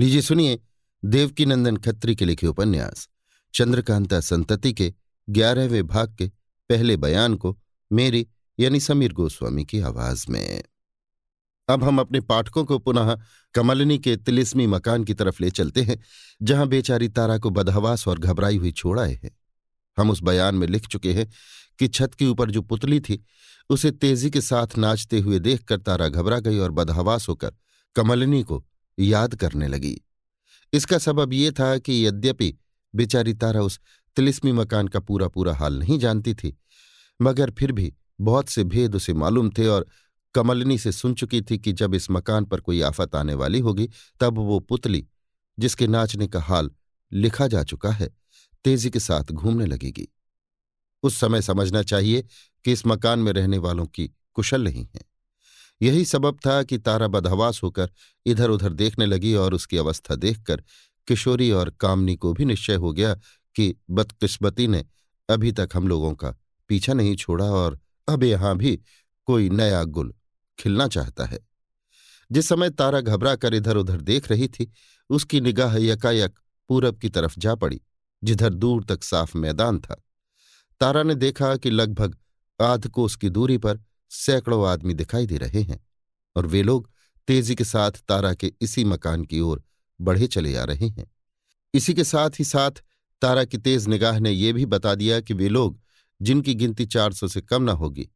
लीजिए सुनिए देवकीनंदन खत्री के लिखे उपन्यास। चंद्रकांता संतति के ग्यारहवें भाग के पहले बयान को मेरी यानी समीर गोस्वामी की आवाज़ में। अब हम अपने पाठकों को पुनः कमलनी के तिलिस्मी मकान की तरफ़ ले चलते हैं, जहाँ बेचारी तारा को बदहवास और घबराई हुई छोड़ आए हैं। हम उस बयान में लिख चुके हैं कि छत के ऊपर जो पुतली थी, उसे तेज़ी के साथ नाचते हुए देखकर तारा घबरा गई और बदहवास होकर कमलनी को याद करने लगी। इसका सबब ये था कि यद्यपि बेचारी तारा उस तिलिस्मी मकान का पूरा पूरा हाल नहीं जानती थी, मगर फिर भी बहुत से भेद उसे मालूम थे और कमलनी से सुन चुकी थी कि जब इस मकान पर कोई आफत आने वाली होगी, तब वो पुतली, जिसके नाचने का हाल लिखा जा चुका है, तेज़ी के साथ घूमने लगेगी। उस समय समझना चाहिए कि इस मकान में रहने वालों की कुशल नहीं है। यही सबब था कि तारा बदहवास होकर इधर उधर देखने लगी और उसकी अवस्था देखकर किशोरी और कामनी को भी निश्चय हो गया कि बदकिस्मती ने अभी तक हम लोगों का पीछा नहीं छोड़ा और अब यहाँ भी कोई नया गुल खिलना चाहता है। जिस समय तारा घबरा कर इधर उधर देख रही थी, उसकी निगाह यकायक पूरब की तरफ़ जा पड़ी, जिधर दूर तक साफ़ मैदान था। तारा ने देखा कि लगभग आध कोस की दूरी पर सैकड़ों आदमी दिखाई दे रहे हैं और वे लोग तेज़ी के साथ तारा के इसी मकान की ओर बढ़े चले आ रहे हैं। इसी के साथ ही साथ तारा की तेज निगाह ने यह भी बता दिया कि वे लोग, जिनकी गिनती चार सौ से कम न होगी,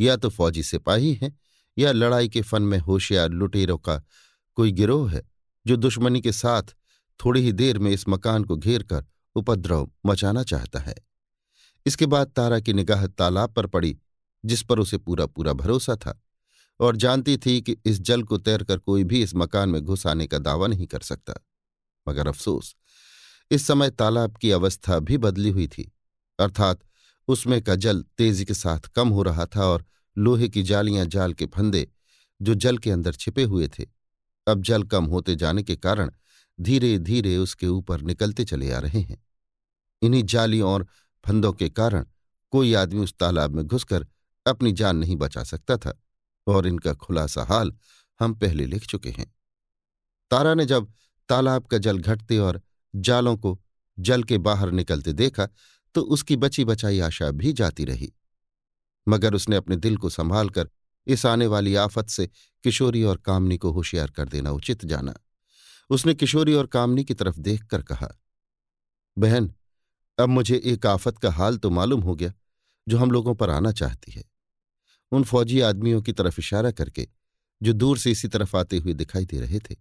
या तो फौजी सिपाही हैं, या लड़ाई के फन में होशियार लुटेरों का कोई गिरोह है, जो दुश्मनी के साथ थोड़ी ही देर में इस मकान को घेर कर उपद्रव मचाना चाहता है। इसके बाद तारा की निगाह तालाब पर पड़ी जिस पर उसे पूरा पूरा भरोसा था और जानती थी कि इस जल को तैरकर कोई भी इस मकान में घुस आने का दावा नहीं कर सकता। मगर अफसोस, इस समय तालाब की अवस्था भी बदली हुई थी, अर्थात उसमें का जल तेज़ी के साथ कम हो रहा था और लोहे की जालियाँ जाल के फंदे जो जल के अंदर छिपे हुए थे, अब जल कम होते जाने के कारण धीरे धीरे उसके ऊपर निकलते चले आ रहे हैं। इन्हीं जालियों और फंदों के कारण कोई आदमी उस तालाब में घुसकर अपनी जान नहीं बचा सकता था, और इनका खुलासा हाल हम पहले लिख चुके हैं। तारा ने जब तालाब का जल घटते और जालों को जल के बाहर निकलते देखा तो उसकी बची बचाई आशा भी जाती रही। मगर उसने अपने दिल को संभाल कर इस आने वाली आफत से किशोरी और कामनी को होशियार कर देना उचित जाना। उसने किशोरी और कामनी की तरफ़ देखकर कहा, बहन, अब मुझे एक आफत का हाल तो मालूम हो गया, जो हम लोगों पर आना चाहती है। उन फौजी आदमियों की तरफ़ इशारा करके, जो दूर से इसी तरफ़ आते हुए दिखाई दे रहे थे।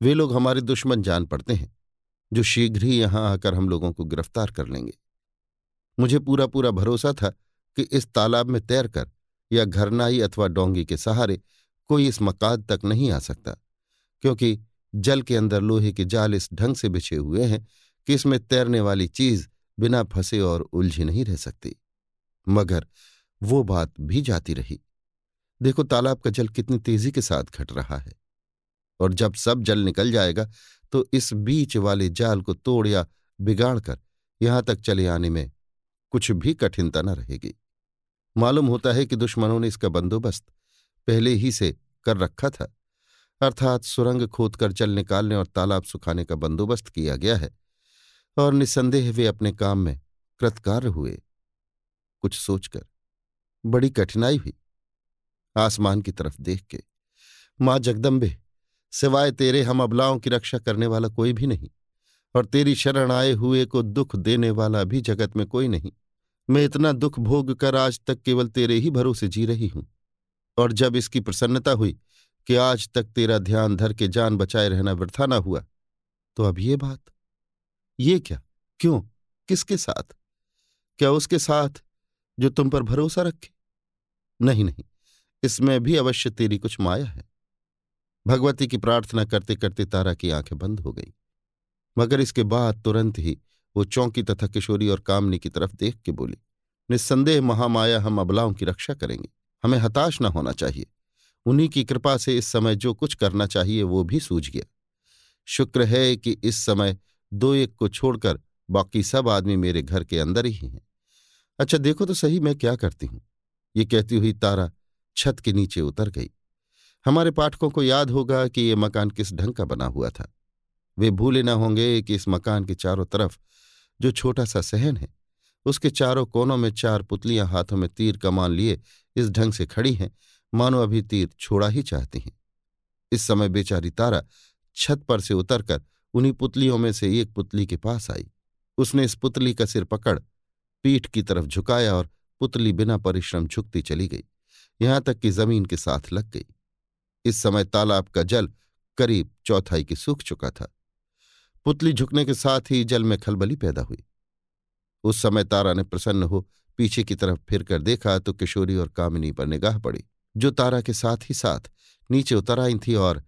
वे लोग हमारे दुश्मन जान पड़ते हैं, जो शीघ्र ही यहाँ आकर हम लोगों को गिरफ़्तार कर लेंगे। मुझे पूरा पूरा भरोसा था कि इस तालाब में तैरकर या घरनाई अथवा डोंगी के सहारे कोई इस मकाद तक नहीं आ सकता, क्योंकि जल के अंदर लोहे के जाल इस ढंग से बिछे हुए हैं कि इसमें तैरने वाली चीज़ बिना फंसे और उलझी नहीं रह सकती। मगर वो बात भी जाती रही। देखो तालाब का जल कितनी तेज़ी के साथ घट रहा है। और जब सब जल निकल जाएगा तो इस बीच वाले जाल को तोड़ या बिगाड़ कर यहाँ तक चले आने में कुछ भी कठिनता न रहेगी। मालूम होता है कि दुश्मनों ने इसका बंदोबस्त पहले ही से कर रखा था। अर्थात सुरंग खोदकर जल निकालने और तालाब सुखाने का बंदोबस्त किया गया है। और निसंदेह वे अपने काम में कृतकार्य हुए, कुछ सोचकर। बड़ी कठिनाई हुई। आसमान की तरफ़ देख के, माँ जगदम्बे, सिवाय तेरे हम अबलाओं की रक्षा करने वाला कोई भी नहीं, और तेरी शरण आए हुए को दुख देने वाला भी जगत में कोई नहीं। मैं इतना दुख भोग कर आज तक केवल तेरे ही भरोसे जी रही हूँ। और जब इसकी प्रसन्नता हुई कि आज तक तेरा ध्यान धर के जान बचाए रहना वृथा ना हुआ तो अब ये बात, ये क्या, क्यों, किसके साथ? क्या उसके साथ जो तुम पर भरोसा रखे? नहीं नहीं, इसमें भी अवश्य तेरी कुछ माया है। भगवती की प्रार्थना करते करते तारा की आँखें बंद हो गई, मगर इसके बाद तुरंत ही वो चौंकी तथा किशोरी और कामनी की तरफ़ देख के बोली, निस्संदेह महामाया, हम अबलाओं की रक्षा करेंगे। हमें हताश न होना चाहिए। उन्हीं की कृपा से इस समय जो कुछ करना चाहिए, वो भी सूझ गया। शुक्र है कि इस समय दो एक को छोड़कर बाकी सब आदमी मेरे घर के अंदर ही हैं। अच्छा देखो तो सही मैं क्या करती हूँ। ये कहती हुई तारा छत के नीचे उतर गई। हमारे पाठकों को याद होगा कि ये मकान किस ढंग का बना हुआ था। वे भूले न होंगे कि इस मकान के चारों तरफ़ जो छोटा सा सहन है, उसके चारों कोनों में चार पुतलियाँ हाथों में तीर कमान लिए इस ढंग से खड़ी हैं, मानो अभी तीर छोड़ा ही चाहती हैं। इस समय बेचारी तारा छत पर से उतरकर उन्हीं पुतलियों में से एक पुतली के पास आई। उसने इस पुतली का सिर पकड़, पीठ की तरफ़ झुकाया और पुतली बिना परिश्रम झुकती चली गई। यहाँ तक कि ज़मीन के साथ लग गई। इस समय तालाब का जल करीब चौथाई की सूख चुका था। पुतली झुकने के साथ ही जल में खलबली पैदा हुई। उस समय तारा ने प्रसन्न हो पीछे की तरफ़ फिरकर देखा तो किशोरी और कामिनी पर निगाह पड़ी, जो तारा के साथ ही साथ नीचे उतर आई थी और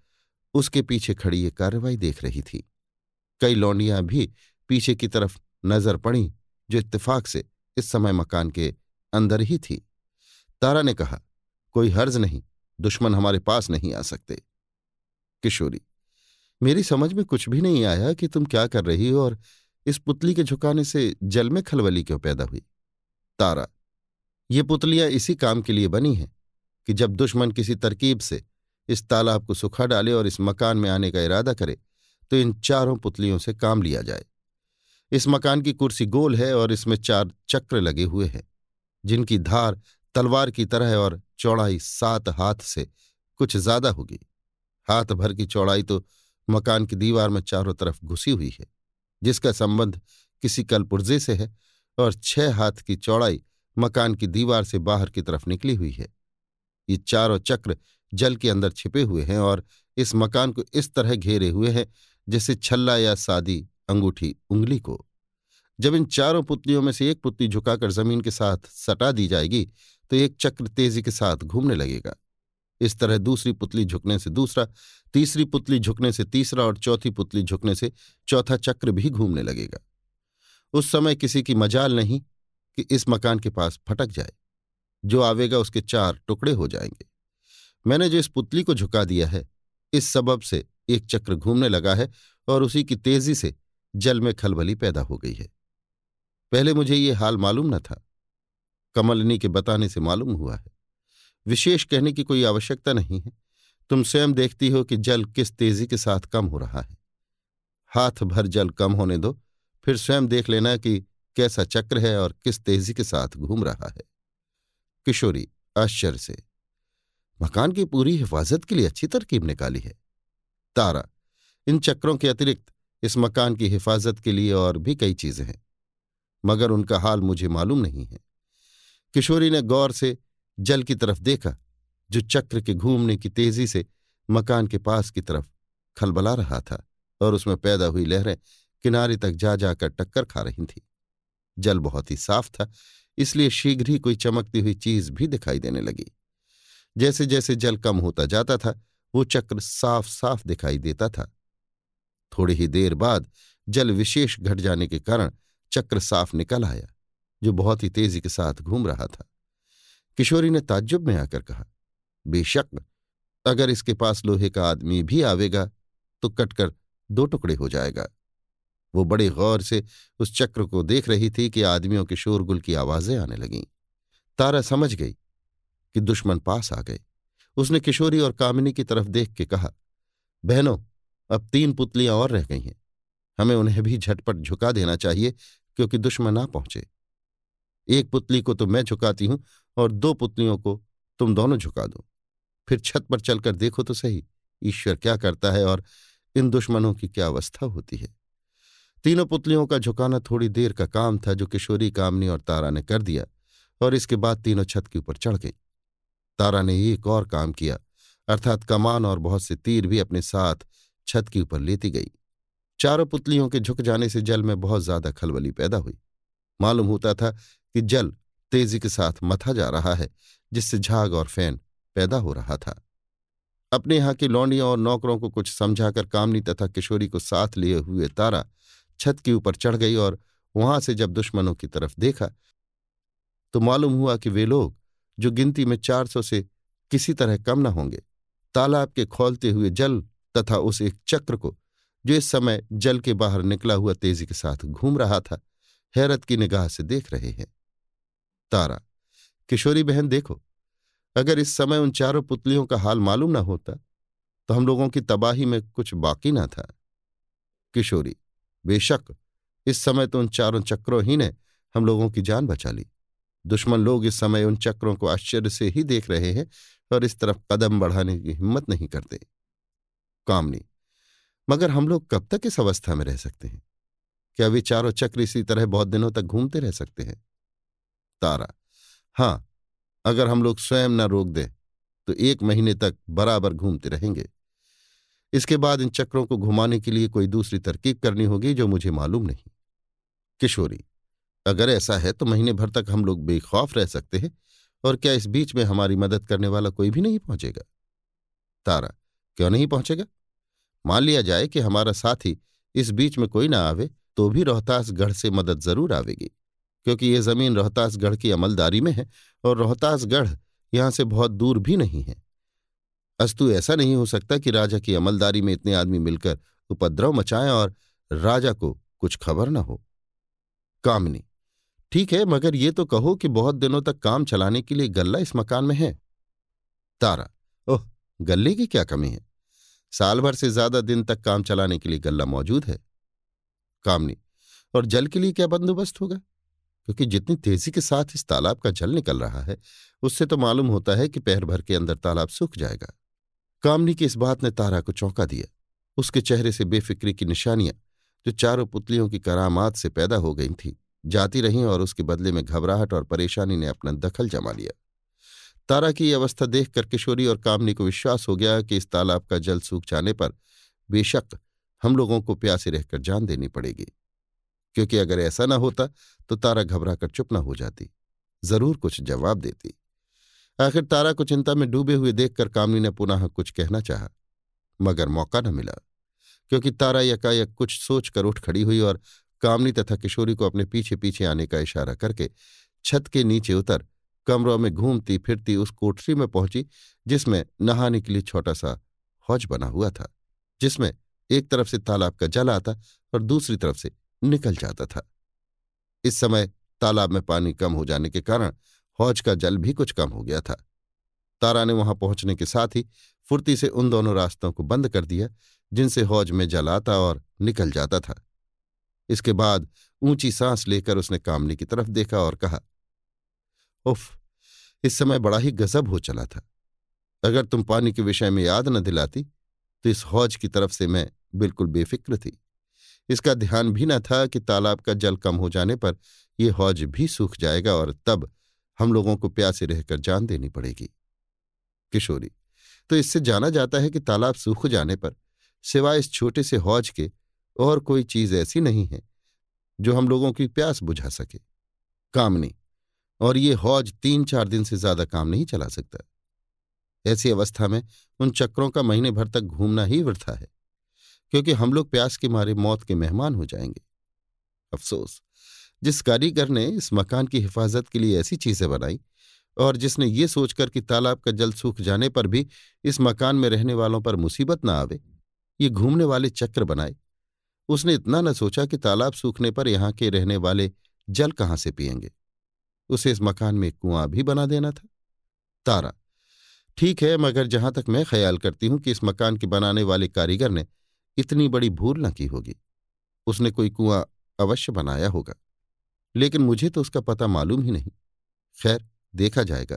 उसके पीछे खड़ी ये कार्रवाई देख रही थी। कई लौंडियाँ भी पीछे की तरफ़ नज़र पड़ी, जो इत्तेफाक से इस समय मकान के अंदर ही थी। तारा ने कहा, कोई हर्ज नहीं, दुश्मन हमारे पास नहीं आ सकते। किशोरी, मेरी समझ में कुछ भी नहीं आया कि तुम क्या कर रही हो और इस पुतली के झुकाने से जल में खलबली क्यों पैदा हुई? तारा, ये पुतलियाँ इसी काम के लिए बनी हैं कि जब दुश्मन किसी तरकीब से इस तालाब को सुखा डाले और इस मकान में आने का इरादा करे तो इन चारों पुतलियों से काम लिया जाए। इस मकान की कुर्सी गोल है और इसमें चार चक्र लगे हुए हैं। जिनकी धार तलवार की तरह और चौड़ाई सात हाथ से कुछ ज़्यादा होगी। हाथ भर की चौड़ाई तो मकान की दीवार में चारों तरफ़ घुसी हुई है, जिसका संबंध किसी कलपुर्जे से है और छह हाथ की चौड़ाई मकान की दीवार से बाहर की तरफ़ निकली हुई है। ये चारों चक्र जल के अंदर छिपे हुए हैं और इस मकान को इस तरह घेरे हुए हैं जैसे छल्ला या सादी अंगूठी उंगली को। जब इन चारों पुतलियों में से एक पुतली झुकाकर ज़मीन के साथ सटा दी जाएगी तो एक चक्र तेज़ी के साथ घूमने लगेगा। इस तरह दूसरी पुतली झुकने से दूसरा, तीसरी पुतली झुकने से तीसरा और चौथी पुतली झुकने से चौथा चक्र भी घूमने लगेगा। उस समय किसी की मजाल नहीं कि इस मकान के पास फटक जाए। जो आवेगा उसके चार टुकड़े हो जाएँगे। मैंने जो इस पुतली को झुका दिया है, इस सबब से एक चक्र घूमने लगा है और उसी की तेज़ी से जल में खलबली पैदा हो गई है। पहले मुझे ये हाल मालूम न था। कमलनी के बताने से मालूम हुआ है। विशेष कहने की कोई आवश्यकता नहीं है। तुम स्वयं देखती हो कि जल किस तेज़ी के साथ कम हो रहा है। हाथ भर जल कम होने दो, फिर स्वयं देख लेना कि कैसा चक्र है और किस तेज़ी के साथ घूम रहा है। किशोरी, आश्चर्य से, मकान की पूरी हिफाजत के लिए अच्छी तरकीब निकाली है। तारा, इन चक्रों के अतिरिक्त इस मकान की हिफाजत के लिए और भी कई चीज़ें हैं। मगर उनका हाल मुझे मालूम नहीं है। किशोरी ने गौर से जल की तरफ़ देखा, जो चक्र के घूमने की तेज़ी से मकान के पास की तरफ़ खलबला रहा था और उसमें पैदा हुई लहरें किनारे तक जा जाकर टक्कर खा रही थीं। जल बहुत ही साफ़ था, इसलिए शीघ्र ही कोई चमकती हुई चीज़ भी दिखाई देने लगी। जैसे जैसे जल कम होता जाता था, वो चक्र साफ़ साफ़ दिखाई देता था। थोड़ी ही देर बाद जल विशेष घट जाने के कारण चक्र साफ़ निकल आया, जो बहुत ही तेज़ी के साथ घूम रहा था। किशोरी ने ताज्जुब में आकर कहा, बेशक, अगर इसके पास लोहे का आदमी भी आवेगा तो कटकर दो टुकड़े हो जाएगा। वो बड़े गौर से उस चक्र को देख रही थी कि आदमियों के शोरगुल की आवाज़ें आने लगीं। तारा समझ गई कि दुश्मन पास आ गए। उसने किशोरी और कामिनी की तरफ़ देख के कहा, बहनों, अब तीन पुतलियाँ और रह गई हैं। हमें उन्हें भी झटपट झुका देना चाहिए क्योंकि दुश्मन ना पहुँचे। एक पुतली को तो मैं झुकाती हूँ और दो पुतलियों को तुम दोनों झुका दो। फिर छत पर चलकर देखो तो सही, ईश्वर क्या करता है और इन दुश्मनों की क्या अवस्था होती है। तीनों पुतलियों का झुकाना थोड़ी देर का काम था जो किशोरी, कामनी और तारा ने कर दिया और इसके बाद तीनों छत के ऊपर चढ़ गई। तारा ने एक और काम किया, अर्थात कमान और बहुत से तीर भी अपने साथ छत के ऊपर लेती गई। चारों पुतलियों के झुक जाने से जल में बहुत ज़्यादा खलबली पैदा हुई। मालूम होता था कि जल तेज़ी के साथ मथा जा रहा है, जिससे झाग और फ़ैन पैदा हो रहा था। अपने यहाँ की लौंडियों और नौकरों को कुछ समझाकर कामनी तथा किशोरी को साथ लिए हुए तारा छत के ऊपर चढ़ गई और वहाँ से जब दुश्मनों की तरफ़ देखा तो मालूम हुआ कि वे लोग, जो गिनती में चार सौ से किसी तरह कम न होंगे, तालाब के खोलते हुए जल तथा उस एक चक्र को जो इस समय जल के बाहर निकला हुआ तेज़ी के साथ घूम रहा था, हैरत की निगाह से देख रहे हैं। तारा, किशोरी बहन देखो, अगर इस समय उन चारों पुतलियों का हाल मालूम ना होता तो हम लोगों की तबाही में कुछ बाकी ना था। किशोरी, बेशक, इस समय तो उन चारों चक्रों ही ने हम लोगों की जान बचा ली। दुश्मन लोग इस समय उन चक्रों को आश्चर्य से ही देख रहे हैं और इस तरफ़ कदम बढ़ाने की हिम्मत नहीं करते। कामनी मगर हम लोग कब तक इस अवस्था में रह सकते हैं? क्या वे चारों चक्र इसी तरह बहुत दिनों तक घूमते रह सकते हैं? तारा, हाँ, अगर हम लोग स्वयं न रोक दें तो एक महीने तक बराबर घूमते रहेंगे। इसके बाद इन चक्रों को घुमाने के लिए कोई दूसरी तरकीब करनी होगी जो मुझे मालूम नहीं। किशोरी, अगर ऐसा है तो महीने भर तक हम लोग बेखौफ रह सकते हैं और क्या इस बीच में हमारी मदद करने वाला कोई भी नहीं पहुंचेगा? तारा, क्यों नहीं पहुंचेगा? मान लिया जाए कि हमारा साथी इस बीच में कोई ना आवे तो भी रोहतासगढ़ से मदद ज़रूर आवेगी, क्योंकि ये ज़मीन रोहतासगढ़ की अमलदारी में है और रोहतासगढ़ यहाँ से बहुत दूर भी नहीं है। अस्तु, ऐसा नहीं हो सकता कि राजा की अमलदारी में इतने आदमी मिलकर उपद्रव मचाएँ और राजा को कुछ खबर न हो। कामनी, ठीक है, मगर ये तो कहो कि बहुत दिनों तक काम चलाने के लिए गल्ला इस मकान में है। तारा, ओह, गल्ले की क्या कमी है? साल भर से ज़्यादा दिन तक काम चलाने के लिए गल्ला मौजूद है। कामनी, और जल के लिए क्या बंदोबस्त होगा? क्योंकि जितनी तेज़ी के साथ इस तालाब का जल निकल रहा है, उससे तो मालूम होता है कि पैर भर के अंदर तालाब सूख जाएगा। कामनी की इस बात ने तारा को चौंका दिया। उसके चेहरे से बेफिक्री की निशानियाँ, जो चारों पुतलियों की करामात से पैदा हो गई थी, जाती रहीं और उसके बदले में घबराहट और परेशानी ने अपना दखल जमा लिया। तारा की अवस्था देखकर किशोरी और कामनी को विश्वास हो गया कि इस तालाब का जल सूख जाने पर बेशक हम लोगों को प्यासे रहकर जान देनी पड़ेगी। क्योंकि अगर ऐसा न होता तो तारा घबरा कर चुप ना हो जाती, ज़रूर कुछ जवाब देती। आखिर तारा को चिंता में डूबे हुए देखकर कामनी ने पुनः कुछ कहना चाहा, मगर मौका न मिला, क्योंकि तारा यकायक कुछ सोचकर उठ खड़ी हुई और कामनी तथा किशोरी को अपने पीछे पीछे आने का इशारा करके छत के नीचे उतर कमरों में घूमती फिरती उस कोठरी में पहुँची, जिसमें नहाने के लिए छोटा सा हौज बना हुआ था, जिसमें एक तरफ़ से तालाब का जल आता और दूसरी तरफ़ से निकल जाता था। इस समय तालाब में पानी कम हो जाने के कारण हौज का जल भी कुछ कम हो गया था। तारा ने वहाँ पहुँचने के साथ ही फुर्ती से उन दोनों रास्तों को बंद कर दिया, जिनसे हौज में जल आता और निकल जाता था। इसके बाद ऊँची सांस लेकर उसने कामनी की तरफ़ देखा और कहा उफ, इस समय बड़ा ही गजब हो चला था। अगर तुम पानी के विषय में याद न दिलाती तो इस हौज की तरफ़ से मैं बिल्कुल बेफिक्र थी। इसका ध्यान भी न था कि तालाब का जल कम हो जाने पर यह हौज भी सूख जाएगा और तब हम लोगों को प्यासे रहकर जान देनी पड़ेगी। किशोरी तो इससे जाना जाता है कि तालाब सूख जाने पर सिवाय इस छोटे से हौज के और कोई चीज़ ऐसी नहीं है जो हम लोगों की प्यास बुझा सके। कामनी और ये हौज तीन चार दिन से ज़्यादा काम नहीं चला सकता। ऐसी अवस्था में उन चक्रों का महीने भर तक घूमना ही वृथा है, क्योंकि हम लोग प्यास के मारे मौत के मेहमान हो जाएँगे। अफसोस, जिस कारीगर ने इस मकान की हिफाजत के लिए ऐसी चीज़ें बनाई और जिसने ये सोचकर कि तालाब का जल सूख जाने पर भी इस मकान में रहने वालों पर मुसीबत ना आवे, ये घूमने वाले चक्र बनाए। उसने इतना न सोचा कि तालाब सूखने पर यहाँ के रहने वाले जल कहाँ से पिएँगे उसे इस मकान में कुआँ भी बना देना था। तारा, ठीक है, मगर जहाँ तक मैं ख्याल करती हूँ कि इस मकान के बनाने वाले कारीगर ने इतनी बड़ी भूल न की होगी। उसने कोई कुआँ अवश्य बनाया होगा, लेकिन मुझे तो उसका पता मालूम ही नहीं। खैर, देखा जाएगा,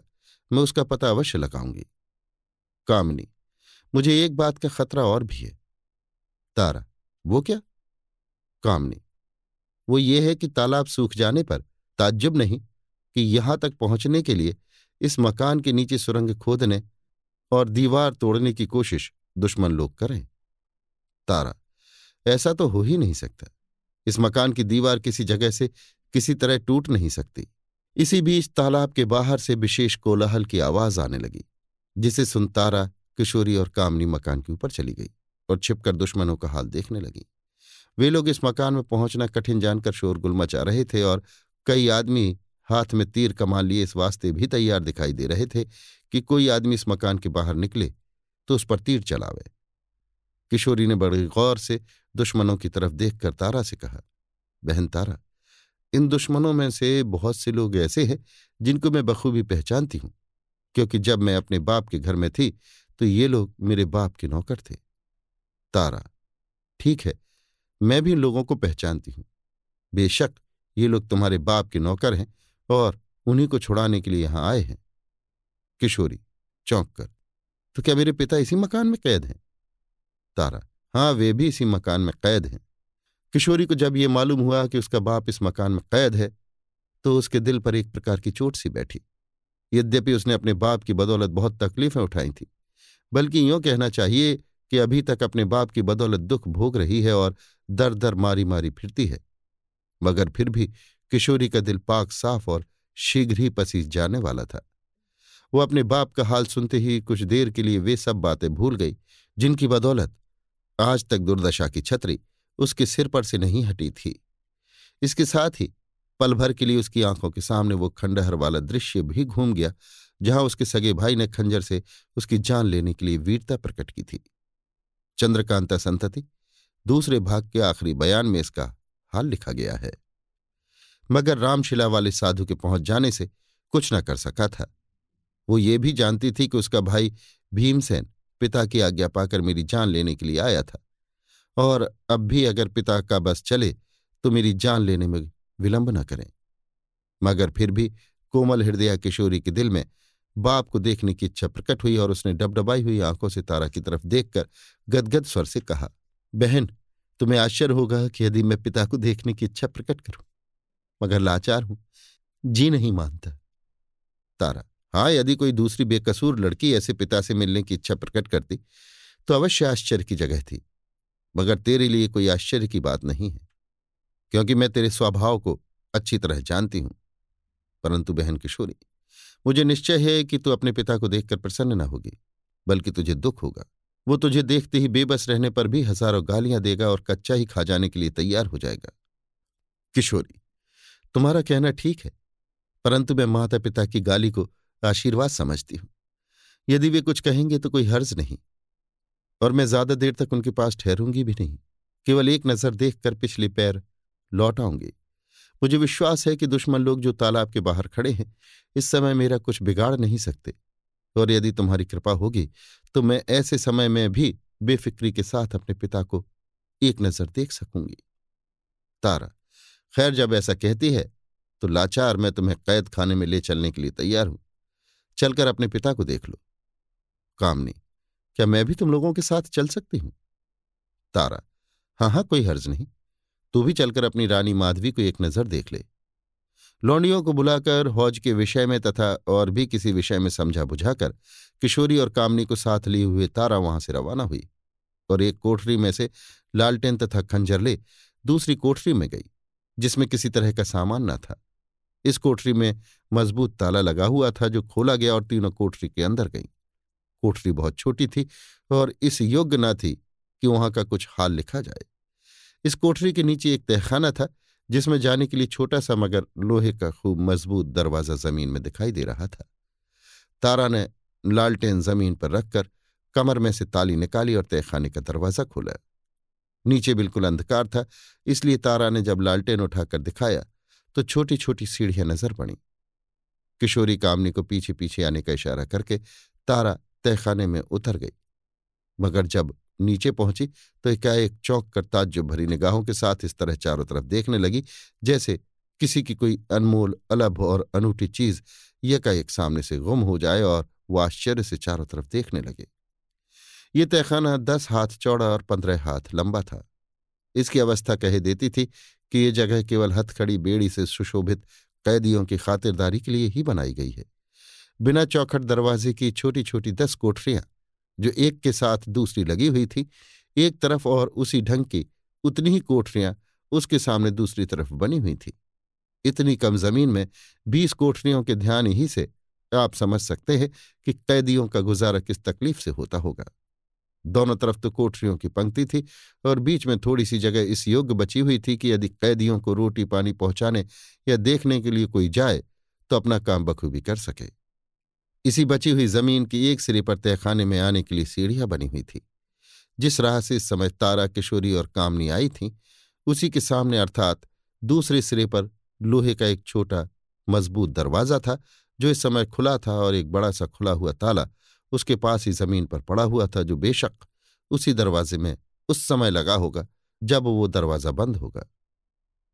मैं उसका पता अवश्य लगाऊँगी। कामनी, मुझे एक बात का खतरा और भी है। तारा, वो क्या? कामनी, वो ये है कि तालाब सूख जाने पर ताज्जुब नहीं कि यहाँ तक पहुँचने के लिए इस मकान के नीचे सुरंग खोदने और दीवार तोड़ने की कोशिश दुश्मन लोग करें। तारा, ऐसा तो हो ही नहीं सकता। इस मकान की दीवार किसी जगह से किसी तरह टूट नहीं सकती। इसी बीच तालाब के बाहर से विशेष कोलाहल की आवाज़ आने लगी, जिसे सुन तारा, किशोरी और कामनी मकान के ऊपर चली गई और छिपकर दुश्मनों का हाल देखने लगी। वे लोग इस मकान में पहुँचना कठिन जानकर शोरगुल मचा रहे थे और कई आदमी हाथ में तीर कमान लिए इस वास्ते भी तैयार दिखाई दे रहे थे कि कोई आदमी इस मकान के बाहर निकले तो उस पर तीर चलावे। किशोरी ने बड़े गौर से दुश्मनों की तरफ़ देखकर तारा से कहा, बहन तारा, इन दुश्मनों में से बहुत से लोग ऐसे हैं जिनको मैं बखूबी पहचानती हूँ, क्योंकि जब मैं अपने बाप के घर में थी तो ये लोग मेरे बाप के नौकर थे। तारा, ठीक है, मैं भी लोगों को पहचानती हूँ। बेशक ये लोग तुम्हारे बाप के नौकर हैं और उन्हीं को छुड़ाने के लिए यहाँ आए हैं। किशोरी, चौंक कर तो क्या मेरे पिता इसी मकान में कैद हैं? तारा हाँ वे भी इसी मकान में कैद हैं। किशोरी को जब ये मालूम हुआ कि उसका बाप इस मकान में कैद है तो उसके दिल पर एक प्रकार की चोट सी बैठी। यद्यपि उसने अपने बाप की बदौलत बहुत तकलीफें उठाई थी, बल्कि यूँ कहना चाहिए कि अभी तक अपने बाप की बदौलत दुख भोग रही है और दर दर मारी मारी फिरती है। मगर फिर भी किशोरी का दिल पाक साफ़ और शीघ्र ही पसीज जाने वाला था। वो अपने बाप का हाल सुनते ही कुछ देर के लिए वे सब बातें भूल गई, जिनकी बदौलत आज तक दुर्दशा की छतरी उसके सिर पर से नहीं हटी थी। इसके साथ ही पल भर के लिए उसकी आँखों के सामने वो खंडहर वाला दृश्य भी घूम गया, जहाँ उसके सगे भाई ने खंजर से उसकी जान लेने के लिए वीरता प्रकट की थी। चंद्रकांता संतति, दूसरे भाग के आखिरी बयान में इसका हाल लिखा गया है। मगर रामशिला वाले साधु के पहुँच जाने से कुछ न कर सका था। वो ये भी जानती थी कि उसका भाई भीमसेन पिता की आज्ञा पाकर मेरी जान लेने के लिए आया था। और अब भी अगर पिता का बस चले तो मेरी जान लेने में विलंब न करें। मगर फिर भी कोमल हृदया किशोरी के दिल में बाप को देखने की इच्छा प्रकट हुई और उसने डबडबाई हुई आँखों से तारा की तरफ़ देखकर गदगद स्वर से कहा, बहन, तुम्हें आश्चर्य होगा कि यदि मैं पिता को देखने की इच्छा प्रकट करूँ। मगर लाचार हूँ। जी नहीं मानता। तारा हाँ यदि कोई दूसरी बेकसूर लड़की ऐसे पिता से मिलने की इच्छा प्रकट करती तो अवश्य आश्चर्य की जगह थी। मगर तेरे लिए कोई आश्चर्य की बात नहीं है, क्योंकि मैं तेरे स्वभाव को अच्छी तरह जानती हूँ। परंतु बहन किशोरी, मुझे निश्चय है कि तू अपने पिता को देखकर प्रसन्न न होगी, बल्कि तुझे दुख होगा। वो तुझे देखते ही बेबस रहने पर भी हज़ारों गालियाँ देगा और कच्चा ही खा जाने के लिए तैयार हो जाएगा। किशोरी तुम्हारा कहना ठीक है, परंतु मैं माता पिता की गाली को आशीर्वाद समझती हूँ। यदि वे कुछ कहेंगे तो कोई हर्ज नहीं, और मैं ज़्यादा देर तक उनके पास ठहरूँगी भी नहीं। केवल एक नज़र देखकर पिछले पैर लौट आऊँगी। मुझे विश्वास है कि दुश्मन लोग जो तालाब के बाहर खड़े हैं, इस समय मेरा कुछ बिगाड़ नहीं सकते, और यदि तुम्हारी कृपा होगी तो मैं ऐसे समय में भी बेफिक्री के साथ अपने पिता को एक नज़र देख सकूँगी। तारा खैर जब ऐसा कहती है तो लाचार मैं तुम्हें कैद खाने में ले चलने के लिए तैयार हूँ। चलकर अपने पिता को देख लो। कामनी, क्या मैं भी तुम लोगों के साथ चल सकती हूँ? तारा हाँ हाँ कोई हर्ज नहीं। तू भी चलकर अपनी रानी माधवी को एक नज़र देख ले। लौंडियों को बुलाकर हौज के विषय में तथा और भी किसी विषय में समझा बुझाकर किशोरी और कामनी को साथ लिए हुए तारा वहाँ से रवाना हुई और एक कोठरी में से लालटेन तथा खंजर ले दूसरी कोठरी में गई। जिसमें किसी तरह का सामान न था। इस कोठरी में मज़बूत ताला लगा हुआ था जो खोला गया और तीनों कोठरी के अंदर गईं। कोठरी बहुत छोटी थी और इस योग्य न थी कि वहाँ का कुछ हाल लिखा जाए। इस कोठरी के नीचे एक तहखाना था, जिसमें जाने के लिए छोटा सा मगर लोहे का खूब मज़बूत दरवाज़ा ज़मीन में दिखाई दे रहा था। तारा ने लालटेन ज़मीन पर रखकर कमर में से ताली निकाली और तहखाने का दरवाज़ा खोला। नीचे बिल्कुल अंधकार था, इसलिए तारा ने जब लालटेन उठाकर दिखाया तो छोटी छोटी सीढ़ियाँ नज़र पड़ी। किशोरी कामनी को पीछे पीछे आने का इशारा करके तारा तहखाने में उतर गई। मगर जब नीचे पहुँची तो एकाएक चौंक कर ताज्जुब भरी निगाहों के साथ इस तरह चारों तरफ़ देखने लगी, जैसे किसी की कोई अनमोल, अलभ और अनूठी चीज़ यकाएक सामने से गुम हो जाए और वो आश्चर्य से चारों तरफ़ देखने लगे। ये तहखाना दस हाथ चौड़ा और पंद्रह हाथ लंबा था। इसकी अवस्था कह देती थी कि ये जगह केवल हथखड़ी, बेड़ी से सुशोभित कैदियों की खातिरदारी के लिए ही बनाई गई है। बिना चौखट दरवाजे की छोटी छोटी दस कोठरियाँ, जो एक के साथ दूसरी लगी हुई थी, एक तरफ़ और उसी ढंग की उतनी ही कोठरियाँ उसके सामने दूसरी तरफ़ बनी हुई थी। इतनी कम ज़मीन में बीस कोठरियों के ध्यान ही से आप समझ सकते हैं कि कैदियों का गुजारा किस तकलीफ़ से होता होगा। दोनों तरफ़ तो कोठरियों की पंक्ति थी और बीच में थोड़ी सी जगह इस योग्य बची हुई थी कि यदि कैदियों को रोटी पानी पहुँचाने या देखने के लिए कोई जाए तो अपना काम बखूबी कर सके। इसी बची हुई ज़मीन की एक सिरे पर तहखाने में आने के लिए सीढ़ियाँ बनी हुई थी। जिस राह से इस समय तारा, किशोरी और कामनी आई थी, उसी के सामने अर्थात दूसरे सिरे पर लोहे का एक छोटा, मज़बूत दरवाज़ा था, जो इस समय खुला था और एक बड़ा सा खुला हुआ ताला उसके पास ही ज़मीन पर पड़ा हुआ था जो बेशक उसी दरवाजे में उस समय लगा होगा जब वो दरवाज़ा बंद होगा।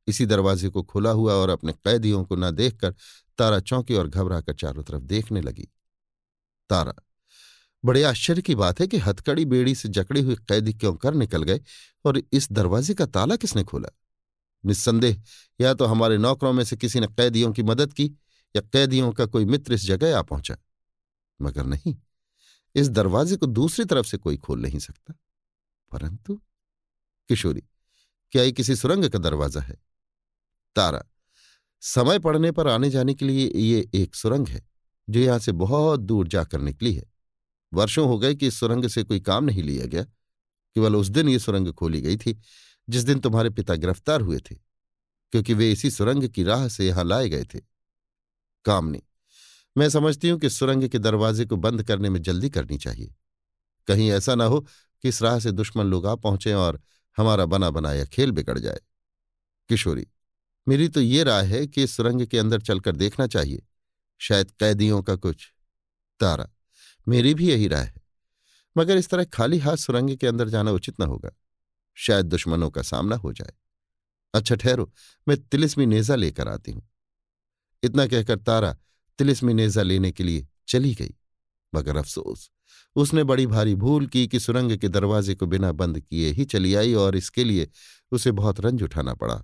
इसी दरवाजे को खुला हुआ और अपने कैदियों को न देखकर तारा चौंकी और घबराकर चारों तरफ़ देखने लगी। तारा, बड़े आश्चर्य की बात है कि हथकड़ी बेड़ी से जकड़े हुए कैदी क्यों कर निकल गए और इस दरवाजे का ताला किसने खोला? निस्संदेह, या तो हमारे नौकरों में से किसी ने कैदियों की मदद की या कैदियों का कोई मित्र इस जगह आ पहुँचा? मगर नहीं इस दरवाजे को दूसरी तरफ़ से कोई खोल नहीं सकता। परंतु, किशोरी, क्या ये किसी सुरंग का दरवाज़ा है? तारा, समय पड़ने पर आने जाने के लिए ये एक सुरंग है, जो यहाँ से बहुत दूर जाकर निकली है। वर्षों हो गए कि इस सुरंग से कोई काम नहीं लिया गया। केवल उस दिन ये सुरंग खोली गई थी, जिस दिन तुम्हारे पिता गिरफ़्तार हुए थे, क्योंकि वे इसी सुरंग की राह से यहाँ लाए गए थे। कामनी मैं समझती हूँ कि सुरंग के दरवाजे को बंद करने में जल्दी करनी चाहिए। कहीं ऐसा ना हो कि इस राह से दुश्मन लोग आ पहुँचे और हमारा बना बनाया खेल बिगड़ जाए। किशोरी, मेरी तो ये राय है कि सुरंग के अंदर चलकर देखना चाहिए। शायद कैदियों का कुछ। तारा, मेरी भी यही राय है। मगर इस तरह खाली हाथ सुरंग के अंदर जाना उचित न होगा। शायद दुश्मनों का सामना हो जाए। अच्छा ठहरो, मैं तिलिस्मी नेजा लेकर आती हूँ। इतना कहकर तारा तिलिस्मी नेजा लेने के लिए चली गई। मगर अफसोस, उसने बड़ी भारी भूल की कि सुरंग के दरवाजे को बिना बंद किए ही चली आई और इसके लिए उसे बहुत रंज उठाना पड़ा।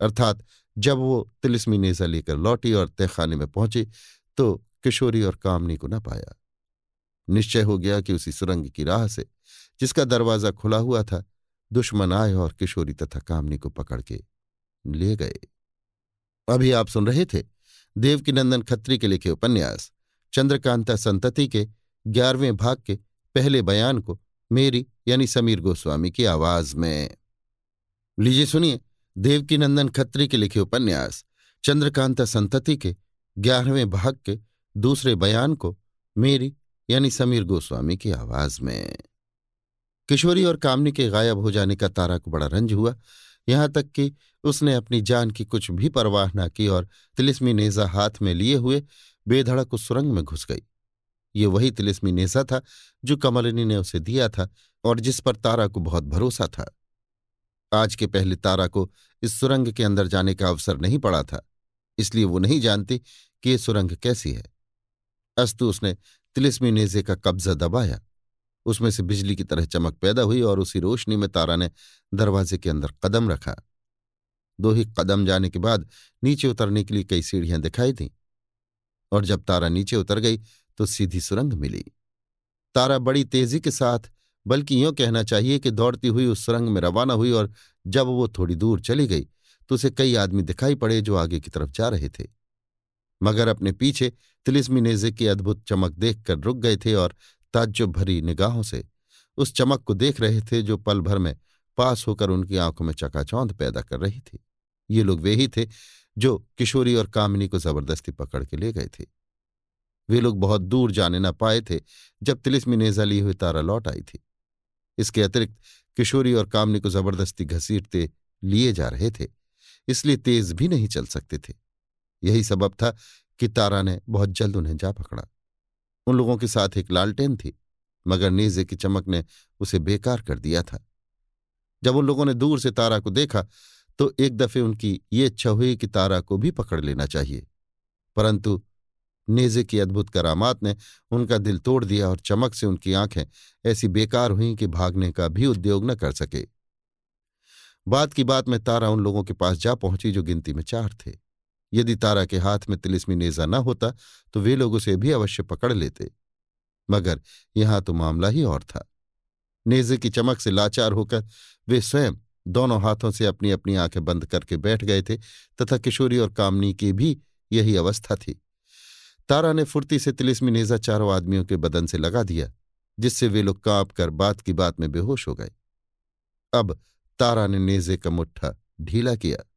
अर्थात, जब वो तिलिस्मी नेजा लेकर लौटी और तहखाने में पहुँची तो किशोरी और कामनी को न पाया। निश्चय हो गया कि उसी सुरंग की राह से, जिसका दरवाज़ा खुला हुआ था, दुश्मन आए और किशोरी तथा कामनी को पकड़ के ले गए। अभी आप सुन रहे थे देवकीनंदन खत्री के लिखे उपन्यास, चंद्रकांता संतति के ग्यारहवें भाग के पहले बयान को मेरी यानी समीर गोस्वामी की आवाज़ में। लीजिए सुनिए देवकीनंदन खत्री के लिखे उपन्यास, चंद्रकांता संतति के ग्यारहवें भाग के दूसरे बयान को मेरी यानी समीर गोस्वामी की आवाज़ में। किशोरी और कामनी के गायब हो जाने का तारा को बड़ा रंज हुआ। यहाँ तक कि उसने अपनी जान की कुछ भी परवाह न की और तिलिस्मी नेजा हाथ में लिए हुए बेधड़क उस सुरंग में घुस गई। ये वही तिलिस्मी नेजा था जो कमलिनी ने उसे दिया था और जिस पर तारा को बहुत भरोसा था। आज के पहले तारा को इस सुरंग के अंदर जाने का अवसर नहीं पड़ा था, इसलिए वो नहीं जानती कि ये सुरंग कैसी है। अस्तु उसने तिलिस्मी नेजे का कब्जा दबाया। उसमें से बिजली की तरह चमक पैदा हुई और उसी रोशनी में तारा ने दरवाजे के अंदर कदम रखा। दो ही कदम जाने के बाद नीचे उतरने के लिए कई सीढ़ियाँ दिखाई दीं और जब तारा नीचे उतर गई तो सीधी सुरंग मिली। तारा बड़ी तेज़ी के साथ, बल्कि यूँ कहना चाहिए कि दौड़ती हुई उस सुरंग में रवाना हुई और जब वो थोड़ी दूर चली गई तो उसे कई आदमी दिखाई पड़े जो आगे की तरफ़ जा रहे थे। मगर अपने पीछे तिलिस्मी नेजे की अद्भुत चमक देखकर रुक गए थे और ताज्जुब भरी निगाहों से उस चमक को देख रहे थे जो पल भर में पास होकर उनकी आँखों में चकाचौंध पैदा कर रही थी। ये लोग वे ही थे जो किशोरी और कामिनी को ज़बरदस्ती पकड़ के ले गए थे। वे लोग बहुत दूर जाने न पाए थे जब तिलिस्मी नेजा ली हुई तारा लौट आई थी। इसके अतिरिक्त किशोरी और कामनी को ज़बरदस्ती घसीटते लिए जा रहे थे, इसलिए तेज भी नहीं चल सकते थे। यही सबब था कि तारा ने बहुत जल्द उन्हें जा पकड़ा। उन लोगों के साथ एक लालटेन थी, मगर नेजे की चमक ने उसे बेकार कर दिया था। जब उन लोगों ने दूर से तारा को देखा तो एक दफे उनकी ये इच्छा हुई कि तारा को भी पकड़ लेना चाहिए। परंतु नेजे की अद्भुत करामात ने उनका दिल तोड़ दिया और चमक से उनकी आँखें ऐसी बेकार हुईं कि भागने का भी उद्योग न कर सके। बात की बात में तारा उन लोगों के पास जा पहुँची जो गिनती में चार थे। यदि तारा के हाथ में तिलिस्मी नेजा न होता तो वे लोग उसे भी अवश्य पकड़ लेते। मगर यहाँ तो मामला ही और था। नेजे की चमक से लाचार होकर वे स्वयं दोनों हाथों से अपनी अपनी आँखें बंद करके बैठ गए थे, तथा किशोरी और कामनी की भी यही अवस्था थी। तारा ने फुर्ती से तिलिस्मी नेजा चारों आदमियों के बदन से लगा दिया, जिससे वे लोग काँप कर बात की बात में बेहोश हो गए। अब तारा ने नेजे का मुट्ठा ढीला किया।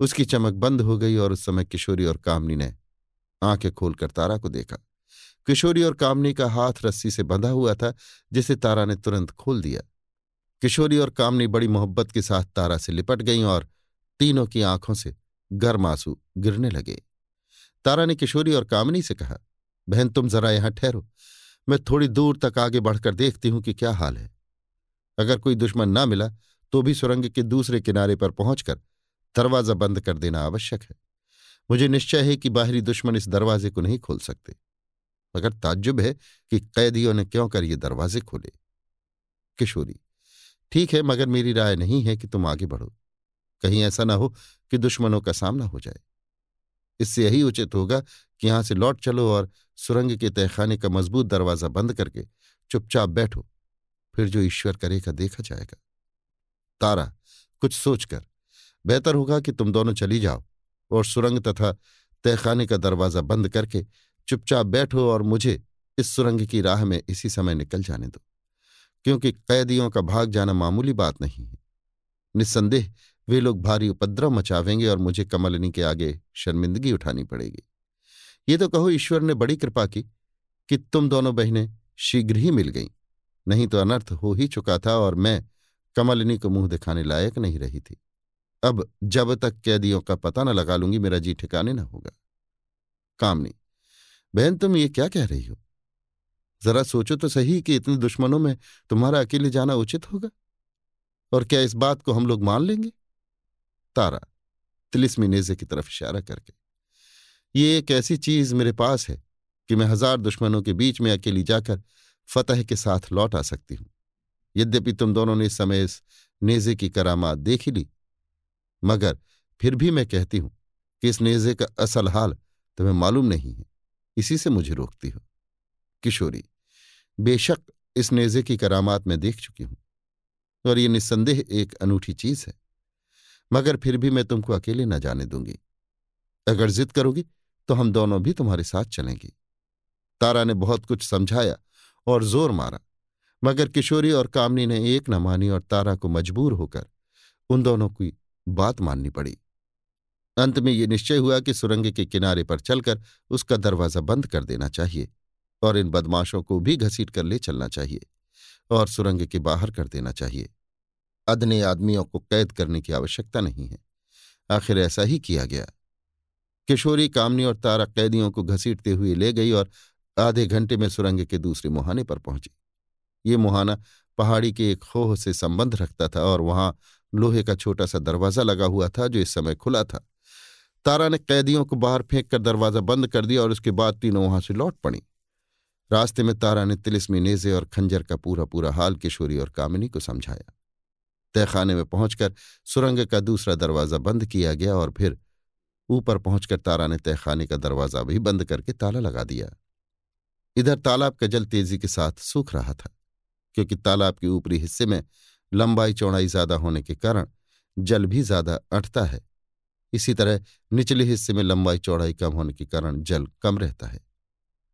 उसकी चमक बंद हो गई और उस समय किशोरी और कामनी ने आँखें खोलकर तारा को देखा। किशोरी और कामनी का हाथ रस्सी से बंधा हुआ था, जिसे तारा ने तुरंत खोल दिया। किशोरी और कामनी बड़ी मोहब्बत के साथ तारा से लिपट गईं और तीनों की आँखों से गर्म आँसू गिरने लगे। तारा ने किशोरी और कामनी से कहा, बहन, तुम जरा यहाँ ठहरो। मैं थोड़ी दूर तक आगे बढ़कर देखती हूँ कि क्या हाल है। अगर कोई दुश्मन ना मिला तो भी सुरंग के दूसरे किनारे पर पहुंचकर दरवाज़ा बंद कर देना आवश्यक है। मुझे निश्चय है कि बाहरी दुश्मन इस दरवाजे को नहीं खोल सकते। मगर ताज्जुब है कि कैदियों ने क्यों कर ये दरवाजे खोले? किशोरी, ठीक है, मगर मेरी राय नहीं है कि तुम आगे बढ़ो। कहीं ऐसा ना हो कि दुश्मनों का सामना हो जाए। इससे यही उचित होगा कि यहाँ से लौट चलो और सुरंग के तहखाने का मज़बूत दरवाज़ा बंद करके चुपचाप बैठो। फिर जो ईश्वर करेगा देखा जाएगा। तारा, कुछ सोचकर बेहतर होगा कि तुम दोनों चली जाओ और सुरंग तथा तहखाने का दरवाज़ा बंद करके चुपचाप बैठो और मुझे इस सुरंग की राह में इसी समय निकल जाने दो, क्योंकि कैदियों का भाग जाना मामूली बात नहीं है। निस्संदेह वे लोग भारी उपद्रव मचावेंगे और मुझे कमलनी के आगे शर्मिंदगी उठानी पड़ेगी। ये तो कहो ईश्वर ने बड़ी कृपा की कि तुम दोनों बहनें शीघ्र ही मिल गईं, नहीं तो अनर्थ हो ही चुका था और मैं कमलिनी को मुँह दिखाने लायक नहीं रही थी। अब जब तक कैदियों का पता न लगा लूँगी, मेरा जी ठिकाने न होगा। कामनी, बहन, तुम ये क्या कह रही हो? जरा सोचो तो सही कि इतने दुश्मनों में तुम्हारा अकेले जाना उचित होगा? और क्या इस बात को हम लोग मान लेंगे? तारा, तिलिस्मी नेजे की तरफ़ इशारा करके, ये एक ऐसी चीज़ मेरे पास है कि मैं हज़ार दुश्मनों के बीच में अकेली जाकर फतह के साथ लौट आ सकती हूँ। यद्यपि तुम दोनों ने इस समय इस नेजे की करामात देख ली मगर फिर भी मैं कहती हूँ कि इस नेजे का असल हाल तुम्हें मालूम नहीं है। इसी से मुझे रोकती हो। किशोरी, बेशक इस नेजे की करामात मैं देख चुकी हूँ और ये निस्संदेह एक अनूठी चीज़ है, मगर फिर भी मैं तुमको अकेले न जाने दूँगी। अगर जिद करोगी तो हम दोनों भी तुम्हारे साथ चलेंगे। तारा ने बहुत कुछ समझाया और ज़ोर मारा, मगर किशोरी और कामनी ने एक न मानी और तारा को मजबूर होकर उन दोनों की बात माननी पड़ी। अंत में ये निश्चय हुआ कि सुरंग के किनारे पर चलकर उसका दरवाज़ा बंद कर देना चाहिए और इन बदमाशों को भी घसीट कर ले चलना चाहिए और सुरंग के बाहर कर देना चाहिए। अदने आदमियों को कैद करने की आवश्यकता नहीं है। आखिर ऐसा ही किया गया। किशोरी, कामनी और तारा कैदियों को घसीटते हुए ले गई और आधे घंटे में सुरंग के दूसरे मुहाने पर पहुँची। ये मुहाना पहाड़ी के एक खोह से संबंध रखता था और वहाँ लोहे का छोटा सा दरवाज़ा लगा हुआ था जो इस समय खुला था। तारा ने कैदियों को बाहर फेंक कर दरवाज़ा बंद कर दिया और उसके बाद तीनों वहाँ से लौट पड़ी। रास्ते में तारा ने तिलिस्मी नेजे और खंजर का पूरा पूरा हाल, किशोरी और कामिनी को समझाया। तहखाने में पहुंचकर सुरंग का दूसरा दरवाज़ा बंद किया गया और फिर ऊपर पहुंचकर तारा ने तहखाने का दरवाज़ा भी बंद करके ताला लगा दिया। इधर तालाब का जल तेज़ी के साथ सूख रहा था, क्योंकि तालाब के ऊपरी हिस्से में लंबाई चौड़ाई ज़्यादा होने के कारण जल भी ज़्यादा अटता है। इसी तरह निचले हिस्से में लंबाई चौड़ाई कम होने के कारण जल कम रहता है।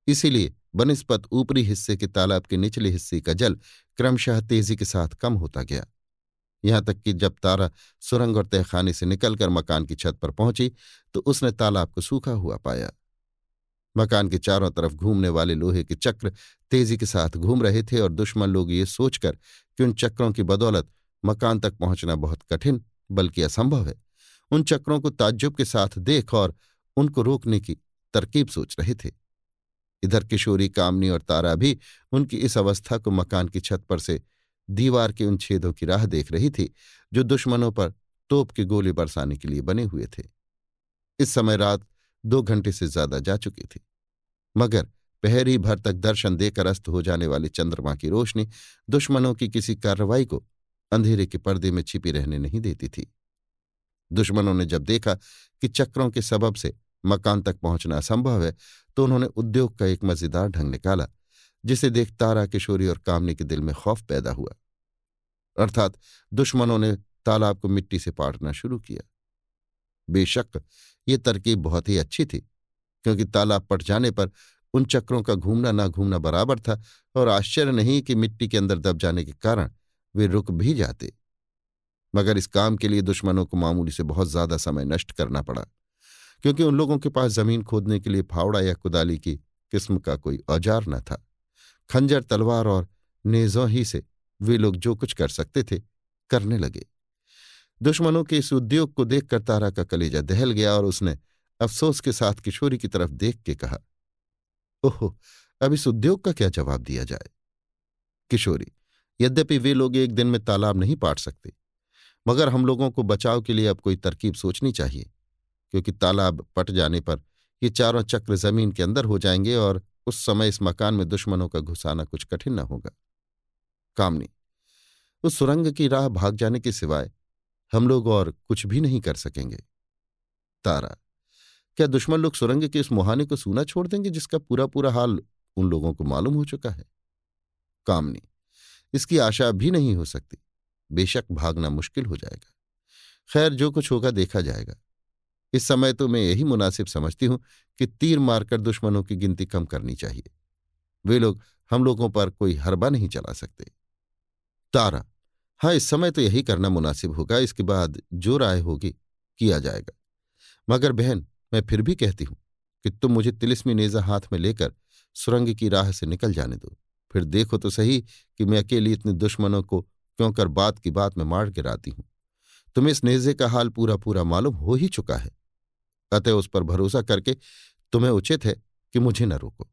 इसीलिए बनस्पत ऊपरी हिस्से के तालाब के निचले हिस्से का जल क्रमशः तेज़ी के साथ कम होता गया। यहाँ तक कि जब तारा सुरंग और तहखाने से निकलकर मकान की छत पर पहुँची तो उसने तालाब को सूखा हुआ पाया। मकान के चारों तरफ़ घूमने वाले लोहे के चक्र तेज़ी के साथ घूम रहे थे और दुश्मन लोग ये सोचकर कि उन चक्रों की बदौलत मकान तक पहुँचना बहुत कठिन, बल्कि असंभव है। उन चक्रों को ताज्जुब के साथ देख और उनको रोकने की तरकीब सोच रहे थे। इधर किशोरी, कामनी और तारा भी उनकी इस अवस्था को मकान की छत पर से दीवार के उन छेदों की राह देख रही थी, जो दुश्मनों पर तोप के गोले बरसाने के लिए बने हुए थे। इस समय रात दो घंटे से ज़्यादा जा चुकी थी। मगर पहरी भर तक दर्शन देकर अस्त हो जाने वाले चंद्रमा की रोशनी दुश्मनों की किसी कार्रवाई को अंधेरे के पर्दे में छिपी रहने नहीं देती थी। दुश्मनों ने जब देखा कि चक्रों के सबब से मकान तक पहुँचना असंभव है तो उन्होंने उद्योग का एक मज़ेदार ढंग निकाला, जिसे देख तारा, किशोरी और कामनी के दिल में खौफ पैदा हुआ। अर्थात दुश्मनों ने तालाब को मिट्टी से पाटना शुरू किया। बेशक ये तरकीब बहुत ही अच्छी थी, क्योंकि तालाब पट जाने पर उन चक्रों का घूमना ना घूमना बराबर था और आश्चर्य नहीं कि मिट्टी के अंदर दब जाने के कारण वे रुक भी जाते। मगर इस काम के लिए दुश्मनों को मामूली से बहुत ज़्यादा समय नष्ट करना पड़ा, क्योंकि उन लोगों के पास ज़मीन खोदने के लिए फावड़ा या कुदाली की किस्म का कोई औज़ार न था। खंजर, तलवार और नेजों ही से वे लोग जो कुछ कर सकते थे, करने लगे। दुश्मनों के इस उद्योग को देखकर तारा का कलेजा दहल गया और उसने अफसोस के साथ किशोरी की तरफ़ देख के कहा, ओहो, अब इस उद्योग का क्या जवाब दिया जाए? किशोरी, यद्यपि वे लोग एक दिन में तालाब नहीं पाट सकते, मगर हम लोगों को बचाव के लिए अब कोई तरकीब सोचनी चाहिए, क्योंकि तालाब पट जाने पर ये चारों चक्र ज़मीन के अंदर हो जाएँगे और उस समय इस मकान में दुश्मनों का घुसाना कुछ कठिन न होगा। कामनी, उस सुरंग की राह भाग जाने के सिवाय हम लोग और कुछ भी नहीं कर सकेंगे। तारा, क्या दुश्मन लोग सुरंग के इस मुहाने को सूना छोड़ देंगे जिसका पूरा पूरा हाल उन लोगों को मालूम हो चुका है? कामनी, इसकी आशा भी नहीं हो सकती। बेशक भागना मुश्किल हो जाएगा। खैर, जो कुछ होगा देखा जाएगा। इस समय तो मैं यही मुनासिब समझती हूँ कि तीर मारकर दुश्मनों की गिनती कम करनी चाहिए। वे लोग हम लोगों पर कोई हरबा नहीं चला सकते। तारा हाँ इस समय तो यही करना मुनासिब होगा, इसके बाद जो राय होगी, किया जाएगा। मगर बहन, मैं फिर भी कहती हूँ कि तुम मुझे तिलिस्मी नेजा हाथ में लेकर सुरंग की राह से निकल जाने दो। फिर देखो तो सही कि मैं अकेली इतने दुश्मनों को क्यों कर बात की बात में मार गिराती हूँ। तुम्हें इस नेजे का हाल पूरा पूरा मालूम हो ही चुका है। अतः उस पर भरोसा करके तुम्हें उचित है कि मुझे न रोको।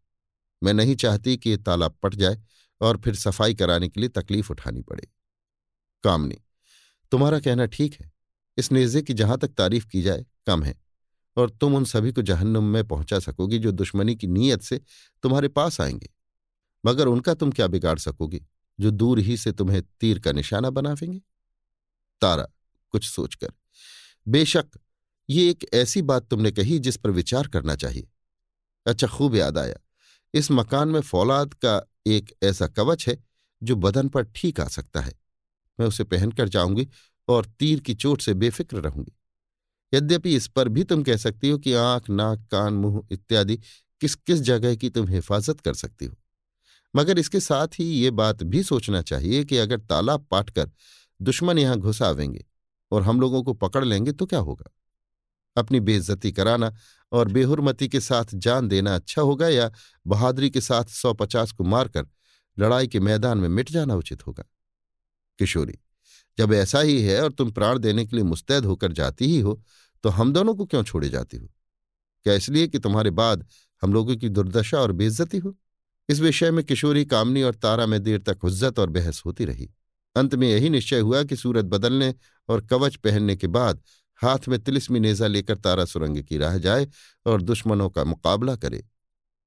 मैं नहीं चाहती कि ये तालाब पट जाए और फिर सफ़ाई कराने के लिए तकलीफ़ उठानी पड़े। कामनी तुम्हारा कहना ठीक है। इस नेजे की जहाँ तक तारीफ़ की जाए, कम है। और तुम उन सभी को जहन्नुम में पहुँचा सकोगी जो दुश्मनी की नीयत से तुम्हारे पास आएँगे। मगर उनका तुम क्या बिगाड़ सकोगी, जो दूर ही से तुम्हें तीर का निशाना बनावेंगे? तारा, कुछ सोचकर। बेशक, ये एक ऐसी बात तुमने कही जिस पर विचार करना चाहिए। अच्छा खूब याद आया। इस मकान में फौलाद का एक ऐसा कवच है, जो बदन पर ठीक आ सकता है। मैं उसे पहनकर जाऊँगी और तीर की चोट से बेफिक्र रहूँगी। यद्यपि इस पर भी तुम कह सकती हो कि आँख, नाक, कान, मुँह इत्यादि किस किस जगह की तुम हिफाजत कर सकती हो। मगर इसके साथ ही ये बात भी सोचना चाहिए कि अगर तालाब पाटकर दुश्मन यहाँ घुस आवेंगे और हम लोगों को पकड़ लेंगे तो क्या होगा? अपनी बेइज्जती कराना और बेहुरमती के साथ जान देना अच्छा होगा या बहादुरी के साथ सौ पचास को मारकर लड़ाई के मैदान में मिट जाना उचित होगा? किशोरी, जब ऐसा ही है और तुम प्राण देने के लिए मुस्तैद होकर जाती ही हो तो हम दोनों को क्यों छोड़े जाती हो? क्या इसलिए कि तुम्हारे बाद हम लोगों की दुर्दशा और बेइज्जती हो? इस विषय में किशोरी, कामनी और तारा में देर तक हुज्जत और बहस होती रही। अंत में यही निश्चय हुआ कि सूरत बदलने और कवच पहनने के बाद हाथ में तिलिस्मी नेजा लेकर तारा सुरंग की राह जाए और दुश्मनों का मुकाबला करे।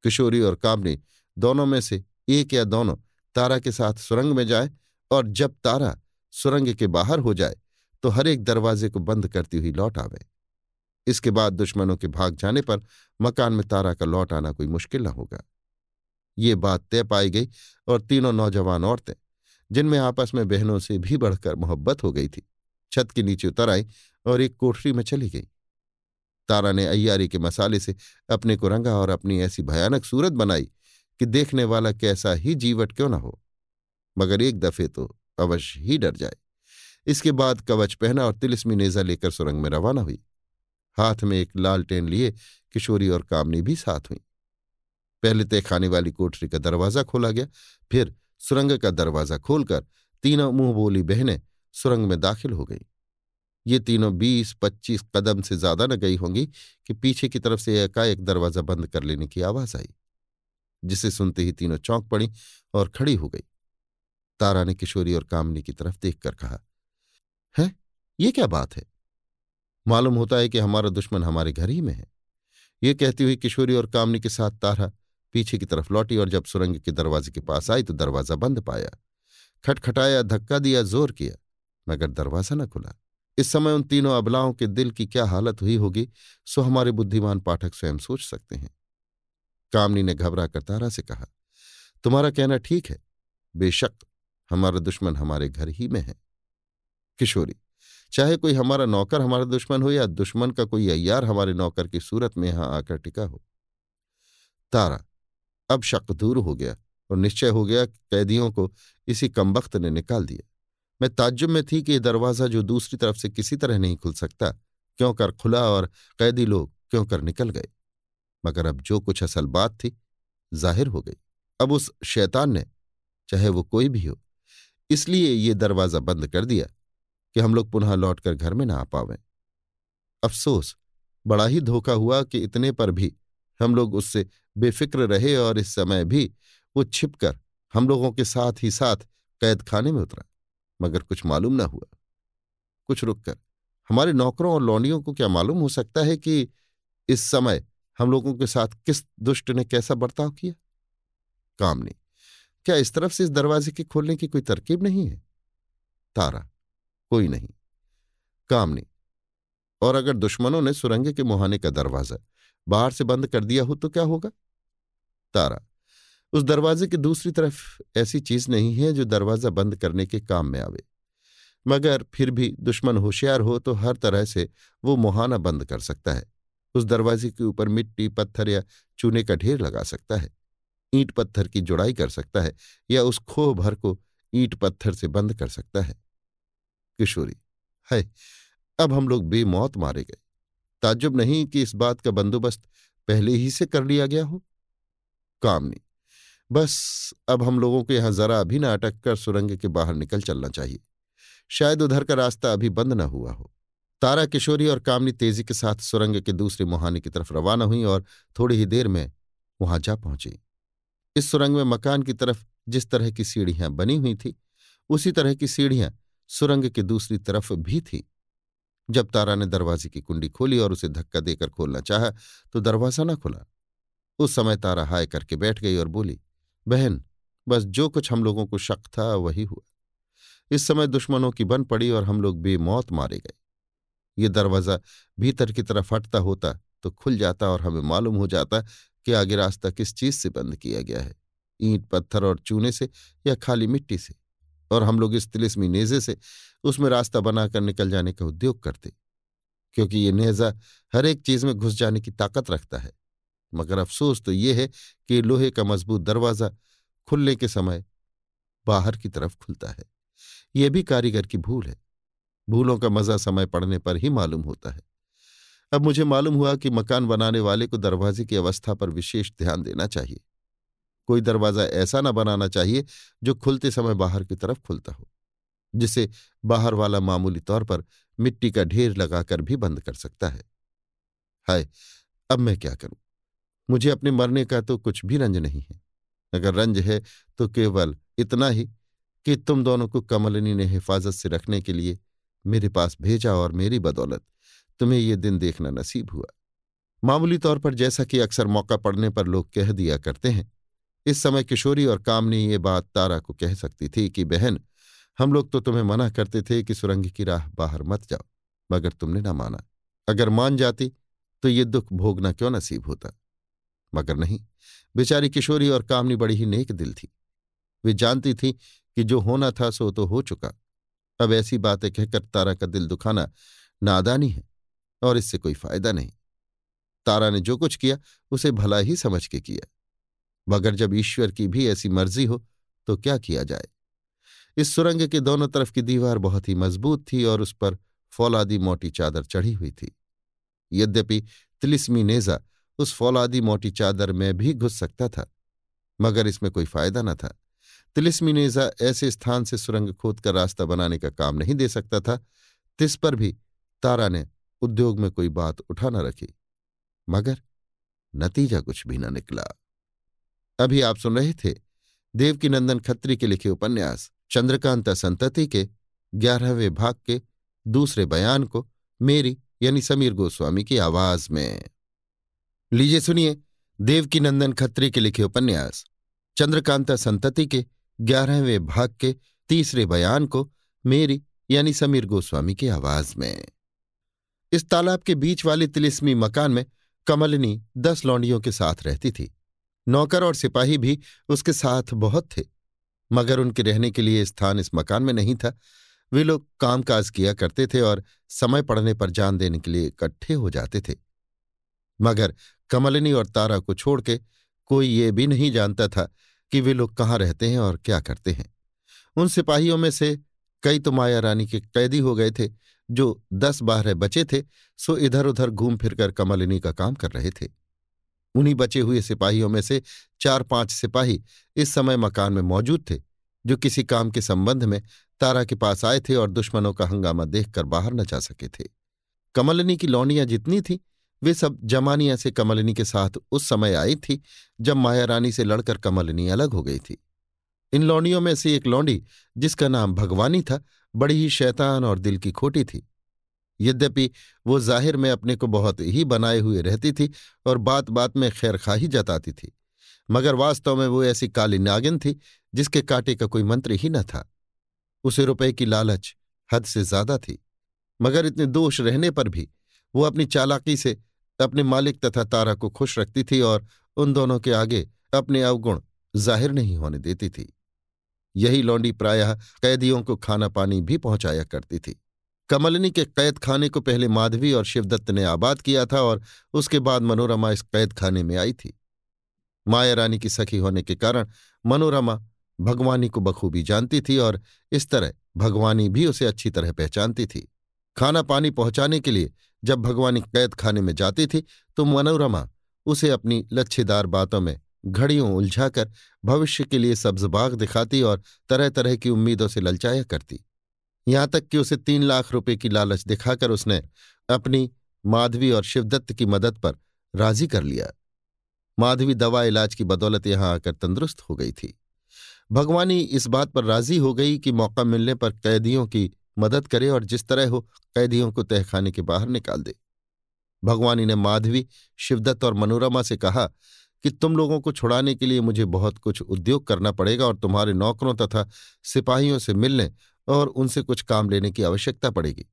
किशोरी और कामनी, दोनों में से एक या दोनों तारा के साथ सुरंग में जाए और जब तारा सुरंग के बाहर हो जाए तो हर एक दरवाजे को बंद करती हुई लौट आवे। इसके बाद दुश्मनों के भाग जाने पर मकान में तारा का लौट आना कोई मुश्किल न होगा। ये बात तय पाई गई और तीनों नौजवान औरतें, जिनमें आपस में बहनों से भी बढ़कर मोहब्बत हो गई थी, छत के नीचे उतर आई और एक कोठरी में चली गई। तारा ने अय्यारी के मसाले से अपने को रंगा और अपनी ऐसी भयानक सूरत बनाई कि देखने वाला कैसा ही जीवट क्यों न हो। मगर एक दफे तो अवश्य ही डर जाए। इसके बाद कवच पहना और तिलिस्मी नेजा लेकर सुरंग में रवाना हुई। हाथ में एक लालटेन लिए किशोरी और कामनी भी साथ हुई। पहले तय खाने वाली कोठरी का दरवाज़ा खोला गया, फिर सुरंग का दरवाज़ा खोलकर तीनों मुँह बोली बहनें सुरंग में दाखिल हो गई। ये तीनों बीस पच्चीस कदम से ज़्यादा न गई होंगी कि पीछे की तरफ़ से एकाएक दरवाज़ा बंद कर लेने की आवाज़ आई, जिसे सुनते ही तीनों चौंक पड़ी और खड़ी हो गई। तारा ने किशोरी और कामनी की तरफ़ देखकर कहा, है? ये क्या बात है? मालूम होता है कि हमारा दुश्मन हमारे घर ही में है। ये कहती हुई किशोरी और कामनी के साथ तारा पीछे की तरफ़ लौटी और जब सुरंग के दरवाजे के पास आई तो दरवाज़ा बंद पाया। खटखटाया, धक्का दिया, ज़ोर किया, मगर दरवाज़ा न खुला। इस समय उन तीनों अबलाओं के दिल की क्या हालत हुई होगी, सो हमारे बुद्धिमान पाठक स्वयं सोच सकते हैं। कामनी ने घबरा कर तारा से कहा, तुम्हारा कहना ठीक है। बेशक हमारा दुश्मन हमारे घर ही में है। किशोरी, चाहे कोई हमारा नौकर हमारा दुश्मन हो या दुश्मन का कोई अय्यार हमारे नौकर की सूरत में यहाँ आकर टिका हो। तारा, अब शक दूर हो गया और निश्चय हो गया कि कैदियों को इसी कमबख्त ने निकाल दिया। मैं ताज्जुब में थी कि दरवाज़ा जो दूसरी तरफ़ से किसी तरह नहीं खुल सकता, क्यों कर खुला और कैदी लोग क्यों कर निकल गए? मगर अब जो कुछ असल बात थी, ज़ाहिर हो गई। अब उस शैतान ने, चाहे वो कोई भी हो इसलिए ये दरवाज़ा बंद कर दिया कि हम लोग पुनः लौटकर घर में ना आ पावें। अफसोस, बड़ा ही धोखा हुआ कि इतने पर भी हम लोग उससे बेफिक्र रहे और इस समय भी वो छिपकर हम लोगों के साथ ही साथ कैद खाने में उतरा, मगर कुछ मालूम ना हुआ। कुछ रुककर, हमारे नौकरों और लौंडियों को क्या मालूम हो सकता है कि इस समय हम लोगों के साथ किस दुष्ट ने कैसा बर्ताव किया? कामनी क्या इस तरफ़ से इस दरवाजे के खोलने की कोई तरकीब नहीं है? तारा, कोई नहीं। कामनी, और अगर दुश्मनों ने सुरंग के मुहाने का दरवाज़ा बाहर से बंद कर दिया हो तो क्या होगा? तारा, उस दरवाजे की दूसरी तरफ़ ऐसी चीज़ नहीं है जो दरवाज़ा बंद करने के काम में आवे। मगर फिर भी दुश्मन होशियार हो तो हर तरह से वो मुहाना बंद कर सकता है। उस दरवाजे के ऊपर मिट्टी, पत्थर या चूने का ढेर लगा सकता है। ईंट पत्थर की जुड़ाई कर सकता है या उस खोह भर को ईंट पत्थर से बंद कर सकता है। किशोरी है अब हम लोग बेमौत मारे गए। ताज्जुब नहीं कि इस बात का बंदोबस्त पहले ही से कर लिया गया हो? कामनी बस अब हम लोगों को यहाँ जरा अभी ना अटक कर सुरंग के बाहर निकल चलना चाहिए। शायद उधर का रास्ता अभी बंद ना हुआ हो। तारा, किशोरी और कामनी तेज़ी के साथ सुरंग के दूसरे मुहाने की तरफ़ रवाना हुई और थोड़ी ही देर में वहाँ जा पहुँची। इस सुरंग में मकान की तरफ़ जिस तरह की सीढ़ियाँ बनी हुई थी, उसी तरह की सीढ़ियाँ सुरंग की दूसरी तरफ़ भी थी। जब तारा ने दरवाजे की कुंडी खोली और उसे धक्का देकर खोलना चाहा तो दरवाज़ा न खुला। उस समय तारा हाय करके बैठ गई और बोली, बहन, बस जो कुछ हम लोगों को शक था, वही हुआ। इस समय दुश्मनों की बन पड़ी और हम लोग बेमौत मारे गए। ये दरवाज़ा भीतर की तरफ़ हटता होता तो खुल जाता और हमें मालूम हो जाता कि आगे रास्ता किस चीज़ से बंद किया गया है, ईंट, पत्थर और चूने से या खाली मिट्टी से? और हम लोग इस तिलिस्मी नेजे से उसमें रास्ता बनाकर निकल जाने का उद्योग करते, क्योंकि ये नेजा हर एक चीज़ में घुस जाने की ताकत रखता है। मगर अफसोस तो ये है कि लोहे का मज़बूत दरवाज़ा खुलने के समय बाहर की तरफ़ खुलता है। यह भी कारीगर की भूल है। भूलों का मज़ा समय पड़ने पर ही मालूम होता है। अब मुझे मालूम हुआ कि मकान बनाने वाले को दरवाजे की अवस्था पर विशेष ध्यान देना चाहिए। कोई दरवाज़ा ऐसा न बनाना चाहिए जो खुलते समय बाहर की तरफ़ खुलता हो, जिसे बाहर वाला मामूली तौर पर मिट्टी का ढेर लगाकर भी बंद कर सकता है। हाय, अब मैं क्या करूँ? मुझे अपने मरने का तो कुछ भी रंज नहीं है। अगर रंज है तो केवल इतना ही कि तुम दोनों को कमलिनी ने हिफाजत से रखने के लिए मेरे पास भेजा और मेरी बदौलत। तुम्हें ये दिन देखना नसीब हुआ। मामूली तौर पर जैसा कि अक्सर मौका पड़ने पर लोग कह दिया करते हैं, इस समय किशोरी और कामनी ये बात तारा को कह सकती थी कि, बहन, हम लोग तो तुम्हें मना करते थे कि सुरंग की राह बाहर मत जाओ, मगर तुमने ना माना। अगर मान जाती तो ये दुख भोगना क्यों नसीब होता? मगर नहीं, बेचारी किशोरी और कामनी बड़ी ही नेक दिल थी। वे जानती थी कि जो होना था सो तो हो चुका। अब ऐसी बातें कहकर तारा का दिल दुखाना नादानी है। और इससे कोई फ़ायदा नहीं। तारा ने जो कुछ किया, उसे भला ही समझ के किया। मगर जब ईश्वर की भी ऐसी मर्ज़ी हो तो क्या किया जाए? इस सुरंग के दोनों तरफ़ की दीवार बहुत ही मज़बूत थी और उस पर फौलादी मोटी चादर चढ़ी हुई थी। यद्यपि तिलिस्मी नेजा उस फौलादी मोटी चादर में भी घुस सकता था, मगर इसमें कोई फ़ायदा न था। तिलिस्मी नेजा ऐसे स्थान से सुरंग खोदकर रास्ता बनाने का काम नहीं दे सकता था, तिस पर भी तारा ने उद्योग में कोई बात उठा न रखी, मगर नतीजा कुछ भी न निकला। अभी आप सुन रहे थे देवकीनंदन खत्री के लिखे उपन्यास चंद्रकांता संतति के ग्यारहवें भाग के दूसरे बयान को मेरी यानी समीर गोस्वामी की आवाज़ में। लीजिए सुनिए देवकीनंदन खत्री के लिखे उपन्यास चंद्रकांता संतति के ग्यारहवें भाग के तीसरे बयान को मेरी यानी समीर गोस्वामी की आवाज़ में। इस तालाब के बीच वाले तिलिस्मी मकान में कमलनी दस लौंडियों के साथ रहती थी। नौकर और सिपाही भी उसके साथ बहुत थे, मगर उनके रहने के लिए स्थान इस मकान में नहीं था। वे लोग कामकाज किया करते थे और समय पड़ने पर जान देने के लिए इकट्ठे हो जाते थे। मगर कमलिनी और तारा को छोड़ के कोई ये भी नहीं जानता था कि वे लोग कहाँ रहते हैं और क्या करते हैं। उन सिपाहियों में से कई तो माया रानी के कैदी हो गए थे जो दस बारह बचे थे, सो इधर उधर घूम फिरकर कमलिनी का काम कर रहे थे। उन्हीं बचे हुए सिपाहियों में से चार पाँच सिपाही इस समय मकान में मौजूद थे, जो किसी काम के संबंध में तारा के पास आए थे और दुश्मनों का हंगामा देखकर बाहर न जा सके थे। कमलिनी की लौनियाँ जितनी थी, वे सब जमानिया से कमलिनी के साथ उस समय आई थी, जब माया रानी से लड़कर कमलिनी अलग हो गई थी। इन लौंडियों में से एक लौंडी, जिसका नाम भगवानी था बड़ी ही शैतान और दिल की खोटी थी। यद्यपि वो ज़ाहिर में अपने को बहुत ही बनाए हुए रहती थी और बात बात में खैर खाही जताती थी, मगर वास्तव में वो ऐसी काली नागिन थी जिसके काटे का कोई मंत्र ही न था। उसे रुपए की लालच हद से ज़्यादा थी, मगर इतने दोष रहने पर भी वो अपनी चालाकी से अपने मालिक तथा तारा को खुश रखती थी और उन दोनों के आगे अपने अवगुण ज़ाहिर नहीं होने देती थी। यही लौंडी प्रायः कैदियों को खाना पानी भी पहुँचाया करती थी। कमलनी के कैद खाने को पहले माधवी और शिवदत्त ने आबाद किया था और उसके बाद मनोरमा इस कैद खाने में आई थी। माया रानी की सखी होने के कारण मनोरमा भगवानी को बखूबी जानती थी और इस तरह भगवानी भी उसे अच्छी तरह पहचानती थी। खाना पानी पहुँचाने के लिए जब भगवानी कैद खाने में जाती थी तो मनोरमा उसे अपनी लच्छेदार बातों में घड़ियों उलझाकर भविष्य के लिए सब्जबाग दिखाती और तरह तरह की उम्मीदों से ललचाया करती। यहाँ तक कि उसे तीन लाख रुपए की लालच दिखाकर उसने अपनी माधवी और शिवदत्त की मदद पर राज़ी कर लिया। माधवी दवा इलाज की बदौलत यहाँ आकर तंदुरुस्त हो गई थी। भगवानी इस बात पर राज़ी हो गई कि मौका मिलने पर कैदियों की मदद करे और जिस तरह हो कैदियों को तहखाने के बाहर निकाल दे। भगवानी ने माधवी, शिवदत्त और मनोरमा से कहा कि तुम लोगों को छुड़ाने के लिए मुझे बहुत कुछ उद्योग करना पड़ेगा और तुम्हारे नौकरों तथा सिपाहियों से मिलने और उनसे कुछ काम लेने की आवश्यकता पड़ेगी।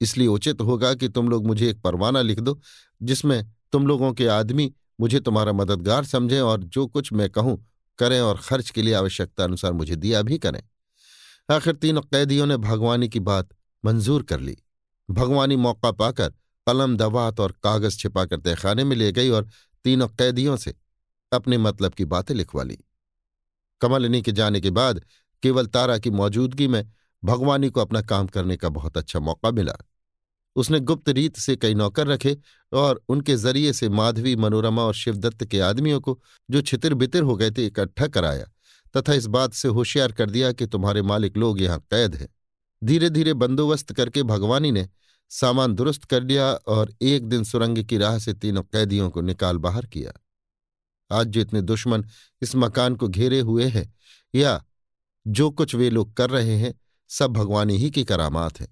इसलिए उचित होगा कि तुम लोग मुझे एक परवाना लिख दो, जिसमें तुम लोगों के आदमी मुझे तुम्हारा मददगार समझें और जो कुछ मैं कहूँ करें और खर्च के लिए आवश्यकता अनुसार मुझे दिया भी करें। आखिर तीनों कैदियों ने भगवानी की बात मंजूर कर ली। भगवानी मौका पाकर कलम, दवात और कागज़ छिपाकर तहखाने में ले गई और तीनों कैदियों से अपने मतलब की बातें लिखवा ली। कमलिनी के जाने के बाद केवल तारा की मौजूदगी में भगवानी को अपना काम करने का बहुत अच्छा मौका मिला। उसने गुप्त रीत से कई नौकर रखे और उनके ज़रिए से माधवी, मनोरमा और शिवदत्त के आदमियों को जो छितिर बितिर हो गए थे इकट्ठा कराया तथा इस बात से होशियार कर दिया कि तुम्हारे मालिक लोग यहाँ कैद हैं। धीरे धीरे बंदोबस्त करके भगवानी ने सामान दुरुस्त कर लिया और एक दिन सुरंग की राह से तीनों कैदियों को निकाल बाहर किया। आज जो इतने दुश्मन इस मकान को घेरे हुए हैं या जो कुछ वे लोग कर रहे हैं, सब भगवानी ही की करामात है।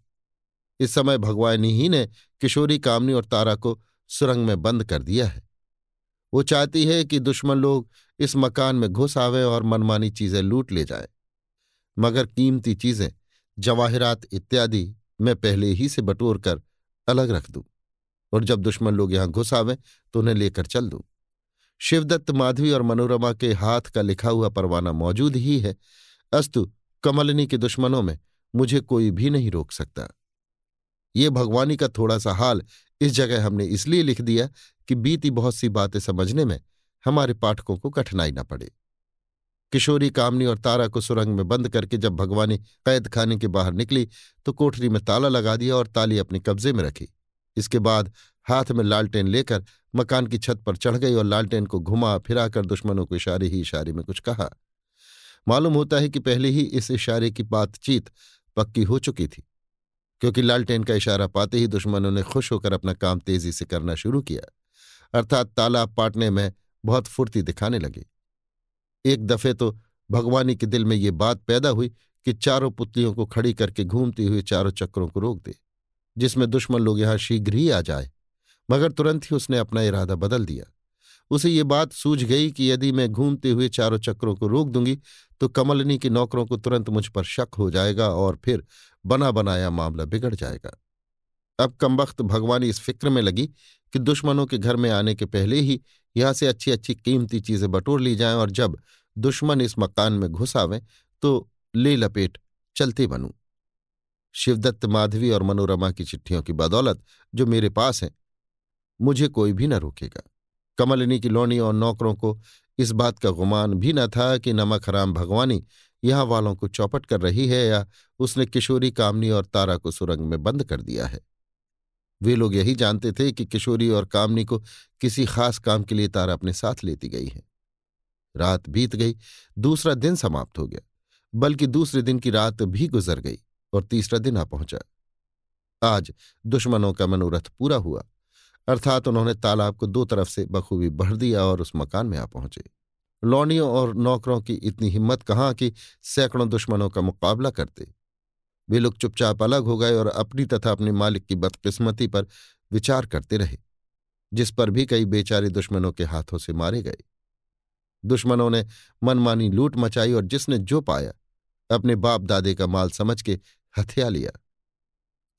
इस समय भगवानी ही ने किशोरी, कामनी और तारा को सुरंग में बंद कर दिया है। वो चाहती है कि दुश्मन लोग इस मकान में घुस आवे और मनमानी चीज़ें लूट ले जाए। मगर कीमती चीज़ें, जवाहिरात इत्यादि मैं पहले ही से बटोर कर अलग रख दूँ और जब दुश्मन लोग यहाँ घुस आवे तो उन्हें लेकर चल दूँ। शिवदत्त माधवी और मनोरमा के हाथ का लिखा हुआ परवाना मौजूद ही है। अस्तु, कमलनी के दुश्मनों में मुझे कोई भी नहीं रोक सकता। ये भगवानी का थोड़ा सा हाल इस जगह हमने इसलिए लिख दिया कि बीती बहुत सी बातें समझने में हमारे पाठकों को कठिनाई न पड़े। किशोरी, कामनी और तारा को सुरंग में बंद करके जब भगवानी कैद खाने के बाहर निकली तो कोठरी में ताला लगा दिया और ताली अपने कब्जे में रखी। इसके बाद हाथ में लालटेन लेकर मकान की छत पर चढ़ गई और लालटेन को घुमा, फिराकर दुश्मनों को इशारे ही इशारे में कुछ कहा। मालूम होता है कि पहले ही इस इशारे की बातचीत पक्की हो चुकी थी, क्योंकि लालटेन का इशारा पाते ही दुश्मनों ने खुश होकर अपना काम तेज़ी से करना शुरू किया, अर्थात तालाब पाटने में बहुत फुर्ती दिखाने लगे। एक दफे तो भगवानी के दिल में ये बात पैदा हुई कि चारों पुतलियों को खड़ी करके घूमती हुई चारों चक्रों को रोक दे, जिसमें दुश्मन लोग यहाँ शीघ्र ही आ जाए। मगर तुरंत ही उसने अपना इरादा बदल दिया। उसे ये बात सूझ गई कि यदि मैं घूमते हुए चारों चक्रों को रोक दूँगी तो कमलनी के नौकरों को तुरंत मुझ पर शक हो जाएगा और फिर बना बनाया मामला बिगड़ जाएगा। अब कमबख्त भगवानी इस फ़िक्र में लगी कि दुश्मनों के घर में आने के पहले ही यहाँ से अच्छी अच्छी कीमती चीज़ें बटोर ली जाएँ और जब दुश्मन इस मकान में घुस आवें तो ले लपेट चलते बनूं। शिवदत्त माधवी और मनोरमा की चिट्ठियों की बदौलत जो मेरे पास है मुझे कोई भी न रोकेगा। कमलिनी की लोनी और नौकरों को इस बात का गुमान भी न था कि नमक हराम भगवानी यहाँ वालों को चौपट कर रही है या उसने किशोरी, कामनी और तारा को सुरंग में बंद कर दिया है। वे लोग यही जानते थे कि किशोरी और कामनी को किसी खास काम के लिए तारा अपने साथ लेती गई है। रात बीत गई, दूसरा दिन समाप्त हो गया, बल्कि दूसरे दिन की रात भी गुजर गई और तीसरा दिन आ पहुँचा। आज दुश्मनों का मनोरथ पूरा हुआ। अर्थात उन्होंने तालाब को दो तरफ़ से बखूबी भर दिया और उस मकान में आ पहुँचे। लौनियों और नौकरों की इतनी हिम्मत कहाँ कि सैकड़ों दुश्मनों का मुकाबला करते। वे लोग चुपचाप अलग हो गए और अपनी तथा अपने मालिक की बदकिस्मती पर विचार करते रहे, जिस पर भी कई बेचारे दुश्मनों के हाथों से मारे गए। दुश्मनों ने मनमानी लूट मचाई और जिसने जो पाया, अपने बाप दादे का माल समझ के हथिया लिया।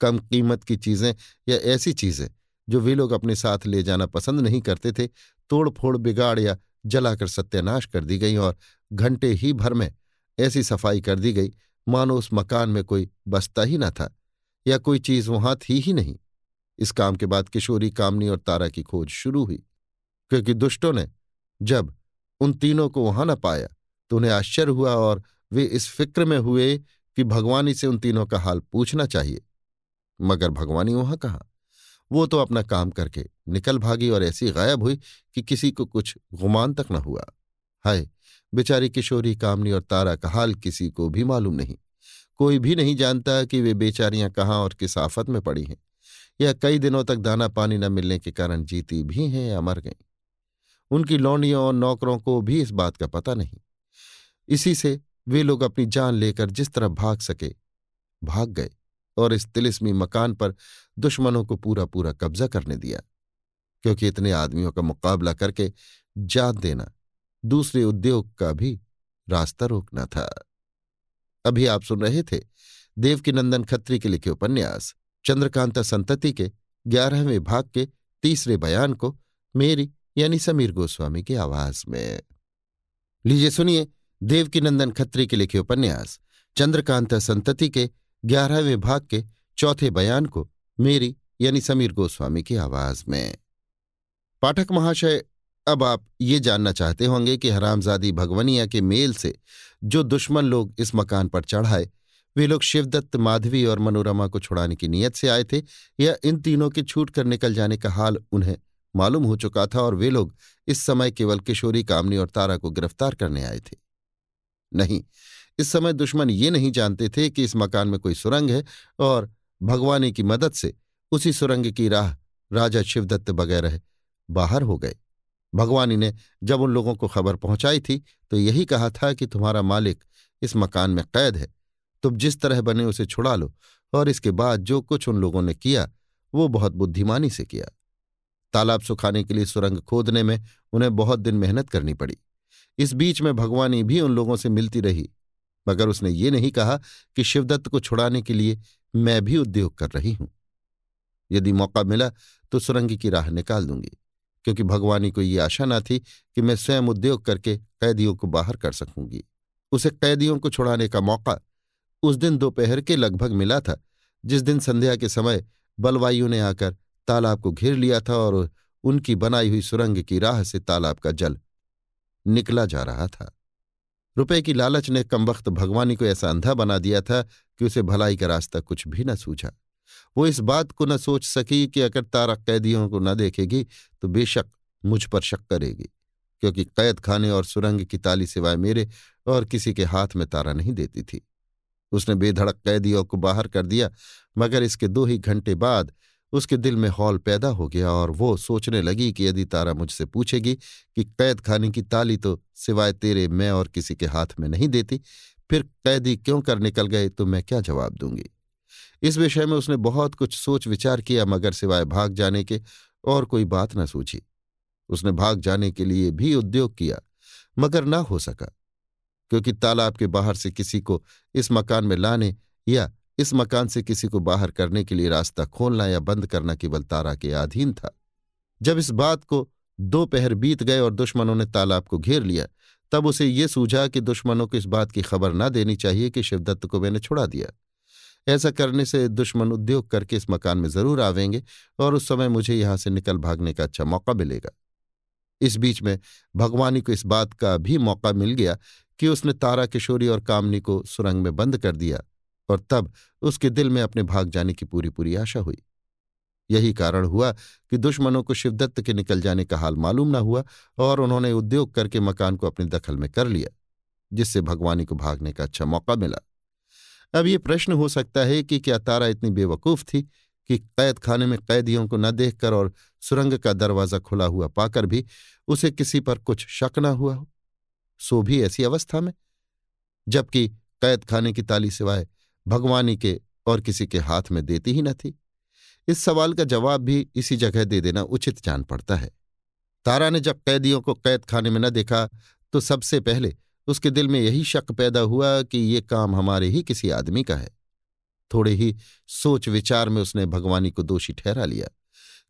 कम कीमत की चीज़ें या ऐसी चीज़ें जो वे लोग अपने साथ ले जाना पसंद नहीं करते थे तोड़ फोड़ बिगाड़ या जलाकर सत्यानाश कर दी गई और घंटे ही भर में ऐसी सफ़ाई कर दी गई। मानो उस मकान में कोई बसता ही न था या कोई चीज़ वहाँ थी ही नहीं। इस काम के बाद किशोरी, कामनी और तारा की खोज शुरू हुई, क्योंकि दुष्टों ने जब उन तीनों को वहाँ न पाया तो उन्हें आश्चर्य हुआ और वे इस फ़िक्र में हुए कि भगवानी से उन तीनों का हाल पूछना चाहिए। मगर भगवानी वहाँ कहा? वो तो अपना काम करके निकल भागी और ऐसी गायब हुई कि किसी को कुछ गुमान तक न हुआ। हाय, बेचारी किशोरी, कामनी और तारा का हाल किसी को भी मालूम नहीं। कोई भी नहीं जानता कि वे बेचारियाँ कहाँ और किस आफत में पड़ी हैं। या कई दिनों तक दाना पानी न मिलने के कारण जीती भी हैं या मर गईं। उनकी लौंडियों और नौकरों को भी इस बात का पता नहीं। इसी से वे लोग अपनी जान लेकर जिस तरह भाग सके, भाग गए। और इस तिलिस्मी मकान पर दुश्मनों को पूरा पूरा कब्जा करने दिया, क्योंकि इतने आदमियों का मुकाबला करके जात देना दूसरे उद्योग का भी रास्ता रोकना था। अभी आप सुन रहे थे देवकीनंदन खत्री के लिखे उपन्यास, चंद्रकांता संतति के ग्यारहवें भाग के तीसरे बयान को मेरी यानी समीर गोस्वामी की आवाज़ में। लीजिए सुनिए देवकीनंदन खत्री के लिखे उपन्यास, चंद्रकांता संतति के ग्यारहवें भाग के चौथे बयान को मेरी यानी समीर गोस्वामी की आवाज़ में। पाठक महाशय, अब आप ये जानना चाहते होंगे कि हरामजादी भगवनिया के मेल से जो दुश्मन लोग इस मकान पर चढ़ाए, वे लोग शिवदत्त, माधवी और मनोरमा को छुड़ाने की नीयत से आए थे या इन तीनों के छूट कर निकल जाने का हाल उन्हें मालूम हो चुका था और वे लोग इस समय केवल किशोरी कामनी और तारा को गिरफ़्तार करने आए थे। नहीं इस समय दुश्मन ये नहीं जानते थे कि इस मकान में कोई सुरंग है और भगवानी की मदद से उसी सुरंग की राह राजा शिवदत्त वगैरह बाहर हो गए। भगवानी ने जब उन लोगों को खबर पहुंचाई थी तो यही कहा था कि तुम्हारा मालिक इस मकान में कैद है, तुम जिस तरह बने उसे छुड़ा लो और इसके बाद जो कुछ उन लोगों ने किया, वो बहुत बुद्धिमानी से किया। तालाब सुखाने के लिए सुरंग खोदने में उन्हें बहुत दिन मेहनत करनी पड़ी। इस बीच में भगवानी भी उन लोगों से मिलती रही। मगर उसने ये नहीं कहा कि शिवदत्त को छुड़ाने के लिए मैं भी उद्योग कर रही हूँ। यदि मौका मिला तो सुरंग की राह निकाल दूँगी, क्योंकि भगवानी को ये आशा न थी कि मैं स्वयं उद्योग करके कैदियों को बाहर कर सकूँगी। उसे कैदियों को छुड़ाने का मौका उस दिन दोपहर के लगभग मिला था, जिस दिन संध्या के समय बलवायु ने आकर तालाब को घेर लिया था और उनकी बनाई हुई सुरंग की राह से तालाब का जल निकला जा रहा था। रुपए की लालच ने कमबख्त भगवानी को ऐसा अंधा बना दिया था कि उसे भलाई का रास्ता कुछ भी न सूझा। वो इस बात को न सोच सकी कि अगर तारा कैदियों को न देखेगी तो बेशक मुझ पर शक करेगी, क्योंकि कैद खाने और सुरंग की ताली सिवाय मेरे और किसी के हाथ में तारा नहीं देती थी। उसने बेधड़क कैदियों को बाहर कर दिया, मगर इसके दो ही घंटे बाद उसके दिल में हौल पैदा हो गया और वो सोचने लगी कि यदि तारा मुझसे पूछेगी कि कैद खाने की ताली तो सिवाय तेरे, मैं और किसी के हाथ में नहीं देती, फिर कैदी क्यों कर निकल गए तो मैं क्या जवाब दूँगी? इस विषय में उसने बहुत कुछ सोच विचार किया, मगर सिवाय भाग जाने के और कोई बात न सूझी। उसने भाग जाने के लिए भी उद्योग किया, मगर ना हो सका, क्योंकि तालाब के बाहर से किसी को इस मकान में लाने या इस मकान से किसी को बाहर करने के लिए रास्ता खोलना या बंद करना केवल तारा के अधीन था। जब इस बात को दो पहर बीत गए और दुश्मनों ने तालाब को घेर लिया, तब उसे ये सूझा कि दुश्मनों को इस बात की खबर न देनी चाहिए कि शिवदत्त को मैंने छुड़ा दिया। ऐसा करने से दुश्मन उद्योग करके इस मकान में ज़रूर आवेंगे और उस समय मुझे यहाँ से निकल भागने का अच्छा मौका मिलेगा। इस बीच में भगवानी को इस बात का भी मौका मिल गया कि उसने तारा किशोरी और कामनी को सुरंग में बंद कर दिया। और तब उसके दिल में अपने भाग जाने की पूरी पूरी आशा हुई। यही कारण हुआ कि दुश्मनों को शिवदत्त के निकल जाने का हाल मालूम न हुआ और उन्होंने उद्योग करके मकान को अपने दखल में कर लिया, जिससे भगवानी को भागने का अच्छा मौका मिला। अब ये प्रश्न हो सकता है कि क्या तारा इतनी बेवकूफ़ थी कि कैद खाने में कैदियों को न देखकर और सुरंग का दरवाज़ा खुला हुआ पाकर भी उसे किसी पर कुछ शक न हुआ हो? सो भी ऐसी अवस्था में? जबकि कैद खाने की ताली सिवाय भगवानी के और किसी के हाथ में देती ही न थी। इस सवाल का जवाब भी इसी जगह दे देना उचित जान पड़ता है। तारा ने जब कैदियों को कैद खाने में न देखा तो सबसे पहले उसके दिल में यही शक पैदा हुआ कि ये काम हमारे ही किसी आदमी का है। थोड़े ही सोच विचार में उसने भगवानी को दोषी ठहरा लिया,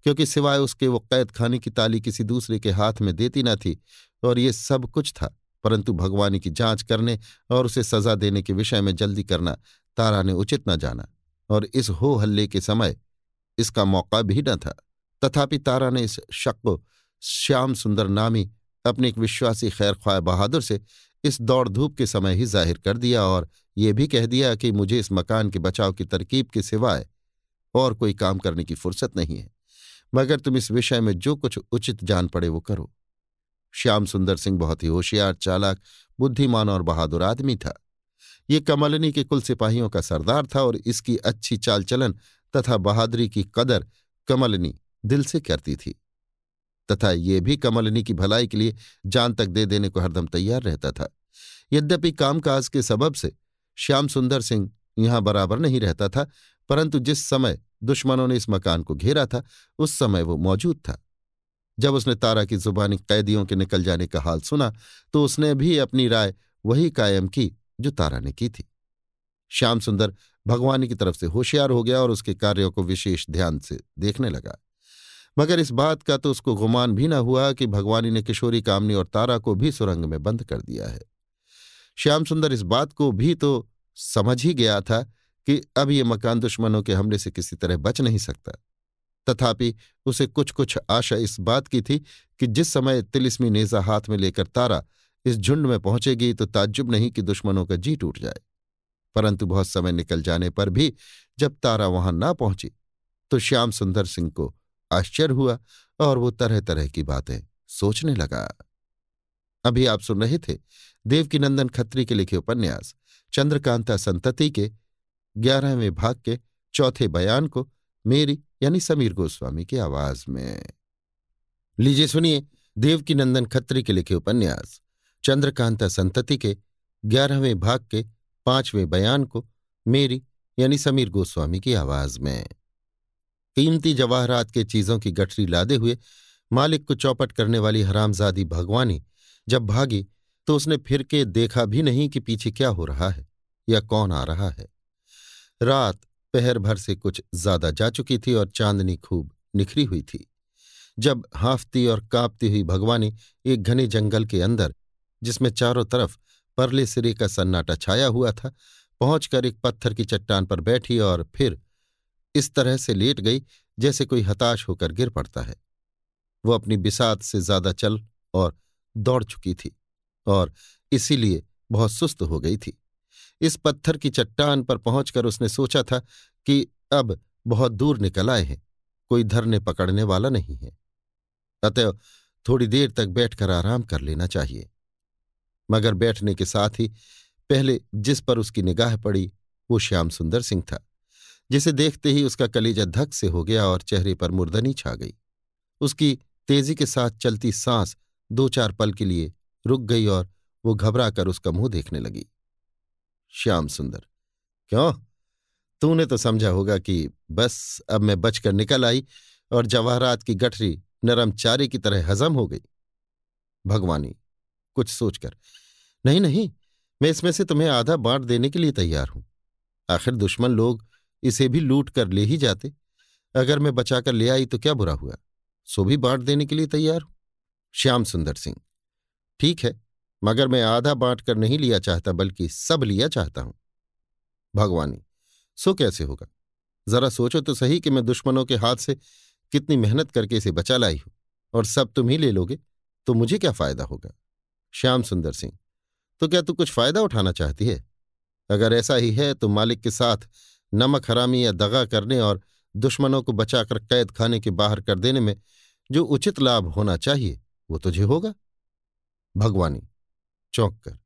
क्योंकि सिवाय उसके वो कैद खाने की ताली किसी दूसरे के हाथ में देती न थी, और ये सब कुछ था, परंतु भगवानी की जाँच करने और उसे सजा देने के विषय में जल्दी करना तारा ने उचित न जाना और इस हो हल्ले के समय इसका मौका भी न था। तथापि तारा ने इस शक को श्याम सुंदर नामी अपने एक विश्वासी खैर ख्वाह बहादुर से इस दौड़ धूप के समय ही ज़ाहिर कर दिया और ये भी कह दिया कि मुझे इस मकान के बचाव की तरकीब के सिवाय और कोई काम करने की फुर्सत नहीं है। मगर तुम इस विषय में जो कुछ उचित जान पड़े वो करो। श्याम सुंदर सिंह बहुत ही होशियार, चालाक, बुद्धिमान और बहादुर आदमी था। ये कमलनी के कुल सिपाहियों का सरदार था और इसकी अच्छी चाल चलन तथा बहादुरी की कदर कमलनी दिल से करती थी। तथा ये भी कमलनी की भलाई के लिए जान तक दे देने को हरदम तैयार रहता था। यद्यपि कामकाज के सबब से श्याम सुंदर सिंह यहाँ बराबर नहीं रहता था, परंतु जिस समय दुश्मनों ने इस मकान को घेरा था, उस समय वो मौजूद था। जब उसने तारा की जुबानी कैदियों के निकल जाने का हाल सुना तो उसने भी अपनी राय वही कायम की जो तारा ने की थी। श्याम सुंदर भगवानी की तरफ़ से होशियार हो गया और उसके कार्यों को विशेष ध्यान से देखने लगा। मगर इस बात का तो उसको गुमान भी न हुआ कि भगवानी ने किशोरी कामनी और तारा को भी सुरंग में बंद कर दिया है। श्याम सुंदर इस बात को भी तो समझ ही गया था कि अब ये मकान दुश्मनों के हमले से किसी तरह बच नहीं सकता। तथापि उसे कुछ कुछ आशा इस बात की थी कि जिस समय तिलिस्मी नेजा हाथ में लेकर तारा इस झुंड में पहुंचेगी तो ताज्जुब नहीं कि दुश्मनों का जी टूट जाए। परंतु बहुत समय निकल जाने पर भी जब तारा वहाँ ना पहुँची तो श्याम सुंदर सिंह को आश्चर्य हुआ और वो तरह तरह की बातें सोचने लगा। अभी आप सुन रहे थे देवकीनंदन खत्री के लिखे उपन्यास, चंद्रकांता संतति के ग्यारहवें भाग के चौथे बयान को मेरी यानी समीर गोस्वामी की आवाज़ में। लीजिए सुनिए देवकीनंदन खत्री के लिखे उपन्यास चंद्रकांता संतति के, ग्यारहवें भाग के, पाँचवें बयान को, मेरी, यानी समीर गोस्वामी की आवाज़ में। कीमती जवाहरात के चीज़ों की गठरी लादे हुए मालिक को चौपट करने वाली हरामजादी भगवानी जब भागी तो उसने फिर के देखा भी नहीं कि पीछे क्या हो रहा है, या कौन आ रहा है। रात पहर भर से कुछ ज़्यादा जा चुकी थी और चांदनी खूब निखरी हुई थी। जब हाफती और कांपती हुई भगवानी एक घने जंगल के अंदर जिसमें चारों तरफ़ परले सिरे का सन्नाटा छाया हुआ था, पहुंचकर एक पत्थर की चट्टान पर बैठी और फिर इस तरह से लेट गई जैसे कोई हताश होकर गिर पड़ता है। वो अपनी बिसात से ज़्यादा चल और दौड़ चुकी थी और इसीलिए बहुत सुस्त हो गई थी। इस पत्थर की चट्टान पर पहुंचकर उसने सोचा था कि अब बहुत दूर निकल आए हैं, कोई धरने पकड़ने वाला नहीं है। अतएव थोड़ी देर तक बैठकर आराम कर लेना चाहिए। मगर बैठने के साथ ही पहले जिस पर उसकी निगाह पड़ी, वो श्याम सुंदर सिंह था, जिसे देखते ही उसका कलेजा धक से हो गया और चेहरे पर मुर्दनी छा गई। उसकी तेज़ी के साथ चलती सांस दो चार पल के लिए रुक गई और वो घबरा कर उसका मुँह देखने लगी। श्याम सुंदर, क्यों? तूने तो समझा होगा कि बस अब मैं बचकर निकल आई और जवाहरात की गठरी नरम चारे की तरह हजम हो गई। भगवानी, कुछ सोचकर नहीं नहीं, मैं इसमें से तुम्हें आधा बांट देने के लिए तैयार हूँ। आखिर दुश्मन लोग इसे भी लूट कर ले ही जाते। अगर मैं बचाकर ले आई तो क्या बुरा हुआ? सो भी बांट देने के लिए तैयार हूँ। श्याम सुंदर सिंह, ठीक है, मगर मैं आधा बांट कर नहीं लिया चाहता, बल्कि सब लिया चाहता हूँ। भगवानी, सो कैसे होगा? जरा सोचो तो सही कि मैं दुश्मनों के हाथ से कितनी मेहनत करके इसे बचा लाई हूँ, और सब तुम ही ले लोगे तो मुझे क्या फ़ायदा होगा? श्याम सुंदर सिंह तो क्या तू कुछ फ़ायदा उठाना चाहती है? अगर ऐसा ही है तो मालिक के साथ नमक हरामी या दगा करने और दुश्मनों को बचाकर कैद खाने के बाहर कर देने में जो उचित लाभ होना चाहिए, वो तुझे होगा। भगवानी, चौंक कर।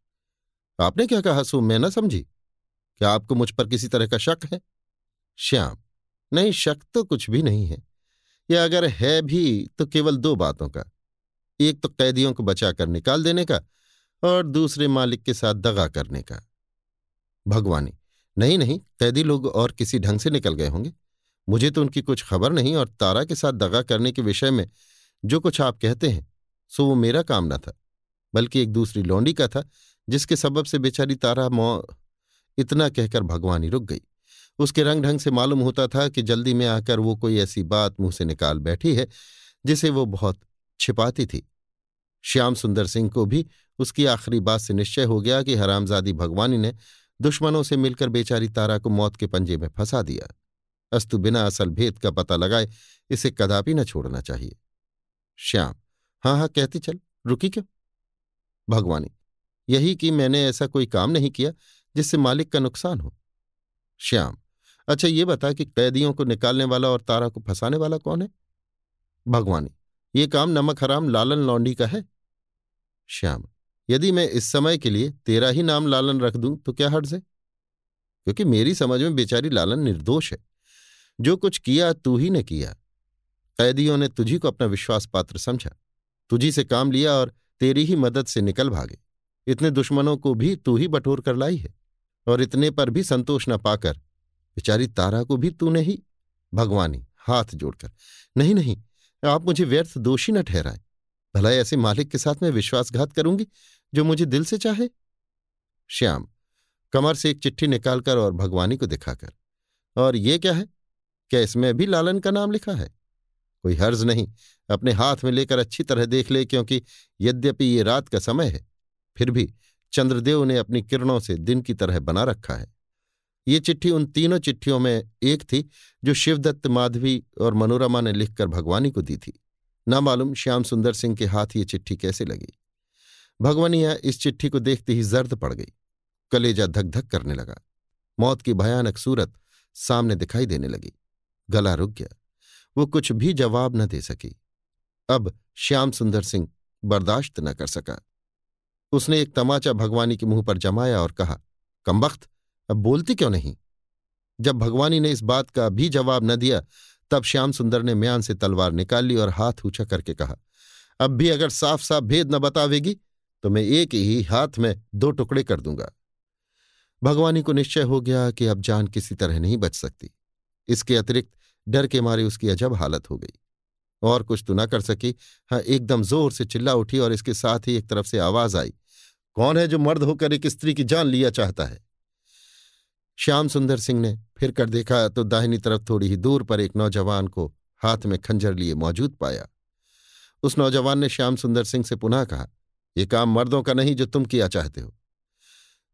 आपने क्या कहा सो मैं न समझी। क्या आपको मुझ पर किसी तरह का शक है? श्याम, नहीं, शक तो कुछ भी नहीं है। या अगर है भी तो केवल दो बातों का। एक तो कैदियों को बचाकर निकाल देने का और दूसरे मालिक के साथ दगा करने का। भगवानी, नहीं नहीं, कैदी लोग और किसी ढंग से निकल गए होंगे। मुझे तो उनकी कुछ खबर नहीं और तारा के साथ दगा करने के विषय में जो कुछ आप कहते हैं, सो वो मेरा काम न था, बल्कि एक दूसरी लौंडी का था, जिसके सबब से बेचारी तारा मौ, इतना कहकर भगवानी रुक गई। उसके रंग ढंग से मालूम होता था कि जल्दी में आकर वो कोई ऐसी बात मुँह से निकाल बैठी है, जिसे वो बहुत छिपाती थी। श्याम सुंदर सिंह को भी उसकी आखिरी बात से निश्चय हो गया कि हरामजादी भगवानी ने दुश्मनों से मिलकर बेचारी तारा को मौत के पंजे में फंसा दिया। अस्तु बिना असल भेद का पता लगाए इसे कदापि न छोड़ना चाहिए। श्याम हाँ हाँ कहती चल, रुकी क्यों? भगवानी, यही कि मैंने ऐसा कोई काम नहीं किया जिससे मालिक का नुकसान हो। श्याम अच्छा ये बता कि कैदियों को निकालने वाला और तारा को फंसाने वाला कौन है? भगवानी, ये काम नमक हराम लालन लौंडी का है? श्याम यदि मैं इस समय के लिए तेरा ही नाम लालन रख दूँ तो क्या हर्ज है क्योंकि मेरी समझ में बेचारी लालन निर्दोष है। जो कुछ किया, तू ही ने किया। कैदियों ने तुझी को अपना विश्वास पात्र समझा। तुझी से काम लिया और तेरी ही मदद से निकल भागे। इतने दुश्मनों को भी तू ही बटोर कर लाई है। और इतने पर भी संतोष न पाकर, बेचारी तारा को भी तूने ही, भगवानी, हाथ जोड़कर। नहीं नहीं, आप मुझे व्यर्थ दोषी न ठहराए। भला ऐसे मालिक के साथ मैं विश्वासघात करूँगी? जो मुझे दिल से चाहे। श्याम, कमर से एक चिट्ठी निकालकर और भगवानी को दिखाकर। और ये क्या है? क्या इसमें भी लालन का नाम लिखा है? कोई हर्ज नहीं, अपने हाथ में लेकर अच्छी तरह देख ले, क्योंकि यद्यपि ये रात का समय है, फिर भी चंद्रदेव ने अपनी किरणों से दिन की तरह बना रखा है। ये चिट्ठी उन तीनों चिट्ठियों में एक थी, जो शिवदत्त, माधवी और मनोरमा ने लिखकर भगवानी को दी थी। न मालूम श्याम सुंदर सिंह के हाथ ये चिट्ठी कैसे लगी। भगवानिया इस चिट्ठी को देखते ही जर्द पड़ गई। कलेजा धक धक करने लगा। मौत की भयानक सूरत सामने दिखाई देने लगी। गला रुक गया। वो कुछ भी जवाब न दे सकी। अब श्याम सुंदर सिंह बर्दाश्त न कर सका। उसने एक तमाचा भगवानी के मुँह पर जमाया और कहा कमबख्त अब बोलती क्यों नहीं? जब भगवानी ने इस बात का भी जवाब न दिया, तब श्याम सुंदर ने म्यान से तलवार निकाल ली और हाथ ऊँचा करके कहा, अब भी अगर साफ़ साफ़ भेद न बतावेगी तो मैं एक ही हाथ में दो टुकड़े कर दूँगा। भगवानी को निश्चय हो गया कि अब जान किसी तरह नहीं बच सकती। इसके अतिरिक्त डर के मारे उसकी अजब हालत हो गई। और कुछ तो ना कर सकी। हाँ एकदम ज़ोर से चिल्ला उठी और इसके साथ ही एक तरफ़ से आवाज़ आई, कौन है जो मर्द होकर एक स्त्री की जान लिया चाहता है? श्याम सुंदर सिंह ने फिर कर देखा तो दाहिनी तरफ़ थोड़ी ही दूर पर एक नौजवान को हाथ में खंजर लिए मौजूद पाया। उस नौजवान ने श्याम सुंदर सिंह से पुनः कहा यह काम मर्दों का नहीं जो तुम किया चाहते हो।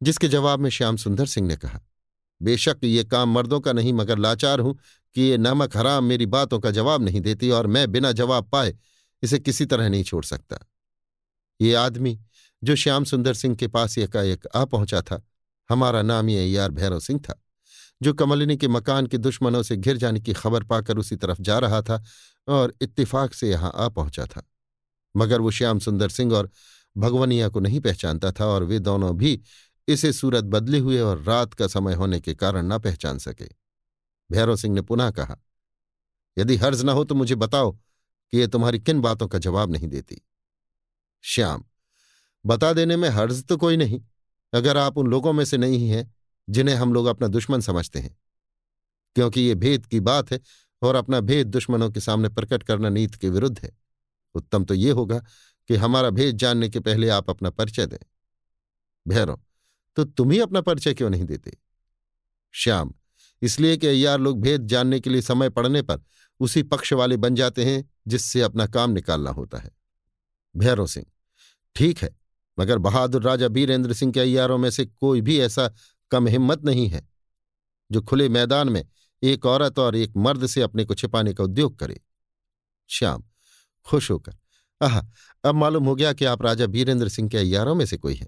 जिसके जवाब में श्याम सुंदर सिंह ने कहा, बेशक ये काम मर्दों का नहीं, मगर लाचार हूँ कि ये नमक हराम मेरी बातों का जवाब नहीं देती और मैं बिना जवाब पाए इसे किसी तरह नहीं छोड़ सकता। ये आदमी, जो श्याम सुंदर सिंह के पास एकाएक आ पहुँचा था, हमारा नाम ये यार भैरव सिंह था, जो कमलिनी के मकान के दुश्मनों से घिर जाने की खबर पाकर उसी तरफ़ जा रहा था और इत्तिफाक से यहाँ आ पहुँचा था। मगर वो श्याम सुंदर सिंह और भगवनिया को नहीं पहचानता था और वे दोनों भी इसे सूरत बदले हुए और रात का समय होने के कारण न पहचान सके। भैरव सिंह ने पुनः कहा, यदि हर्ज न हो तो मुझे बताओ कि ये तुम्हारी किन बातों का जवाब नहीं देती? श्याम, बता देने में हर्ज तो कोई नहीं। अगर आप उन लोगों में से नहीं हैं जिन्हें हम लोग अपना दुश्मन समझते हैं। क्योंकि ये भेद की बात है और अपना भेद दुश्मनों के सामने प्रकट करना नीति के विरुद्ध है। उत्तम तो ये होगा कि हमारा भेद जानने के पहले आप अपना परिचय दें। भैरव तो तुम ही अपना परिचय क्यों नहीं देते? श्याम, इसलिए कि अय्यार लोग भेद जानने के लिए समय पड़ने पर उसी पक्ष वाले बन जाते हैं जिससे अपना काम निकालना होता है। भैरव सिंह, ठीक है, मगर बहादुर राजा बीरेंद्र सिंह के अय्यारों में से कोई भी ऐसा कम हिम्मत नहीं है, जो खुले मैदान में एक औरत और एक मर्द से अपने को छिपाने का उद्योग करे। श्याम, खुश होकर आह, अब मालूम हो गया कि आप राजा बीरेंद्र सिंह के अयारों में से कोई हैं।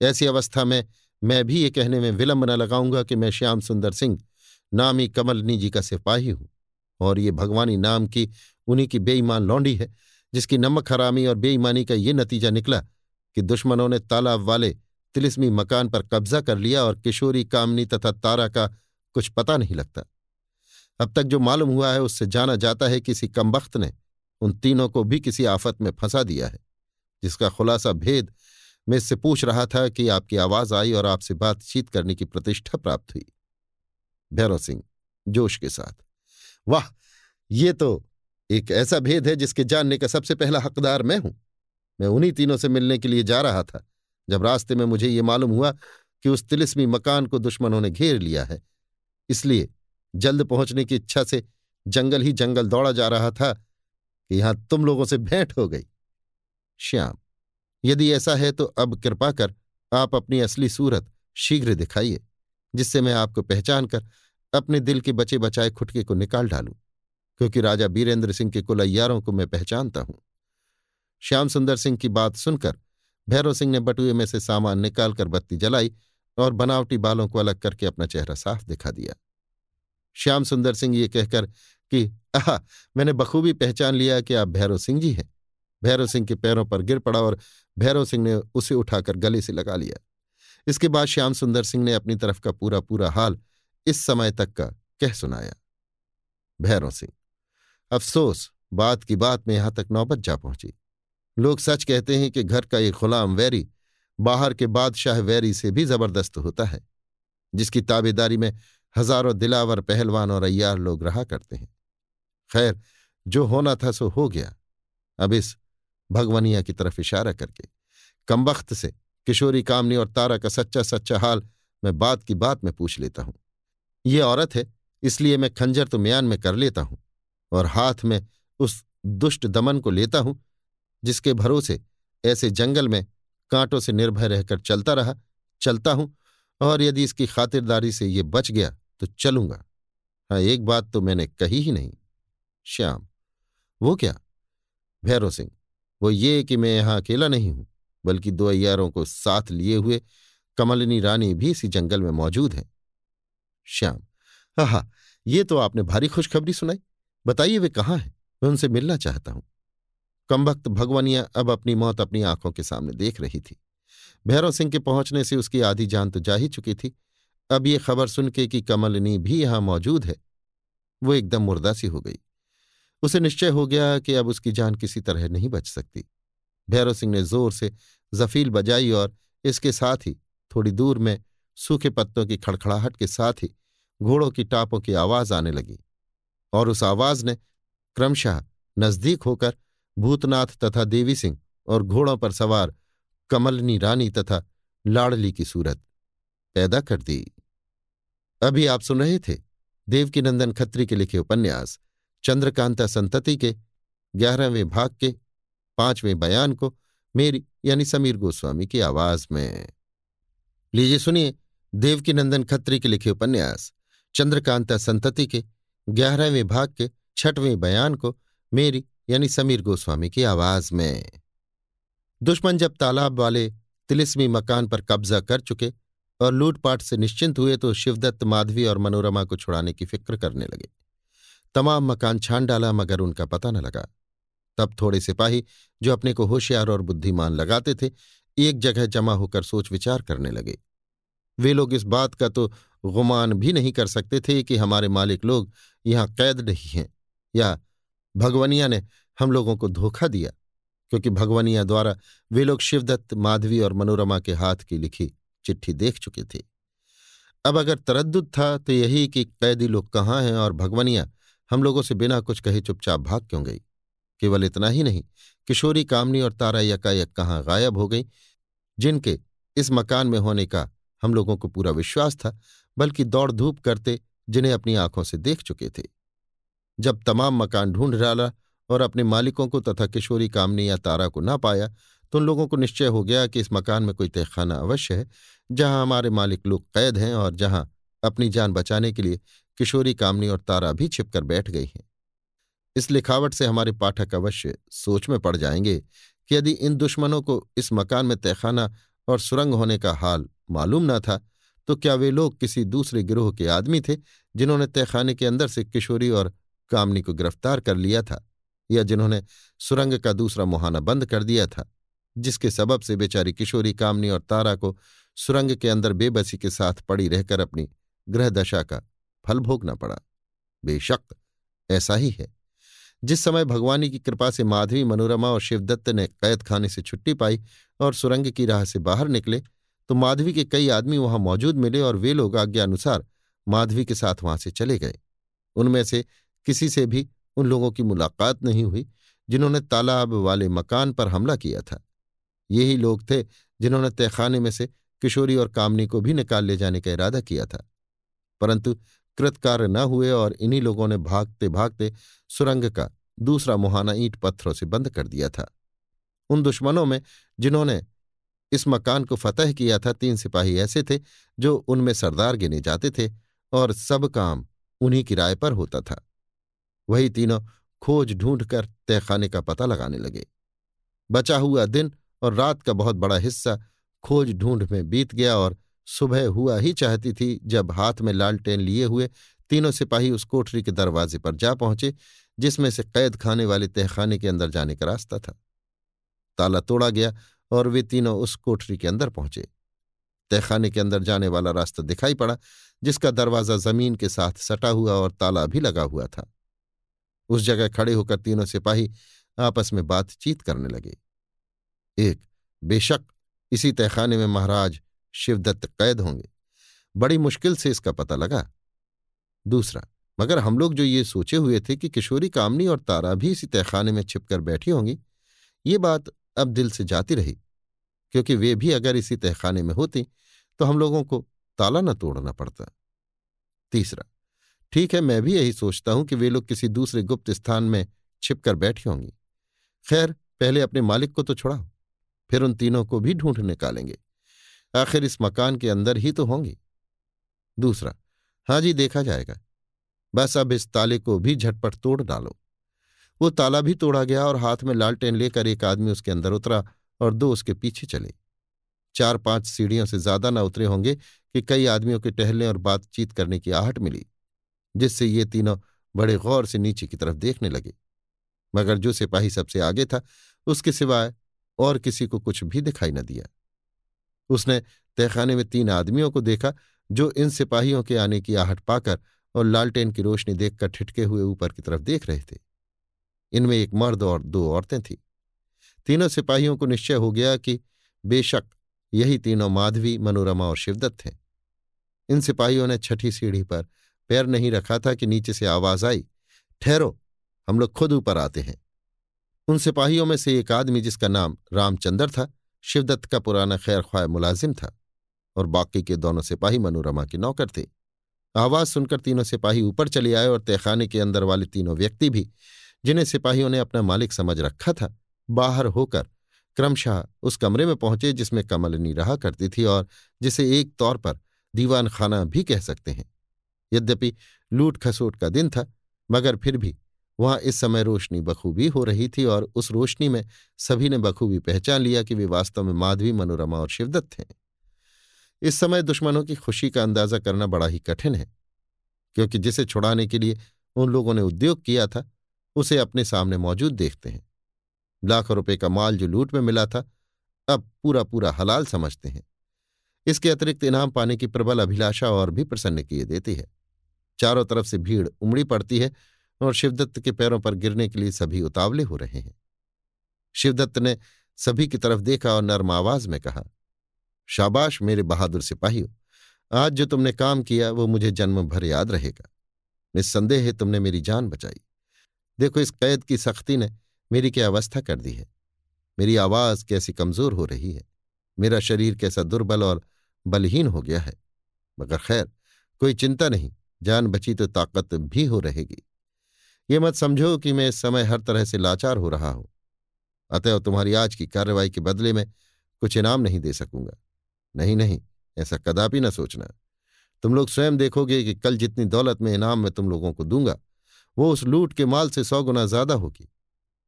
ऐसी अवस्था में मैं भी ये कहने में विलंब न लगाऊँगा कि मैं श्याम सुंदर सिंह, नामी कमलनी जी का सिपाही हूँ, और ये भगवानी नाम की उन्हीं की बेईमान लौंडी है, जिसकी नमक हरामी और बेईमानी का ये नतीजा निकला कि दुश्मनों ने तालाब वाले तिलिस्मी मकान पर कब्जा कर लिया और किशोरी, कामनी तथा तारा का कुछ पता नहीं लगता। अब तक जो मालूम हुआ है उससे जाना जाता है किसी कमबख्त ने उन तीनों को भी किसी आफत में फंसा दिया है, जिसका खुलासा भेद मैं इससे पूछ रहा था कि आपकी आवाज़ आई और आपसे बातचीत करने की प्रतिष्ठा प्राप्त हुई। भैरव सिंह, जोश के साथ, वाह, ये तो एक ऐसा भेद है जिसके जानने का सबसे पहला हकदार मैं हूँ। मैं उन्हीं तीनों से मिलने के लिए जा रहा था, जब रास्ते में मुझे ये मालूम हुआ कि उस तिलिस्मी मकान को दुश्मनों ने घेर लिया है। इसलिए जल्द पहुँचने की इच्छा से जंगल ही जंगल दौड़ा जा रहा था यहाँ तुम लोगों से भेंट हो गई। श्याम, यदि ऐसा है तो अब कृपा कर आप अपनी असली सूरत शीघ्र दिखाइए, जिससे मैं आपको पहचान कर अपने दिल के बचे बचाए खुटके को निकाल डालूं, क्योंकि राजा बीरेंद्र सिंह के कुल अयारों को मैं पहचानता हूँ। श्याम सुंदर सिंह की बात सुनकर भैरव सिंह ने बटुए में से सामान निकालकर बत्ती जलाई और बनावटी बालों को अलग करके अपना चेहरा साफ़ दिखा दिया। श्याम सुंदर सिंह ये कहकर कि, आह, मैंने बखूबी पहचान लिया कि आप भैरव सिंह जी हैं। भैरव सिंह के पैरों पर गिर पड़ा और भैरव सिंह ने उसे उठाकर गले से लगा लिया। इसके बाद श्याम सुंदर सिंह ने अपनी तरफ़ का पूरा पूरा हाल इस समय तक का कह सुनाया। भैरव सिंह, अफसोस, बात की बात में यहाँ तक नौबत जा पहुँची। लोग सच कहते हैं कि घर का एक गुलाम वैरी, बाहर के बादशाह वैरी से भी ज़बरदस्त होता है, जिसकी ताबेदारी में हज़ारों दिलावर पहलवान और अय्यार लोग रहा करते हैं। खैर, जो होना था सो हो गया। अब इस भगवनिया की तरफ़ इशारा करके, कमबख्त से, किशोरी कामनी और तारा का सच्चा सच्चा हाल मैं बात की बात में पूछ लेता हूँ। ये औरत है, इसलिए मैं खंजर तो म्यान में कर लेता हूँ और हाथ में उस दुष्ट दमन को लेता हूँ, जिसके भरोसे ऐसे जंगल में कांटों से निर्भय रहकर चलता रहा, चलता हूँ और यदि इसकी खातिरदारी से ये बच गया तो चलूँगा। हाँ एक बात तो मैंने कही ही नहीं। श्याम। वो क्या? भैरव सिंह, वो ये कि मैं यहाँ अकेला नहीं हूँ, बल्कि दो अयारों को साथ लिए हुए कमलिनी रानी भी इसी जंगल में मौजूद है। श्याम हा ये तो आपने भारी खुशखबरी सुनाई। बताइए वे कहाँ हैं? मैं उनसे मिलना चाहता हूँ। कमभक्त भगवानिया अब अपनी मौत अपनी आँखों के सामने देख रही थी। भैरव सिंह के पहुँचने से उसकी आधी जान तो जा ही चुकी थी। अब ये खबर सुन के कि कमलनी भी यहाँ मौजूद है, वो एकदम मुर्दासी हो गई। उसे निश्चय हो गया कि अब उसकी जान किसी तरह नहीं बच सकती। भैरव सिंह ने ज़ोर से जफील बजाई और इसके साथ ही, थोड़ी दूर में, सूखे पत्तों की खड़खड़ाहट के साथ ही, घोड़ों की टापों की आवाज़ आने लगी। और उस आवाज़ ने क्रमशः नज़दीक होकर भूतनाथ तथा देवी सिंह और घोड़ों पर सवार कमलनी रानी तथा लाड़ली की सूरत पैदा कर दी। अभी आप सुन रहे थे देवकीनंदन खत्री के लिखे उपन्यास चंद्रकांता संतति के, ग्यारहवें भाग के, पाँचवें बयान को, मेरी, यानी समीर गोस्वामी की आवाज़ में। लीजिए सुनिए देवकीनंदन खत्री के लिखे उपन्यास, चंद्रकांता संतति के, ग्यारहवें भाग के, छठवें बयान को, मेरी, यानी समीर गोस्वामी की आवाज़ में। दुश्मन जब तालाब वाले तिलिस्मी मकान पर कब्जा कर चुके और लूटपाट से निश्चिंत हुए तो शिवदत्त, माधवी और मनोरमा को छुड़ाने की फ़िक्र करने लगे। तमाम मकान छान डाला मगर उनका पता न लगा। तब थोड़े सिपाही, जो अपने को होशियार और बुद्धिमान लगाते थे, एक जगह जमा होकर सोच विचार करने लगे। वे लोग इस बात का तो गुमान भी नहीं कर सकते थे कि हमारे मालिक लोग यहाँ कैद नहीं हैं, या भगवनिया ने हम लोगों को धोखा दिया, क्योंकि भगवनिया द्वारा वे लोग शिवदत्त, माधवी और मनोरमा के हाथ की लिखी चिट्ठी देख चुके थे। अब अगर तरद्दुद था तो यही कि कैदी लोग कहाँ हैं और भगवनिया हम लोगों से बिना कुछ कहे चुपचाप भाग क्यों गई? केवल इतना ही नहीं, किशोरी, कामनी और तारा यकायक कहाँ गायब हो गई? जिनके इस मकान में होने का हम लोगों को पूरा विश्वास था, बल्कि दौड़ धूप करते जिन्हें अपनी आँखों से देख चुके थे। जब तमाम मकान ढूंढ डाला और अपने मालिकों को तथा किशोरी, कामनी या तारा को ना पाया तो उन लोगों को निश्चय हो गया कि इस मकान में कोई तहखाना अवश्य है, जहाँ हमारे मालिक लोग कैद हैं और जहाँ अपनी जान बचाने के लिए किशोरी कामनी और तारा भी छिपकर बैठ गई हैं। इस लिखावट से हमारे पाठक अवश्य सोच में पड़ जाएँगे कि यदि इन दुश्मनों को इस मकान में तहखाना और सुरंग होने का हाल मालूम न था तो क्या वे लोग किसी दूसरे गिरोह के आदमी थे जिन्होंने तहखाने के अंदर से किशोरी और कामनी को गिरफ़्तार कर लिया था या जिन्होंने सुरंग का दूसरा मुहाना बंद कर दिया था, जिसके सबब से बेचारी किशोरी, कामनी और तारा को सुरंग के अंदर बेबसी के साथ पड़ी रहकर अपनी ग्रह दशा का फल भोगना पड़ा। बेशक, ऐसा ही है। जिस समय भगवानी की कृपा से माधवी, मनोरमा और शिवदत्त ने कैद खाने से छुट्टी पाई और सुरंग की राह से बाहर निकले तो माधवी के कई आदमी वहाँ मौजूद मिले और वे लोग आज्ञा अनुसार माधवी के साथ वहाँ से चले गए। उनमें से किसी से भी उन लोगों की मुलाकात नहीं हुई, जिन्होंने तालाब वाले मकान पर हमला किया था। यही लोग थे जिन्होंने तहखाने में से किशोरी और कामनी को भी निकाल ले जाने का इरादा किया था। परंतु कृतकार्य न हुए और इन्हीं लोगों ने भागते भागते सुरंग का दूसरा मुहाना ईंट पत्थरों से बंद कर दिया था। उन दुश्मनों में जिन्होंने इस मकान को फतह किया था, तीन सिपाही ऐसे थे जो उनमें सरदार गिने जाते थे और सब काम उन्हीं की राय पर होता था। वही तीनों खोज ढूंढ कर तहखाने का पता लगाने लगे। बचा हुआ दिन और रात का बहुत बड़ा हिस्सा खोज ढूंढ में बीत गया और सुबह हुआ ही चाहती थी, जब हाथ में लालटेन लिए हुए तीनों सिपाही उस कोठरी के दरवाजे पर जा पहुँचे, जिसमें से कैद खाने वाले तहखाने के अंदर जाने का रास्ता था। ताला तोड़ा गया और वे तीनों उस कोठरी के अंदर पहुँचे। तहखाने के अंदर जाने वाला रास्ता दिखाई पड़ा, जिसका दरवाज़ा ज़मीन के साथ सटा हुआ और ताला भी लगा हुआ था। उस जगह खड़े होकर तीनों सिपाही आपस में बातचीत करने लगे। एक, बेशक, इसी तहखाने में महाराज शिवदत्त कैद होंगे। बड़ी मुश्किल से इसका पता लगा। दूसरा, मगर हम लोग जो ये सोचे हुए थे कि किशोरी कामनी और तारा भी इसी तहखाने में छिपकर बैठी होंगी, ये बात अब दिल से जाती रही, क्योंकि वे भी अगर इसी तहखाने में होती तो हम लोगों को ताला न तोड़ना पड़ता। तीसरा, ठीक है, मैं भी यही सोचता हूँ कि वे लोग किसी दूसरे गुप्त स्थान में छिपकर बैठी होंगी। खैर, पहले अपने मालिक को तो छुड़ाओ, फिर उन तीनों को भी ढूंढ निकालेंगे। आखिर इस मकान के अंदर ही तो होंगी। दूसरा हाँ जी, देखा जाएगा। बस अब इस ताले को भी झटपट तोड़ डालो। वो ताला भी तोड़ा गया और हाथ में लालटेन लेकर एक आदमी उसके अंदर उतरा और दो उसके पीछे चले। चार पाँच सीढ़ियों से ज़्यादा न उतरे होंगे कि कई आदमियों के टहलने और बातचीत करने की आहट मिली, जिससे ये तीनों बड़े गौर से नीचे की तरफ़ देखने लगे। मगर जो सिपाही सबसे आगे था, उसके सिवाय और किसी को कुछ भी दिखाई न दिया। उसने तहखाने में तीन आदमियों को देखा, जो इन सिपाहियों के आने की आहट पाकर और लालटेन की रोशनी देखकर ठिठके हुए ऊपर की तरफ़ देख रहे थे। इनमें एक मर्द और दो औरतें थीं। तीनों सिपाहियों को निश्चय हो गया कि बेशक यही तीनों माधवी, मनोरमा और शिवदत्त थे। इन सिपाहियों ने छठी सीढ़ी पर पैर नहीं रखा था कि नीचे से आवाज़ आई, ठहरो, हम लोग खुद ऊपर आते हैं। उन सिपाहियों में से एक आदमी जिसका नाम रामचंद्र था शिवदत्त का पुराना खैर ख्वाह मुलाजिम था और बाकी के दोनों सिपाही मनोरमा के नौकर थे। आवाज़ सुनकर तीनों सिपाही ऊपर चले आए और तहखाने के अंदर वाले तीनों व्यक्ति भी, जिन्हें सिपाहियों ने अपना मालिक समझ रखा था, बाहर होकर क्रमशः उस कमरे में पहुँचे जिसमें कमलनी रहा करती थी और जिसे एक तौर पर दीवान खाना भी कह सकते हैं। यद्यपि लूट खसोट का दिन था, मगर फिर भी वहाँ इस समय रोशनी बखूबी हो रही थी और उस रोशनी में सभी ने बखूबी पहचान लिया कि वे वास्तव में माधवी, मनोरमा और शिवदत्त थे। इस समय दुश्मनों की खुशी का अंदाज़ा करना बड़ा ही कठिन है, क्योंकि जिसे छुड़ाने के लिए उन लोगों ने उद्योग किया था, उसे अपने सामने मौजूद देखते हैं। लाखों रुपए का माल जो लूट में मिला था, अब पूरा पूरा हलाल समझते हैं। इसके अतिरिक्त इनाम पाने की प्रबल अभिलाषा और भी प्रसन्न किए देती है। चारों तरफ़ से भीड़ उमड़ी पड़ती है और शिवदत्त के पैरों पर गिरने के लिए सभी उतावले हो रहे हैं। शिवदत्त ने सभी की तरफ़ देखा और नर्म आवाज़ में कहा, शाबाश मेरे बहादुर सिपाहियों, आज जो तुमने काम किया वो मुझे जन्म भर याद रहेगा। निस्संदेह है तुमने मेरी जान बचाई। देखो इस कैद की सख्ती ने मेरी क्या अवस्था कर दी है। मेरी आवाज़ कैसी कमज़ोर हो रही है। मेरा शरीर कैसा दुर्बल और बलहीन हो गया है। मगर खैर, कोई चिंता नहीं, जान बची तो ताकत भी हो रहेगी। ये मत समझो कि मैं इस समय हर तरह से लाचार हो रहा हूँ। अतएव तुम्हारी आज की कार्रवाई के बदले में कुछ इनाम नहीं दे सकूँगा। नहीं नहीं, ऐसा कदापि न सोचना। तुम लोग स्वयं देखोगे कि कल जितनी दौलत में इनाम मैं तुम लोगों को दूँगा, वो उस लूट के माल से सौ गुना ज़्यादा होगी,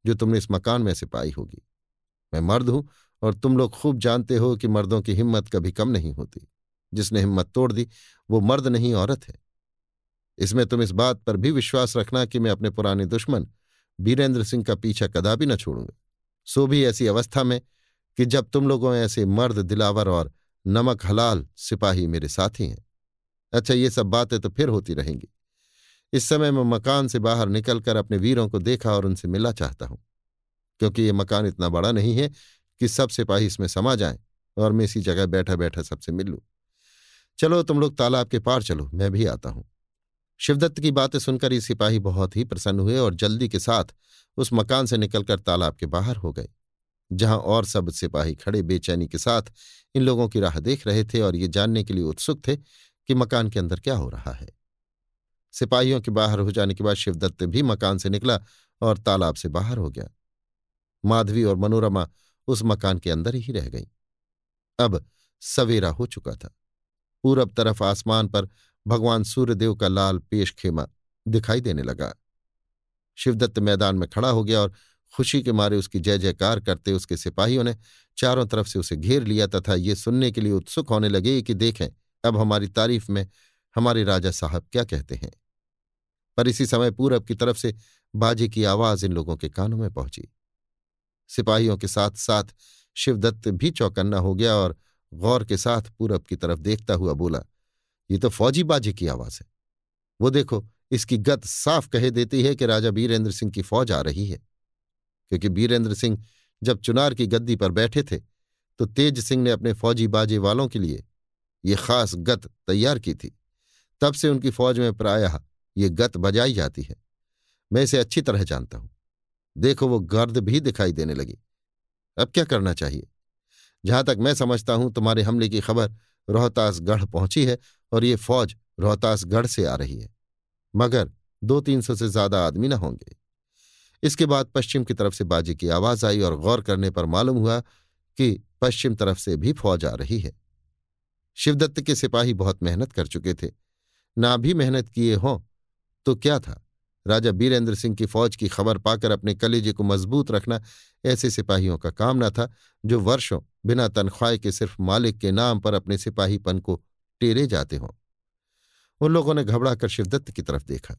जो तुमने इस मकान में से पाई होगी। मैं मर्द हूँ और तुम लोग खूब जानते हो कि मर्दों की हिम्मत कभी कम नहीं होती। जिसने हिम्मत तोड़ दी, वो मर्द नहीं, औरत है। इसमें तुम इस बात पर भी विश्वास रखना कि मैं अपने पुराने दुश्मन बीरेंद्र सिंह का पीछा कदापि न छोड़ूँगा। सो भी ऐसी अवस्था में कि जब तुम लोगों ऐसे मर्द, दिलावर और नमक हलाल सिपाही मेरे साथी हैं। अच्छा ये सब बातें तो फिर होती रहेंगी। इस समय मैं मकान से बाहर निकलकर अपने वीरों को देखा और उनसे मिलना चाहता हूँ, क्योंकि ये मकान इतना बड़ा नहीं है कि सब सिपाही इसमें समा जाएँ और मैं इसी जगह बैठा बैठा सबसे मिल। लूँ चलो, तुम लोग तालाब के पार चलो, मैं भी आता हूँ। शिवदत्त की बातें सुनकर ये सिपाही बहुत ही प्रसन्न हुए और जल्दी के साथ उस मकान से निकलकर तालाब के बाहर हो गए, जहाँ और सब सिपाही खड़े बेचैनी के साथ इन लोगों की राह देख रहे थे और ये जानने के लिए उत्सुक थे कि मकान के अंदर क्या हो रहा है। सिपाहियों के बाहर हो जाने के बाद शिवदत्त भी मकान से निकला और तालाब से बाहर हो गया। माधवी और मनोरमा उस मकान के अंदर ही रह गई। अब सवेरा हो चुका था। पूरब तरफ़ आसमान पर भगवान सूर्यदेव का लाल पेश खेमा दिखाई देने लगा। शिवदत्त मैदान में खड़ा हो गया और खुशी के मारे उसकी जय जयकार करते उसके सिपाहियों ने चारों तरफ़ से उसे घेर लिया तथा ये सुनने के लिए उत्सुक होने लगे कि देखें, अब हमारी तारीफ़ में हमारे राजा साहब क्या कहते हैं। पर इसी समय पूरब की तरफ़ से बाजे की आवाज़ इन लोगों के कानों में पहुँची। सिपाहियों के साथ साथ शिवदत्त भी चौकन्ना हो गया और गौर के साथ पूरब की तरफ़ देखता हुआ बोला ये तो फौजी बाजे की आवाज़ है। वो देखो, इसकी गत साफ़ कहे देती है कि राजा बीरेंद्र सिंह की फौज आ रही है। क्योंकि बीरेंद्र सिंह जब चुनार की गद्दी पर बैठे थे तो तेज सिंह ने अपने फौजी बाजे वालों के लिए ये खास गत तैयार की थी। तब से उनकी फौज में प्रायः ये गत बजाई जाती है। मैं इसे अच्छी तरह जानता हूँ। देखो, वो गर्द भी दिखाई देने लगी। अब क्या करना चाहिए? जहाँ तक मैं समझता हूँ, तुम्हारे हमले की खबर रोहतासगढ़ पहुँची है और ये फौज रोहतासगढ़ से आ रही है। मगर दो तीन सौ से ज़्यादा आदमी न होंगे। इसके बाद पश्चिम की तरफ़ से बाजी की आवाज़ आई और गौर करने पर मालूम हुआ कि पश्चिम तरफ़ से भी फौज आ रही है। शिवदत्त के सिपाही बहुत मेहनत कर चुके थे। ना भी मेहनत किए हों तो क्या था? राजा बीरेंद्र सिंह की फौज की खबर पाकर अपने कलेजे को मज़बूत रखना ऐसे सिपाहियों का काम न था, जो वर्षों बिना तनख्वाह के सिर्फ़ मालिक के नाम पर अपने सिपाहीपन को टेरे जाते हों। उन लोगों ने घबराकर शिवदत्त की तरफ़ देखा।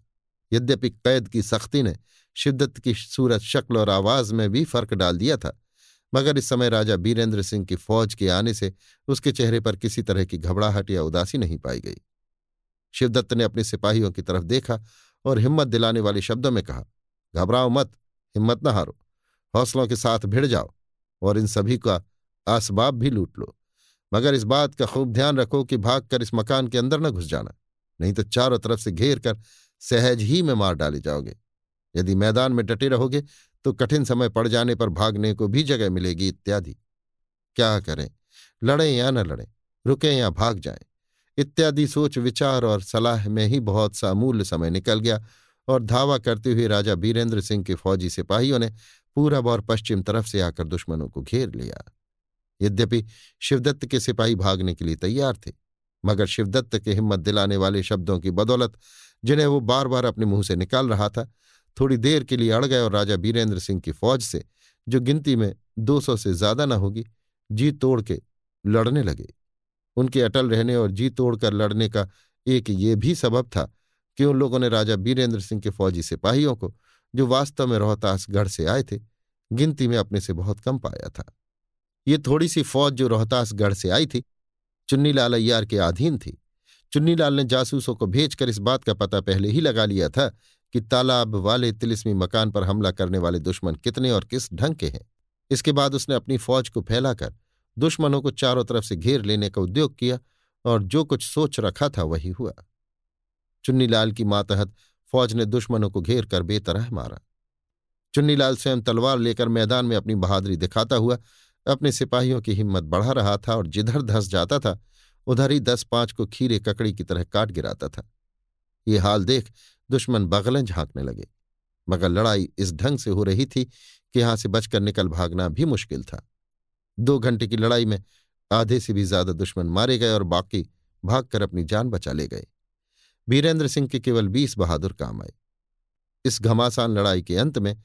यद्यपि कैद की सख्ती ने शिवदत्त की सूरत शक्ल और आवाज़ में भी फ़र्क डाल दिया था, मगर इस समय राजा बीरेंद्र सिंह की फौज के आने से उसके चेहरे पर किसी तरह की घबराहट या उदासी नहीं पाई गई। शिवदत्त ने अपने सिपाहियों की तरफ़ देखा और हिम्मत दिलाने वाले शब्दों में कहा, घबराओ मत, हिम्मत न हारो। हौसलों के साथ भिड़ जाओ और इन सभी का आसबाब भी लूट लो। मगर इस बात का खूब ध्यान रखो कि भागकर इस मकान के अंदर न घुस जाना, नहीं तो चारों तरफ़ से घेर कर सहज ही में मार डाले जाओगे। यदि मैदान में डटे रहोगे तो कठिन समय पड़ जाने पर भागने को भी जगह मिलेगी इत्यादि। क्या करें? लड़ें या न लड़ें, रुकें या भाग जाएँ, इत्यादि सोच विचार और सलाह में ही बहुत सा अमूल्य समय निकल गया और धावा करते हुए राजा बीरेंद्र सिंह के फौजी सिपाहियों ने पूरब और पश्चिम तरफ़ से आकर दुश्मनों को घेर लिया। यद्यपि शिवदत्त के सिपाही भागने के लिए तैयार थे, मगर शिवदत्त के हिम्मत दिलाने वाले शब्दों की बदौलत, जिन्हें वो बार बार अपने मुँह से निकाल रहा था, थोड़ी देर के लिए अड़ गए और राजा बीरेंद्र सिंह की फौज से, जो गिनती में दो सौ से ज़्यादा न होगी जी तोड़ के लड़ने लगे। उनके अटल रहने और जी तोड़कर लड़ने का एक ये भी सबब था कि उन लोगों ने राजा बीरेंद्र सिंह के फौजी सिपाहियों को, जो वास्तव में रोहतासगढ़ से आए थे, गिनती में अपने से बहुत कम पाया था। ये थोड़ी सी फौज जो रोहतासगढ़ से आई थी, चुन्नीलाल अय्यार के अधीन थी। चुन्नीलाल ने जासूसों को भेजकर इस बात का पता पहले ही लगा लिया था कि तालाब वाले तिलिस्मी मकान पर हमला करने वाले दुश्मन कितने और किस ढंग के हैं। इसके बाद उसने अपनी फौज को फैलाकर दुश्मनों को चारों तरफ़ से घेर लेने का उद्योग किया और जो कुछ सोच रखा था वही हुआ। चुन्नीलाल की मातहत फौज ने दुश्मनों को घेर कर बेतरह मारा। चुन्नीलाल स्वयं तलवार लेकर मैदान में अपनी बहादुरी दिखाता हुआ अपने सिपाहियों की हिम्मत बढ़ा रहा था और जिधर धस जाता था, उधर ही दस पाँच को खीरे ककड़ी की तरह काट गिराता था। ये हाल देख दुश्मन बगलें झांकने लगे, मगर लड़ाई इस ढंग से हो रही थी कि यहाँ से बचकर निकल भागना भी मुश्किल था। दो घंटे की लड़ाई में आधे से भी ज़्यादा दुश्मन मारे गए और बाकी भागकर अपनी जान बचा ले गए। वीरेंद्र सिंह के केवल बीस बहादुर काम आए। इस घमासान लड़ाई के अंत में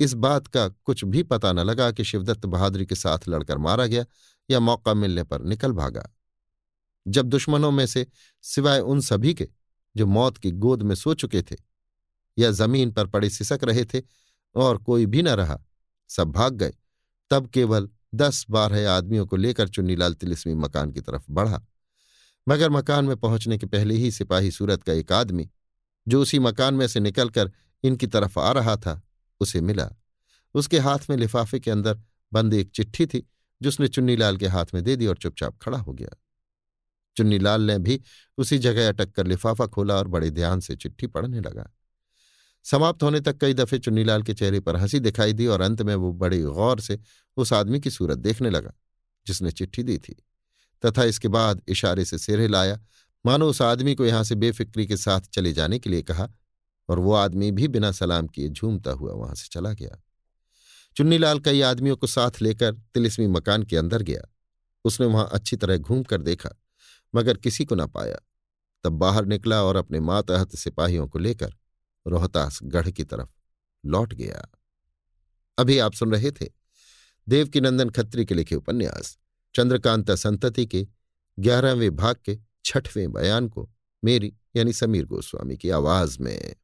इस बात का कुछ भी पता न लगा कि शिवदत्त बहादुरी के साथ लड़कर मारा गया या मौका मिलने पर निकल भागा। जब दुश्मनों में से सिवाय उन सभी के जो मौत की गोद में सो चुके थे या ज़मीन पर पड़े सिसक रहे थे और कोई भी न रहा, सब भाग गए। तब केवल दस बारह आदमियों को लेकर चुन्नीलाल तिलिस्मी मकान की तरफ़ बढ़ा। मगर मकान में पहुँचने के पहले ही सिपाही सूरत का एक आदमी, जो उसी मकान में से निकलकर इनकी तरफ़ आ रहा था उसे मिला। उसके हाथ में लिफाफे के अंदर बंद एक चिट्ठी थी, जिसने चुन्नीलाल के हाथ में दे दी और चुपचाप खड़ा हो गया। चुन्नीलाल ने भी उसी जगह अटक कर लिफाफा खोला और बड़े ध्यान से चिट्ठी पढ़ने लगा। समाप्त होने तक कई दफे चुन्नीलाल के चेहरे पर हँसी दिखाई दी और अंत में वो बड़े गौर से उस आदमी की सूरत देखने लगा, जिसने चिट्ठी दी थी। तथा इसके बाद इशारे से सिरे लाया। मानो उस आदमी को यहाँ से बेफिक्री के साथ चले जाने के लिए कहा और वो आदमी भी बिना सलाम किए झूमता हुआ वहाँ से चला गया। चुन्नीलाल कई आदमियों को साथ लेकर तिलिस्मी मकान के अंदर गया। उसने वहाँ अच्छी तरह घूम कर देखा, मगर किसी को न पाया। तब बाहर निकला और अपने मातहत सिपाहियों को लेकर रोहतास गढ़ की तरफ़ लौट गया। अभी आप सुन रहे थे देवकीनंदन खत्री के लिखे उपन्यास, चंद्रकांता संतति के ग्यारहवें भाग के छठवें बयान को मेरी यानी समीर गोस्वामी की आवाज़ में।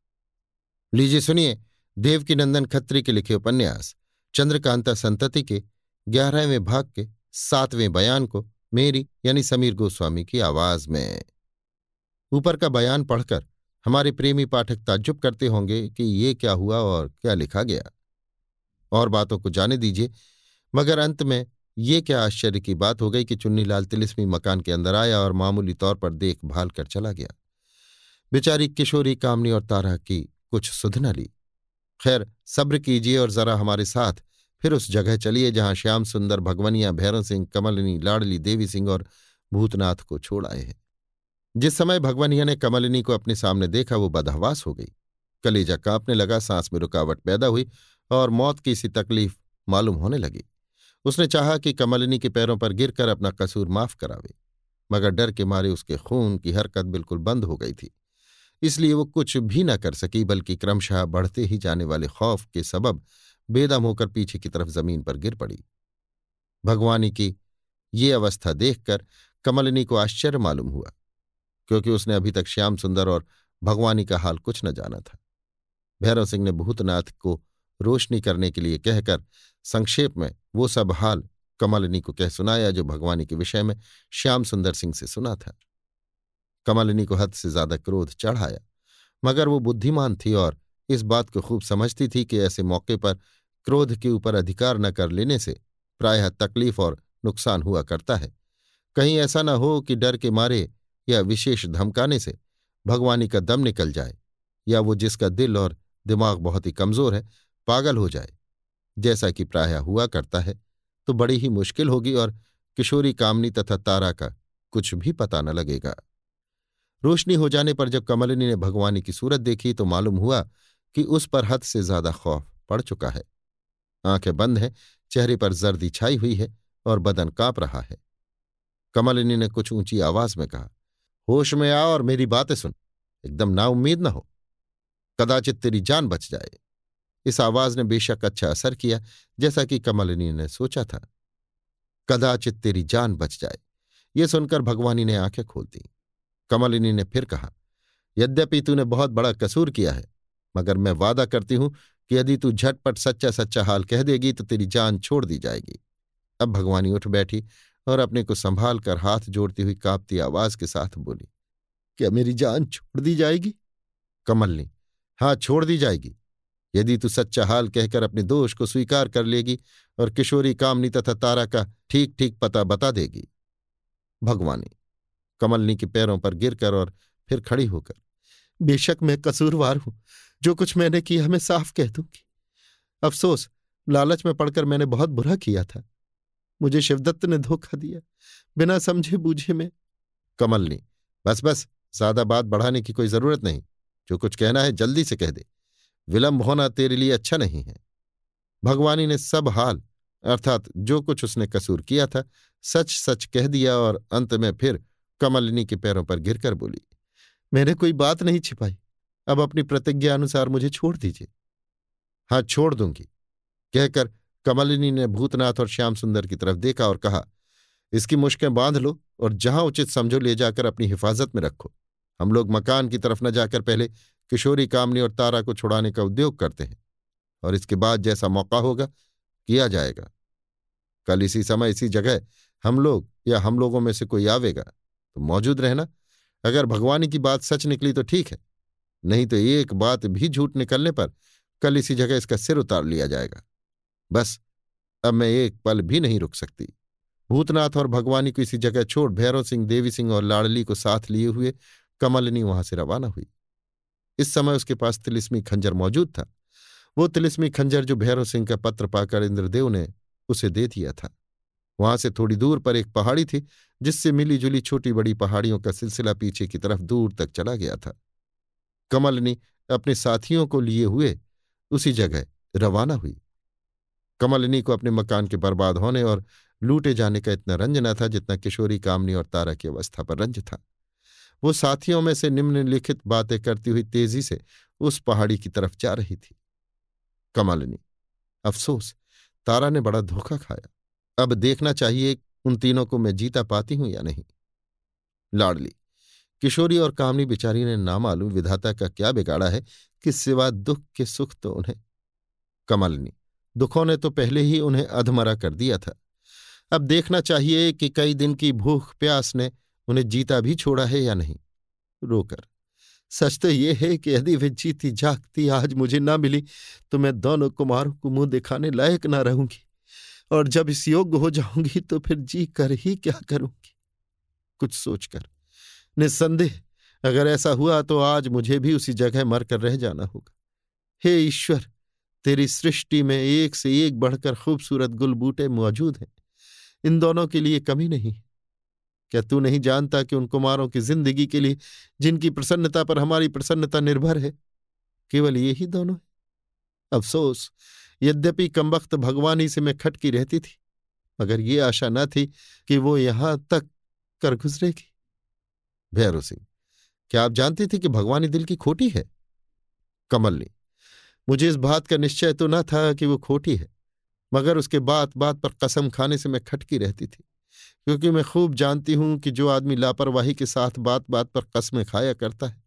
लीजिए सुनिए, देवकीनंदन खत्री के लिखे उपन्यास, चंद्रकांता संतति के, ग्यारहवें भाग के, सातवें बयान को, मेरी यानी समीर गोस्वामी की आवाज़ में। ऊपर का बयान पढ़कर हमारे प्रेमी पाठक ताज्जुब करते होंगे कि ये क्या हुआ और क्या लिखा गया। और बातों को जाने दीजिए, मगर अंत में ये क्या आश्चर्य की बात हो गई कि चुन्नीलाल तिलिस्मी मकान के अंदर आया और मामूली तौर पर देखभाल कर चला गया। बेचारी किशोरी, कामनी और तारा की कुछ सुध न ली। खैर, सब्र कीजिए और जरा हमारे साथ, फिर उस जगह चलिए जहाँ श्याम सुंदर भगवनिया, भैरव सिंह, कमलिनी, लाडली देवी सिंह और भूतनाथ को छोड़ आए हैं। जिस समय भगवनिया ने कमलिनी को अपने सामने देखा, वो बदहवास हो गई। कलेजा कांपने लगा, सांस में रुकावट पैदा हुई और मौत की सी तकलीफ़ मालूम होने लगी। उसने चाहा कि कमलिनी के पैरों पर गिरकर अपना कसूर माफ़ करावे, मगर डर के मारे उसके खून की हरकत बिल्कुल बंद हो गई थी। इसलिए वो कुछ भी न कर सकी, बल्कि क्रमशः बढ़ते ही जाने वाले खौफ के सबब बेदम होकर पीछे की तरफ़ ज़मीन पर गिर पड़ी। भगवानी की ये अवस्था देखकर कमलिनी को आश्चर्य मालूम हुआ, क्योंकि उसने अभी तक श्याम सुंदर और भगवानी का हाल कुछ न जाना था। भैरव सिंह ने भूतनाथ को रोशनी करने के लिए कहकर संक्षेप में वो सब हाल कमलिनी को कह सुनाया, जो भगवानी के विषय में श्याम सुंदर सिंह से सुना था। कमलिनी को हद से ज़्यादा क्रोध चढ़ाया। मगर वो बुद्धिमान थी और इस बात को खूब समझती थी कि ऐसे मौके पर क्रोध के ऊपर अधिकार न कर लेने से प्रायः तकलीफ़ और नुकसान हुआ करता है। कहीं ऐसा न हो कि डर के मारे या विशेष धमकाने से भगवानी का दम निकल जाए, या वो जिसका दिल और दिमाग बहुत ही कमज़ोर है, पागल हो जाए। जैसा कि प्रायः हुआ करता है तो बड़ी ही मुश्किल होगी और किशोरी, कामनी तथा तारा का कुछ भी पता न लगेगा। रोशनी हो जाने पर जब कमलिनी ने भगवानी की सूरत देखी तो मालूम हुआ कि उस पर हद से ज़्यादा खौफ पड़ चुका है। आँखें बंद हैं, चेहरे पर जर्दी छाई हुई है और बदन काँप रहा है। कमलिनी ने कुछ ऊँची आवाज़ में कहा, होश में आ और मेरी बातें सुन। एकदम नाउम्मीद ना हो। कदाचित तेरी जान बच जाए। इस आवाज़ ने बेशक अच्छा असर किया, जैसा कि कमलिनी ने सोचा था। कदाचित तेरी जान बच जाए। ये सुनकर भगवानी ने आँखें खोल दी। कमलिनी ने फिर कहा, यद्यपि तूने बहुत बड़ा कसूर किया है, मगर मैं वादा करती हूँ कि यदि तू झटपट सच्चा सच्चा हाल कह देगी तो तेरी जान छोड़ दी जाएगी। अब भगवानी उठ बैठी और अपने को संभाल कर हाथ जोड़ती हुई कांपती आवाज़ के साथ बोली, क्या मेरी जान छोड़ दी जाएगी? कमलनी हाँ छोड़ दी जाएगी। यदि तू सच्चा हाल कहकर अपने दोष को स्वीकार कर लेगी और किशोरी कामनी तथा तारा का ठीक ठीक पता बता देगी। भगवानी कमलनी के पैरों पर गिरकर और फिर खड़ी होकर, बेशक मैं कसूरवार हूँ, जो कुछ मैंने किया मैं साफ़ कह दूँगी। अफसोस, लालच में पड़कर मैंने बहुत बुरा किया था। मुझे शिवदत्त ने धोखा दिया, बिना समझे बूझे में। कमलनी बस बस, ज़्यादा बात बढ़ाने की कोई ज़रूरत नहीं, जो कुछ कहना है जल्दी से कह दे। विलंब होना तेरे लिए अच्छा नहीं है। भगवानी ने सब हाल, अर्थात जो कुछ उसने कसूर किया था सच सच कह दिया और अंत में फिर कमलिनी के पैरों पर गिरकर बोली, मैंने कोई बात नहीं छिपाई। अब अपनी प्रतिज्ञा अनुसार मुझे छोड़ दीजिए। हाँ छोड़ दूँगी। कहकर कमलिनी ने भूतनाथ और श्याम सुंदर की तरफ़ देखा और कहा, इसकी मुश्कें बाँध लो और जहाँ उचित समझो ले जाकर अपनी हिफाजत में रखो। हम लोग मकान की तरफ़ न जाकर पहले किशोरी, कामनी और तारा को छुड़ाने का उद्योग करते हैं और इसके बाद जैसा मौका होगा, किया जाएगा। कल इसी समय, इसी जगह हम लोग या हम लोगों में से कोई आवेगा। तो मौजूद रहना। अगर भगवान की बात सच निकली तो ठीक है, नहीं तो एक बात भी झूठ निकलने पर कल इसी जगह इसका सिर उतार लिया जाएगा। बस, अब मैं एक पल भी नहीं रुक सकती। भूतनाथ और भगवानी को इसी जगह छोड़ भैरव सिंह, देवी सिंह और लाडली को साथ लिए हुए कमलनी वहाँ से रवाना हुई। इस समय उसके पास तिलिस्मी खंजर मौजूद था। वो तिलिस्मी खंजर जो भैरव सिंह का पत्र पाकर इंद्रदेव ने उसे दे दिया था। वहाँ से थोड़ी दूर पर एक पहाड़ी थी, जिससे मिली जुली छोटी बड़ी पहाड़ियों का सिलसिला पीछे की तरफ़ दूर तक चला गया था। कमलनी अपने साथियों को लिए हुए उसी जगह रवाना हुई। कमलनी को अपने मकान के बर्बाद होने और लूटे जाने का इतना रंज न था जितना किशोरी, कामनी और तारा की अवस्था पर रंज था। वो साथियों में से निम्नलिखित बातें करती हुई तेज़ी से उस पहाड़ी की तरफ़ जा रही थी। कमलनी, अफसोस, तारा ने बड़ा धोखा खाया। अब देखना चाहिए उन तीनों को मैं जीता पाती हूँ या नहीं। लाडली, किशोरी और कामनी बिचारी ने नामालूम विधाता का क्या बिगाड़ा है कि सिवा दुख के सुख तो उन्हें। कमलनी, दुखों ने तो पहले ही उन्हें अधमरा कर दिया था। अब देखना चाहिए कि कई दिन की भूख प्यास ने उन्हें जीता भी छोड़ा है या नहीं। रोकर, सच तो ये है कि यदि वे जीती जागती आज मुझे ना मिली तो मैं दोनों कुमारों को मुँह दिखाने लायक ना रहूँगी। और जब इस योग्य हो जाऊँगी तो फिर जी कर ही क्या करूँगी? कुछ सोचकर। निस्संदेह, अगर ऐसा हुआ तो आज मुझे भी उसी जगह मरकर रह जाना होगा। हे ईश्वर, तेरी सृष्टि में एक से एक बढ़कर खूबसूरत गुलबूटे मौजूद हैं। इन दोनों के लिए कमी नहीं। क्या तू नहीं जानता कि उन कुमारों की ज़िंदगी के लिए, जिनकी प्रसन्नता पर हमारी प्रसन्नता निर्भर है, केवल ये ही दोनों है? अफसोस यद्यपि कमबख्त भगवानी से मैं खटकी रहती थी, मगर ये आशा न थी कि वो यहाँ तक कर गुजरेगी। भैरव सिंह, क्या आप जानती थी कि भगवानी दिल की खोटी है? कमलनी मुझे इस बात का निश्चय तो न था कि वो खोटी है, मगर उसके बात बात पर कसम खाने से मैं खटकी रहती थी, क्योंकि मैं खूब जानती हूँ कि जो आदमी लापरवाही के साथ बात बात पर कस्में खाया करता है,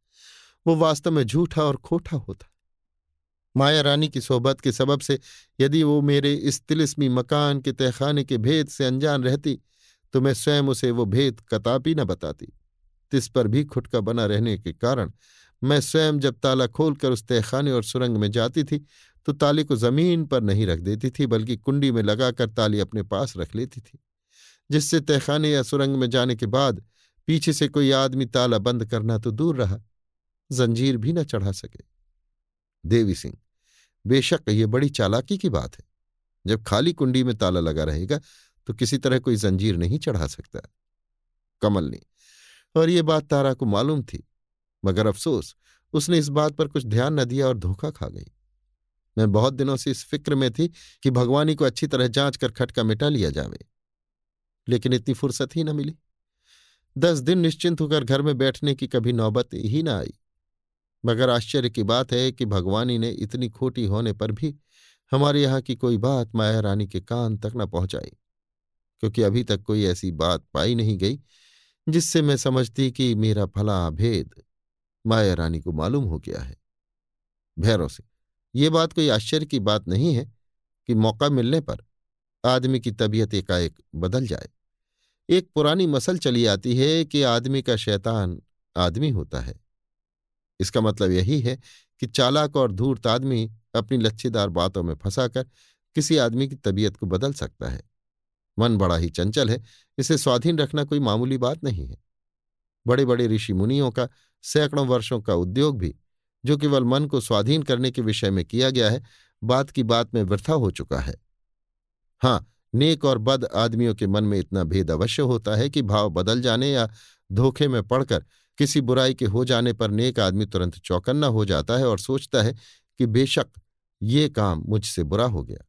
वो वास्तव में झूठा और खोटा होता माया रानी की सोहबत के सबब से यदि वो मेरे इस तिलिस्मी मकान के तहखाने के भेद से अनजान रहती तो मैं स्वयं उसे वो भेद कतापी न बताती। तिस पर भी खुटका बना रहने के कारण मैं स्वयं जब ताला खोलकर उस तहखाने और सुरंग में जाती थी तो ताले को ज़मीन पर नहीं रख देती थी, बल्कि कुंडी में लगाकर ताली अपने पास रख लेती थी, जिससे तहखाने या सुरंग में जाने के बाद पीछे से कोई आदमी ताला बंद करना तो दूर रहा, जंजीर भी न चढ़ा सके। देवी सिंह बेशक, ये बड़ी चालाकी की बात है। जब खाली कुंडी में ताला लगा रहेगा तो किसी तरह कोई जंजीर नहीं चढ़ा सकता। कमल ने, और ये बात तारा को मालूम थी, मगर अफसोस, उसने इस बात पर कुछ ध्यान न दिया और धोखा खा गई। मैं बहुत दिनों से इस फ़िक्र में थी कि भगवानी को अच्छी तरह जाँच कर खटका मिटा लिया जावे। लेकिन इतनी फुर्सत ही न मिली। दस दिन निश्चिंत होकर घर में बैठने की कभी नौबत ही न आई। मगर आश्चर्य की बात है कि भगवानी ने इतनी खोटी होने पर भी हमारे यहाँ की कोई बात माया रानी के कान तक न पहुंचाई, क्योंकि अभी तक कोई ऐसी बात पाई नहीं गई, जिससे मैं समझती कि मेरा फला भेद माया रानी को मालूम हो गया है। भैरव से, ये बात कोई आश्चर्य की बात नहीं है कि मौका मिलने पर आदमी की तबीयत एकाएक बदल जाए। एक पुरानी मसल चली आती है कि आदमी का शैतान आदमी होता है। इसका मतलब यही है कि चालाक और धूर्त आदमी अपनी लच्छेदार बातों में फंसाकर किसी आदमी की तबीयत को बदल सकता है। मन बड़ा ही चंचल है, इसे स्वाधीन रखना कोई मामूली बात नहीं है। बड़े बड़े ऋषि मुनियों का, सैकड़ों वर्षों का उद्योग भी, जो केवल मन को स्वाधीन करने के विषय में किया गया है, बात की बात में वृथा हो चुका है। हाँ नेक और बद आदमियों के मन में इतना भेद अवश्य होता है कि भाव बदल जाने या धोखे में पड़कर किसी बुराई के हो जाने पर नेक आदमी तुरंत चौकन्ना हो जाता है और सोचता है कि बेशक ये काम मुझसे बुरा हो गया।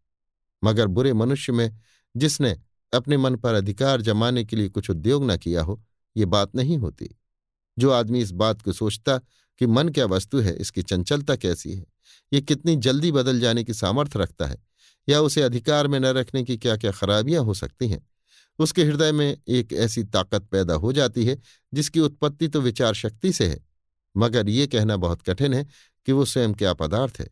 मगर बुरे मनुष्य में जिसने अपने मन पर अधिकार जमाने के लिए कुछ उद्योग न किया हो, ये बात नहीं होती। जो आदमी इस बात को सोचता कि मन क्या वस्तु है, इसकी चंचलता कैसी है? ये कितनी जल्दी बदल जाने की सामर्थ्य रखता है? या उसे अधिकार में न रखने की क्या क्या खराबियाँ हो सकती हैं? उसके हृदय में एक ऐसी ताकत पैदा हो जाती है, जिसकी उत्पत्ति तो विचार शक्ति से है। मगर ये कहना बहुत कठिन है कि वो स्वयं क्या पदार्थ है।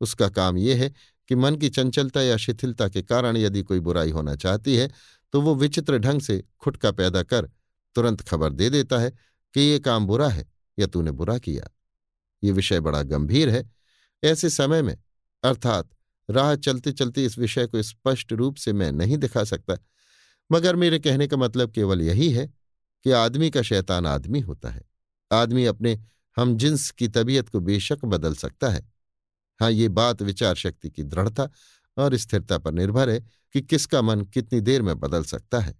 उसका काम यह है कि मन की चंचलता या शिथिलता के कारण यदि कोई बुराई होना चाहती है तो वो विचित्र ढंग से खुटका पैदा कर तुरंत खबर दे देता है कि ये काम बुरा है या तूने बुरा किया। ये विषय बड़ा गंभीर है। ऐसे समय में, अर्थात राह चलते चलते इस विषय को स्पष्ट रूप से मैं नहीं दिखा सकता। मगर मेरे कहने का मतलब केवल यही है कि आदमी का शैतान आदमी होता है। आदमी अपने हम जिन्स की तबीयत को बेशक बदल सकता है। हाँ ये बात विचार शक्ति की दृढ़ता और स्थिरता पर निर्भर है कि किसका मन कितनी देर में बदल सकता है।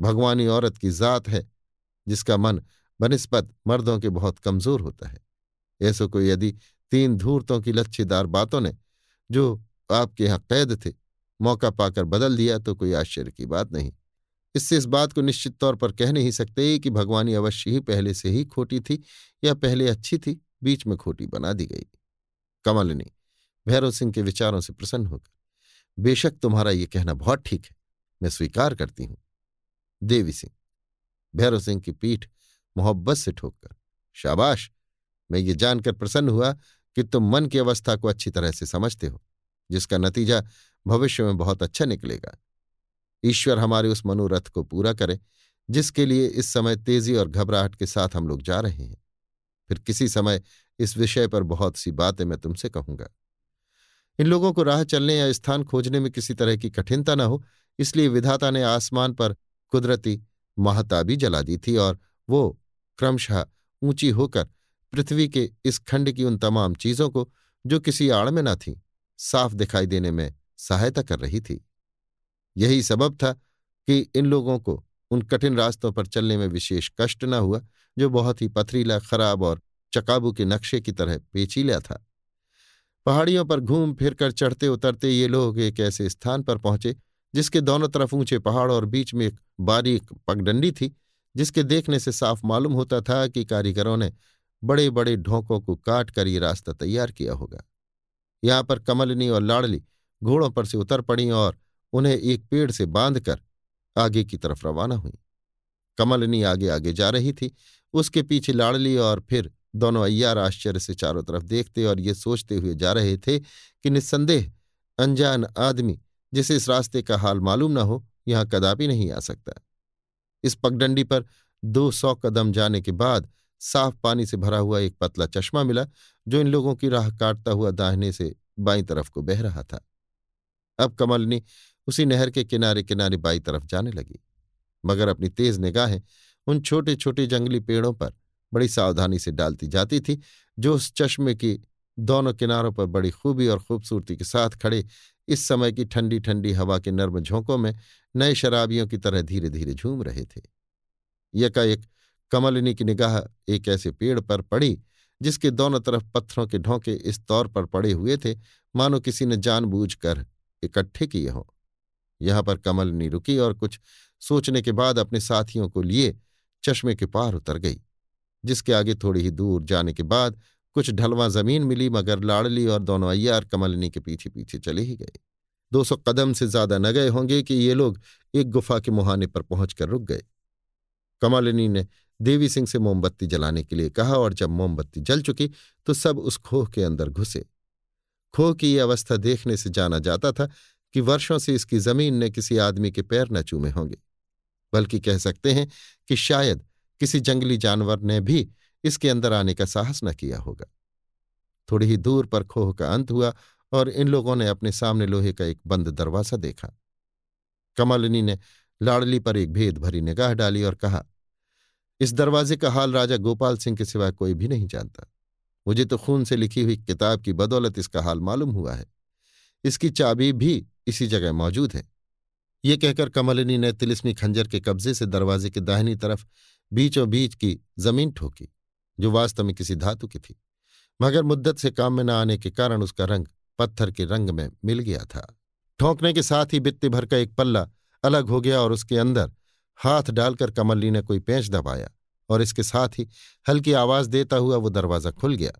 भगवानी औरत की जात है, जिसका मन बनस्पत मर्दों के बहुत कमज़ोर होता है। ऐसो को यदि तीन धूर्तों की लच्छेदार बातों ने, जो आपके यहाँ कैद थे मौका पाकर बदल दिया तो कोई आश्चर्य की बात नहीं। इससे इस बात को निश्चित तौर पर कह नहीं सकते कि भगवानी अवश्य ही पहले से ही खोटी थी या पहले अच्छी थी, बीच में खोटी बना दी गई। कमलनी, भैरव सिंह के विचारों से प्रसन्न होकर, बेशक तुम्हारा ये कहना बहुत ठीक है, मैं स्वीकार करती हूँ। देवी सिंह, भैरव सिंह की पीठ मोहब्बत से ठोककर, शाबाश, मैं ये जानकर प्रसन्न हुआ कि तुम मन की अवस्था को अच्छी तरह से समझते हो। जिसका नतीजा भविष्य में बहुत अच्छा निकलेगा। ईश्वर हमारे उस मनोरथ को पूरा करे, जिसके लिए इस समय तेज़ी और घबराहट के साथ हम लोग जा रहे हैं। फिर किसी समय इस विषय पर बहुत सी बातें मैं तुमसे कहूँगा। इन लोगों को राह चलने या स्थान खोजने में किसी तरह की कठिनता न हो, इसलिए विधाता ने आसमान पर कुदरती महाताबी जला दी थी और वो क्रमशः ऊँची होकर पृथ्वी के इस खंड की उन तमाम चीज़ों को, जो किसी आड़ में न थी साफ़ दिखाई देने में सहायता कर रही थी। यही सबब था कि इन लोगों को उन कठिन रास्तों पर चलने में विशेष कष्ट न हुआ, जो बहुत ही पथरीला, खराब और चकाबू के नक्शे की तरह पेचीला था। पहाड़ियों पर घूम फिर कर चढ़ते उतरते ये लोग एक ऐसे स्थान पर पहुँचे, जिसके दोनों तरफ़ ऊँचे पहाड़ और बीच में एक बारीक पगडंडी थी, जिसके देखने से साफ़ मालूम होता था कि कारीगरों ने बड़े बड़े ढोंकों को काट कर ये रास्ता तैयार किया होगा। यहाँ पर कमलनी और लाड़ली घोड़ों पर से उतर पड़ी और उन्हें एक पेड़ से बांधकर आगे की तरफ़ रवाना हुई। कमलनी आगे आगे जा रही थी। उसके पीछे लाड़ली और फिर दोनों अय्यार आश्चर्य से चारों तरफ़ देखते और ये सोचते हुए जा रहे थे कि निस्संदेह अनजान आदमी, जिसे इस रास्ते का हाल मालूम न हो, यहाँ कदापि नहीं आ सकता। इस पगडंडी पर दो सौ कदम जाने के बाद साफ़ पानी से भरा हुआ एक पतला चश्मा मिला जो इन लोगों की राह काटता हुआ दाहिने से बाई तरफ़ को बह रहा था। अब कमलनी उसी नहर के किनारे किनारे बाई तरफ़ जाने लगी। मगर अपनी तेज निगाहें उन छोटे छोटे जंगली पेड़ों पर बड़ी सावधानी से डालती जाती थी, जो उस चश्मे की दोनों किनारों पर बड़ी खूबी और खूबसूरती के साथ खड़े इस समय की ठंडी ठंडी हवा के नर्म झोंकों में नए शराबियों की तरह धीरे धीरे झूम रहे थे। यकाएक कमलिनी की निगाह एक ऐसे पेड़ पर पड़ी जिसके दोनों तरफ़ पत्थरों के ढोंके इस तौर पर पड़े हुए थे, मानो किसी ने जानबूझकर इकट्ठे किए हों। यहाँ पर कमलिनी रुकी और कुछ सोचने के बाद अपने साथियों को लिए चश्मे के पार उतर गई, जिसके आगे थोड़ी ही दूर जाने के बाद कुछ ढलवा ज़मीन मिली, मगर लाड़ली और दोनों अय्यार कमलिनी के पीछे पीछे चले ही गए। दो सौ कदम से ज़्यादा न गए होंगे कि ये लोग एक गुफा के मुहाने पर पहुंचकर रुक गए। कमलिनी ने देवी सिंह से मोमबत्ती जलाने के लिए कहा और जब मोमबत्ती जल चुकी तो सब उस खोह के अंदर घुसे। खोह की यह अवस्था देखने से जाना जाता था कि वर्षों से इसकी ज़मीन ने किसी आदमी के पैर न चूमे होंगे, बल्कि कह सकते हैं कि शायद किसी जंगली जानवर ने भी इसके अंदर आने का साहस न किया होगा। थोड़ी ही दूर पर खोह का अंत हुआ और इन लोगों ने अपने सामने लोहे का एक बंद दरवाज़ा देखा। कमलिनी ने लाड़ली पर एक भेद भरी निगाह डाली और कहा इस दरवाजे का हाल राजा गोपाल सिंह के सिवा कोई भी नहीं जानता। मुझे तो खून से लिखी हुई किताब की बदौलत इसका हाल मालूम हुआ है। इसकी चाबी भी इसी जगह मौजूद है। ये कहकर कमलिनी ने तिलिस्मी खंजर के कब्जे से दरवाजे के दाहिनी तरफ़ बीचों बीच की ज़मीन ठोकी, जो वास्तव में किसी धातु की थी। मगर मुद्दत से काम में न आने के कारण उसका रंग पत्थर के रंग में मिल गया था। ठोंकने के साथ ही बित्ते भर का एक पल्ला अलग हो गया और उसके अंदर हाथ डालकर कमल्ली ने कोई पेंच दबाया और इसके साथ ही हल्की आवाज़ देता हुआ वो दरवाज़ा खुल गया।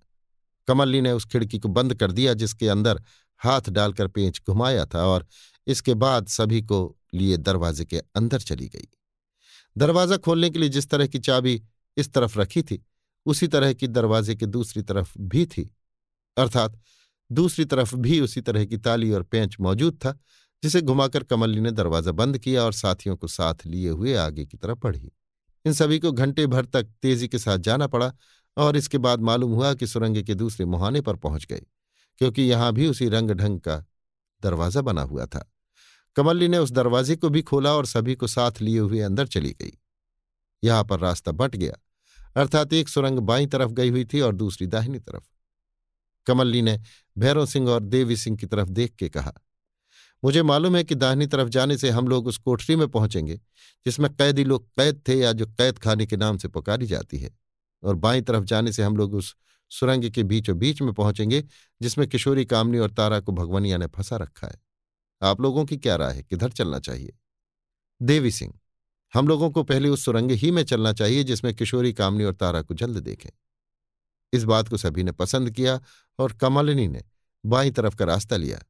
कमल्ली ने उस खिड़की को बंद कर दिया जिसके अंदर हाथ डालकर पेंच घुमाया था और इसके बाद सभी को लिए दरवाजे के अंदर चली गई। दरवाज़ा खोलने के लिए जिस तरह की चाबी इस तरफ़ रखी थी, उसी तरह की दरवाजे की दूसरी तरफ़ भी थी। अर्थात दूसरी तरफ़ भी उसी तरह की ताली और पेंच मौजूद था जिसे घुमाकर कमल्ली ने दरवाज़ा बंद किया और साथियों को साथ लिए हुए आगे की तरफ़ बढ़ी। इन सभी को घंटे भर तक तेज़ी के साथ जाना पड़ा और इसके बाद मालूम हुआ कि सुरंग के दूसरे मुहाने पर पहुँच गए, क्योंकि यहाँ भी उसी रंग ढंग का दरवाज़ा बना हुआ था। कमल्ली ने उस दरवाजे को भी खोला और सभी को साथ लिए हुए अंदर चली गई। यहाँ पर रास्ता बट गया, अर्थात एक सुरंग बाई तरफ़ गई हुई थी और दूसरी दाहिनी तरफ़। कमल्ली ने भैरव सिंह और देवी सिंह की तरफ़ देख के कहा मुझे मालूम है कि दाहिनी तरफ़ जाने से हम लोग उस कोठरी में पहुँचेंगे, जिसमें कैदी लोग कैद थे या जो कैद खाने के नाम से पुकारी जाती है। और बाईं तरफ़ जाने से हम लोग उस सुरंग के बीचों बीच में पहुँचेंगे, जिसमें किशोरी, कामनी और तारा को भगवनिया ने फंसा रखा है। आप लोगों की क्या राय है? किधर चलना चाहिए? देवी सिंह, हम लोगों को पहले उस सुरंग ही में चलना चाहिए, जिसमें किशोरी, कामनी और तारा को जल्द देखें। इस बात को सभी ने पसंद किया और कमलिनी ने बाईं तरफ़ का रास्ता लिया।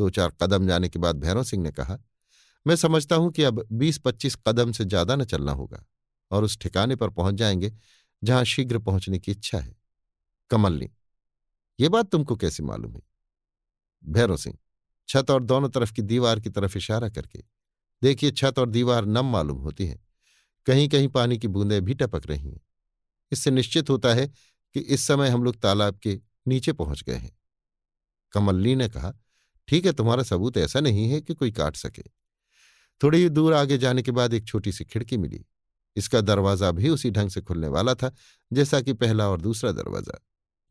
दो चार कदम जाने के बाद भैरव सिंह ने कहा, मैं समझता हूँ कि अब बीस पच्चीस कदम से ज़्यादा न चलना होगा और उस ठिकाने पर पहुँच जाएँगे जहाँ शीघ्र पहुँचने की इच्छा है। कमलनी ये बात तुमको कैसे मालूम है? भैरव सिंह छत और दोनों तरफ़ की दीवार की तरफ़ इशारा करके, देखिए, छत और दीवार नम मालूम होती है। कहीं कहीं पानी की बूंदें भी टपक रही हैं। इससे निश्चित होता है कि इस समय हम लोग तालाब के नीचे पहुँच गए हैं। कमल्ली ने कहा ठीक है, तुम्हारा सबूत ऐसा नहीं है कि कोई काट सके। थोड़ी ही दूर आगे जाने के बाद एक छोटी सी खिड़की मिली। इसका दरवाज़ा भी उसी ढंग से खुलने वाला था, जैसा कि पहला और दूसरा दरवाज़ा,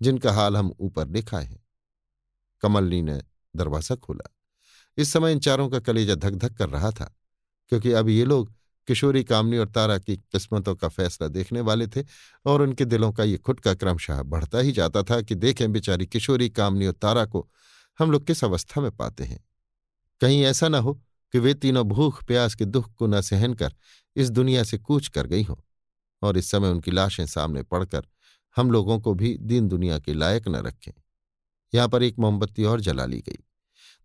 जिनका हाल हम ऊपर लिखा है। कमलनी ने दरवाज़ा खोला। इस समय इन चारों का कलेजा धक धक कर रहा था, क्योंकि अब ये लोग किशोरी, कामनी और तारा की किस्मतों का फैसला देखने वाले थे और उनके दिलों का ये खुटका क्रमशः बढ़ता ही जाता था कि देखें बेचारी किशोरी, कामनी और तारा को हम लोग किस अवस्था में पाते हैं? कहीं ऐसा न हो कि वे तीनों भूख, प्यास के दुख को न सहन कर इस दुनिया से कूच कर गई हों और इस समय उनकी लाशें सामने पड़कर हम लोगों को भी दीन दुनिया के लायक न रखें। यहाँ पर एक मोमबत्ती और जला ली गई।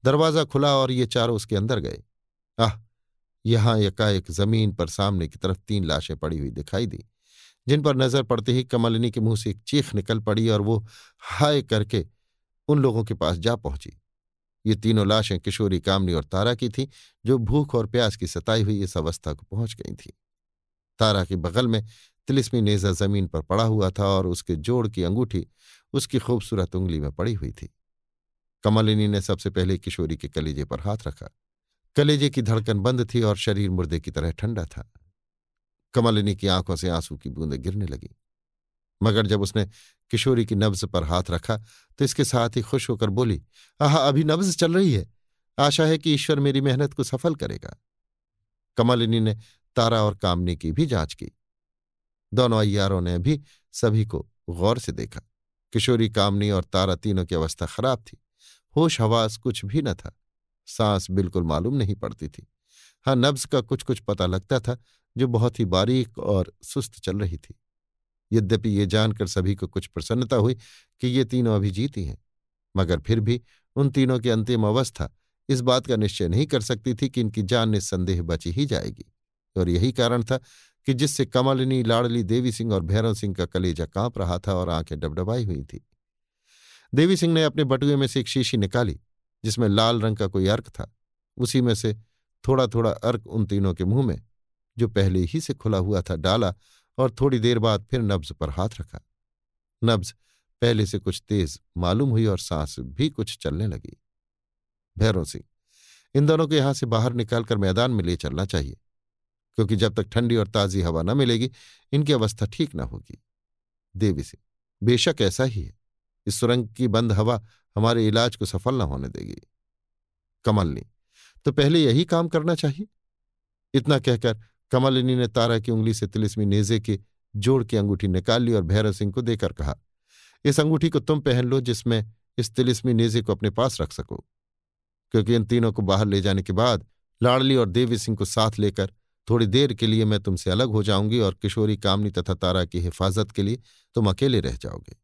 दरवाज़ा खुला और ये चारों उसके अंदर गए। आह! यहाँ एकाएक ज़मीन पर सामने की तरफ़ तीन लाशें पड़ी हुई दिखाई दी, जिन पर नज़र पड़ते ही कमलिनी के मुँह से एक चीख निकल पड़ी और वो हाय करके उन लोगों के पास जा पहुँची। ये तीनों लाशें किशोरी कामनी और तारा की थीं, जो भूख और प्यास की सताई हुई इस अवस्था को पहुँच गई थी। तारा के बगल में तिलिस्मी नेजा ज़मीन पर पड़ा हुआ था और उसके जोड़ की अंगूठी उसकी खूबसूरत उंगली में पड़ी हुई थी। कमलिनी ने सबसे पहले किशोरी के कलेजे पर हाथ रखा। कलेजे की धड़कन बंद थी और शरीर मुर्दे की तरह ठंडा था। कमलिनी की आँखों से आँसू की बूंदें गिरने लगी। मगर जब उसने किशोरी की नब्ज पर हाथ रखा तो इसके साथ ही खुश होकर बोली, आह, अभी नब्ज चल रही है। आशा है कि ईश्वर मेरी मेहनत को सफल करेगा। कमलिनी ने तारा और कामनी की भी जाँच की। दोनों अयारों ने भी सभी को गौर से देखा। किशोरी, कामनी और तारा तीनों की अवस्था खराब थी। होश हवास कुछ भी न था। सांस बिल्कुल मालूम नहीं पड़ती थी। हाँ नब्ज का कुछ कुछ पता लगता था जो बहुत ही बारीक और सुस्त चल रही थी। यद्यपि ये जानकर सभी को कुछ प्रसन्नता हुई कि ये तीनों अभी जीती हैं। मगर फिर भी उन तीनों की अंतिम अवस्था इस बात का निश्चय नहीं कर सकती थी कि इनकी जान निस्संदेह बची ही जाएगी। और यही कारण था कि जिससे कमलिनी, लाडली देवी सिंह और भैरव सिंह का कलेजा काँप रहा था और आँखें डबडबाई हुई थी। देवी सिंह ने अपने बटुए में से एक शीशी निकाली, जिसमें लाल रंग का कोई अर्क था। उसी में से थोड़ा थोड़ा अर्क उन तीनों के मुँह में, जो पहले ही से खुला हुआ था, डाला और थोड़ी देर बाद फिर नब्ज पर हाथ रखा। नब्ज पहले से कुछ तेज मालूम हुई और सांस भी कुछ चलने लगी। भैरव सिंह, इन दोनों को यहाँ से बाहर निकालकर मैदान में ले चलना चाहिए, क्योंकि जब तक ठंडी और ताजी हवा न मिलेगी, इनकी अवस्था ठीक न होगी। देवी सिंह, बेशक ऐसा ही है। इस सुरंग की बंद हवा हमारे इलाज को सफल न होने देगी। कमलनी तो पहले यही काम करना चाहिए? इतना कहकर कमलिनी ने तारा की उंगली से तिलिस्मी नेजे के जोड़ की अंगूठी निकाल ली और भैरव सिंह को देकर कहा, इस अंगूठी को तुम पहन लो जिसमें इस तिलिस्मी नेजे को अपने पास रख सको। क्योंकि इन तीनों को बाहर ले जाने के बाद लाड़ली और देवी सिंह को साथ लेकर थोड़ी देर के लिए मैं तुमसे अलग हो जाऊँगी और किशोरी, कामनी तथा तारा की हिफाजत के लिए तुम अकेले रह जाओगे।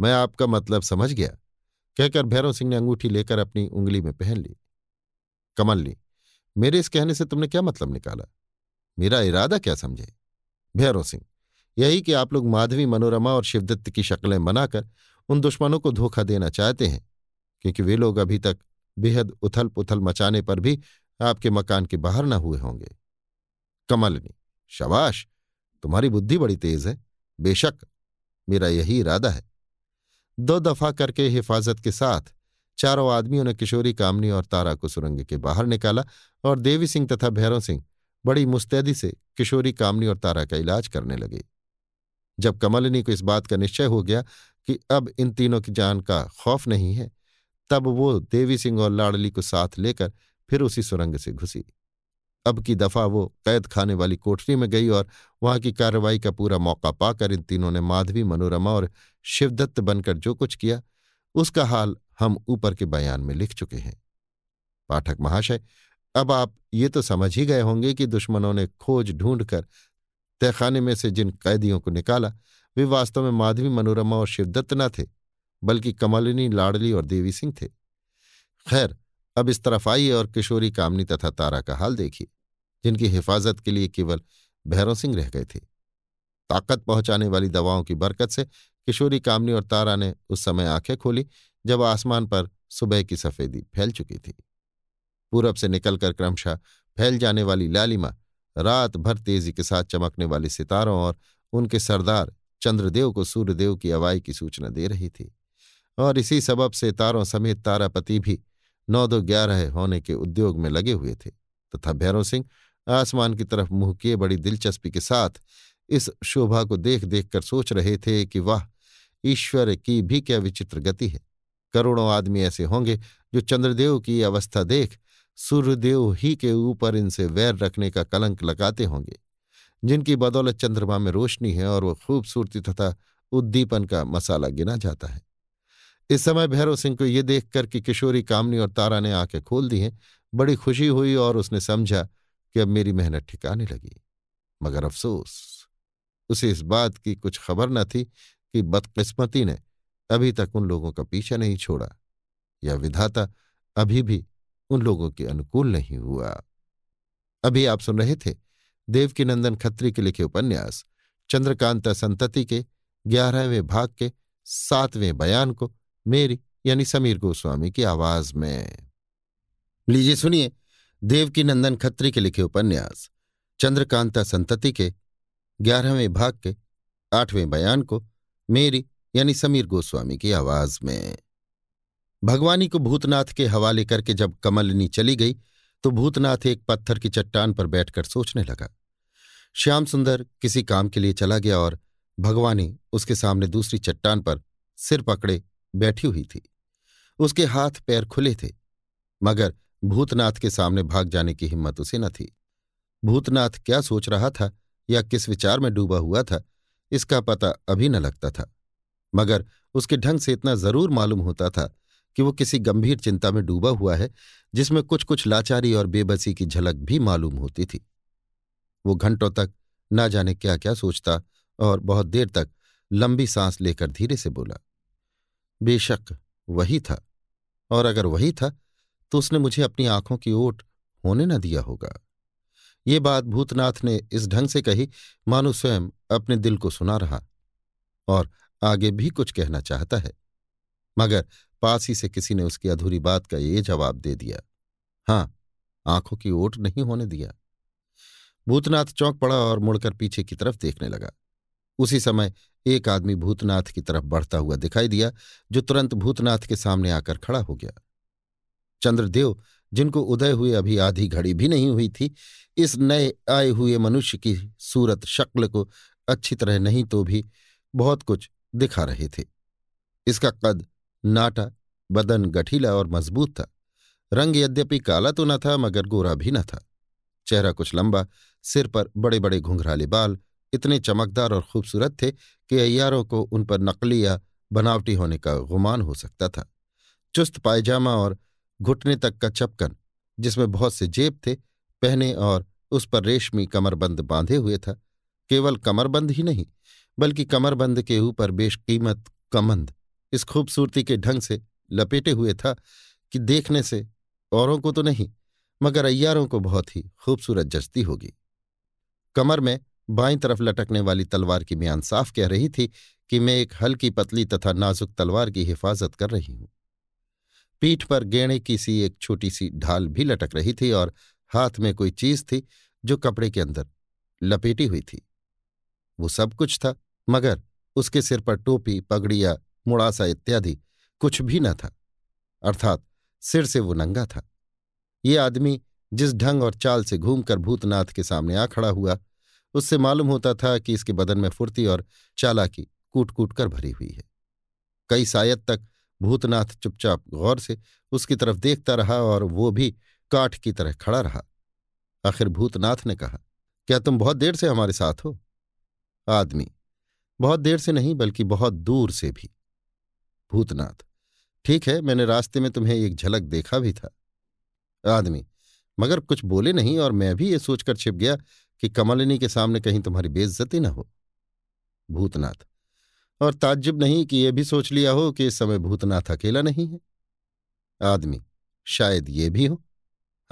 मैं आपका मतलब समझ गया कहकर भैरव सिंह ने अंगूठी लेकर अपनी उंगली में पहन ली। कमल ली मेरे इस कहने से तुमने क्या मतलब निकाला? मेरा इरादा क्या समझे? भैरव सिंह, यही कि आप लोग माधवी मनोरमा और शिवदत्त की शक्लें बनाकर उन दुश्मनों को धोखा देना चाहते हैं, क्योंकि वे लोग अभी तक बेहद उथल पुथल मचाने पर भी आपके मकान के बाहर न हुए होंगे। कमलनी, शबाश! तुम्हारी बुद्धि बड़ी तेज है। बेशक, मेरा यही इरादा है। दो दफ़ा करके हिफाजत के साथ चारों आदमियों ने किशोरी कामनी और तारा को सुरंग के बाहर निकाला और देवी सिंह तथा भैरव सिंह बड़ी मुस्तैदी से किशोरी कामनी और तारा का इलाज करने लगे। जब कमलिनी को इस बात का निश्चय हो गया कि अब इन तीनों की जान का खौफ नहीं है, तब वो देवी सिंह और लाडली को साथ लेकर फिर उसी सुरंग से घुसी। अब की दफ़ा वो कैद खाने वाली कोठरी में गई और वहाँ की कार्रवाई का पूरा मौका पाकर इन तीनों ने माधवी, मनोरमा और शिवदत्त बनकर जो कुछ किया, उसका हाल हम ऊपर के बयान में लिख चुके हैं। पाठक महाशय अब आप ये तो समझ ही गए होंगे कि दुश्मनों ने खोज ढूंढकर तहखाने में से जिन कैदियों को निकाला, वे वास्तव में माधवी, मनोरमा और शिवदत्त न थे, बल्कि कमलिनी, लाडली और देवी सिंह थे। खैर, अब इस तरफ़ आइए और किशोरी, कामनी तथा तारा का हाल देखिए, जिनकी हिफाजत के लिए केवल भैरव सिंह रह गए थे। ताकत पहुँचाने वाली दवाओं की बरकत से किशोरी, कामनी और तारा ने उस समय आँखें खोली, जब आसमान पर सुबह की सफेदी फैल चुकी थी। पूरब से निकलकर क्रमशः फैल जाने वाली लालिमा रात भर तेज़ी के साथ चमकने वाले सितारों और उनके सरदार चंद्रदेव को सूर्यदेव की अवाई की सूचना दे रही थी। और इसी सबब से तारों समेत तारापति भी नौ दो ग्यारह होने के उद्योग में लगे हुए थे, तथा भैरव सिंह आसमान की तरफ़ मुँह किए बड़ी दिलचस्पी के साथ इस शोभा को देख देख कर सोच रहे थे कि वाह, ईश्वर की भी क्या विचित्र गति है। करोड़ों आदमी ऐसे होंगे जो चंद्रदेव की अवस्था देख सूर्यदेव ही के ऊपर इनसे वैर रखने का कलंक लगाते होंगे, जिनकी बदौलत चंद्रमा में रोशनी है और वह खूबसूरती तथा उद्दीपन का मसाला गिना जाता है। इस समय भैरव सिंह को ये देखकर कि किशोरी कामनी और तारा ने आँखें खोल दी हैं, बड़ी खुशी हुई और उसने समझा कि अब मेरी मेहनत ठिकाने लगी। मगर अफसोस, उसे इस बात की कुछ खबर न थी कि बदकिस्मती ने अभी तक उन लोगों का पीछा नहीं छोड़ा, या विधाता अभी भी उन लोगों के अनुकूल नहीं हुआ। अभी आप सुन रहे थे देवकीनंदन खत्री के लिखे उपन्यास, चंद्रकांता संतति के ग्यारहवें भाग के सातवें बयान को मेरी यानी समीर गोस्वामी की आवाज़ में। लीजिए सुनिए देवकीनंदन खत्री के लिखे उपन्यास, चंद्रकांता संतति के ग्यारहवें भाग के आठवें बयान को मेरी यानी समीर गोस्वामी की आवाज़ में। भगवानी को भूतनाथ के हवाले करके जब कमलनी चली गई तो भूतनाथ एक पत्थर की चट्टान पर बैठकर सोचने लगा। श्याम सुंदर किसी काम के लिए चला गया और भगवानी उसके सामने दूसरी चट्टान पर सिर पकड़े बैठी हुई थी। उसके हाथ पैर खुले थे, मगर भूतनाथ के सामने भाग जाने की हिम्मत उसे न थी। भूतनाथ क्या सोच रहा था या किस विचार में डूबा हुआ था, इसका पता अभी न लगता था, मगर उसके ढंग से इतना ज़रूर मालूम होता था कि वो किसी गंभीर चिंता में डूबा हुआ है, जिसमें कुछ कुछ लाचारी और बेबसी की झलक भी मालूम होती थी। वो घंटों तक न जाने क्या क्या सोचता और बहुत देर तक लंबी सांस लेकर धीरे से बोला, बेशक वही था, और अगर वही था तो उसने मुझे अपनी आँखों की ओट होने न दिया होगा। ये बात भूतनाथ ने इस ढंग से कही, मानो स्वयं अपने दिल को सुना रहा और आगे भी कुछ कहना चाहता है। मगर पास ही से किसी ने उसकी अधूरी बात का ये जवाब दे दिया। हाँ, आँखों की ओट नहीं होने दिया। भूतनाथ चौंक पड़ा और मुड़कर पीछे की तरफ़ देखने लगा। उसी समय एक आदमी भूतनाथ की तरफ़ बढ़ता हुआ दिखाई दिया, जो तुरंत भूतनाथ के सामने आकर खड़ा हो गया। चंद्रदेव, जिनको उदय हुए अभी आधी घड़ी भी नहीं हुई थी, इस नए आए हुए मनुष्य की सूरत शक्ल को अच्छी तरह नहीं तो भी बहुत कुछ दिखा रहे थे। इसका कद नाटा बदन गठीला और मज़बूत था। रंग यद्यपि काला तो न था, मगर गोरा भी न था। चेहरा कुछ लंबा, सिर पर बड़े बड़े घुंघराले बाल, इतने चमकदार और खूबसूरत थे कि अय्यारों को उन पर नकली या बनावटी होने का गुमान हो सकता था। चुस्त पायजामा और घुटने तक का चपकन, जिसमें बहुत से जेब थे, पहने और उस पर रेशमी कमरबंद बांधे हुए था। केवल कमरबंद ही नहीं, बल्कि कमरबंद के ऊपर बेशकीमत कमंद इस खूबसूरती के ढंग से लपेटे हुए था कि देखने से औरों को तो नहीं, मगर अय्यारों को बहुत ही खूबसूरत जचती होगी। कमर में बाईं तरफ़ लटकने वाली तलवार की म्यान साफ़ कह रही थी कि मैं एक हल्की पतली तथा नाजुक तलवार की हिफाजत कर रही हूँ। पीठ पर गेणे की सी एक छोटी सी ढाल भी लटक रही थी और हाथ में कोई चीज़ थी जो कपड़े के अंदर लपेटी हुई थी। वो सब कुछ था, मगर उसके सिर पर टोपी, पगड़िया मुड़ासा इत्यादि कुछ भी न था, अर्थात सिर से वो नंगा था। ये आदमी जिस ढंग और चाल से घूमकर भूतनाथ के सामने आ खड़ा हुआ, उससे मालूम होता था कि इसके बदन में फुर्ती और चालाकी कूट कूट कर भरी हुई है। कई सायद तक भूतनाथ चुपचाप गौर से उसकी तरफ़ देखता रहा और वो भी काठ की तरह खड़ा रहा। आखिर भूतनाथ ने कहा, क्या तुम बहुत देर से हमारे साथ हो? आदमी, बहुत देर से नहीं, बल्कि बहुत दूर से भी। भूतनाथ। ठीक है, मैंने रास्ते में तुम्हें एक झलक देखा भी था। आदमी, मगर कुछ बोले नहीं और मैं भी ये सोचकर छिप गया कि कमलिनी के सामने कहीं तुम्हारी बेइज्जती न हो। भूतनाथ, और ताज्जुब नहीं कि यह भी सोच लिया हो कि इस समय भूतनाथ अकेला नहीं है? आदमी, शायद ये भी हो।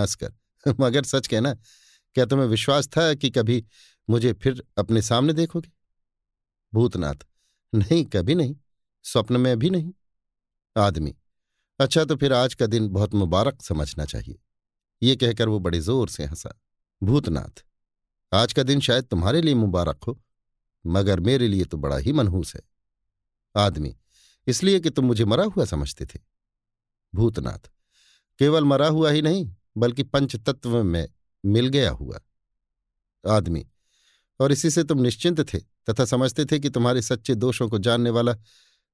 हंसकर, मगर सच कहना, क्या तुम्हें विश्वास था कि कभी मुझे फिर अपने सामने देखोगे? भूतनाथ, नहीं, कभी नहीं। स्वप्न में भी नहीं, आदमी। अच्छा तो फिर आज का दिन बहुत मुबारक समझना चाहिए। ये कहकर वो बड़े ज़ोर से हंसा। भूतनाथ, आज का दिन शायद तुम्हारे लिए मुबारक हो, मगर मेरे लिए तो बड़ा ही मनहूस है। आदमी, इसलिए कि तुम मुझे मरा हुआ समझते थे। भूतनाथ, केवल मरा हुआ ही नहीं, बल्कि पंच तत्व में मिल गया हुआ। आदमी, और इसी से तुम निश्चिंत थे, तथा समझते थे कि तुम्हारे सच्चे दोषों को जानने वाला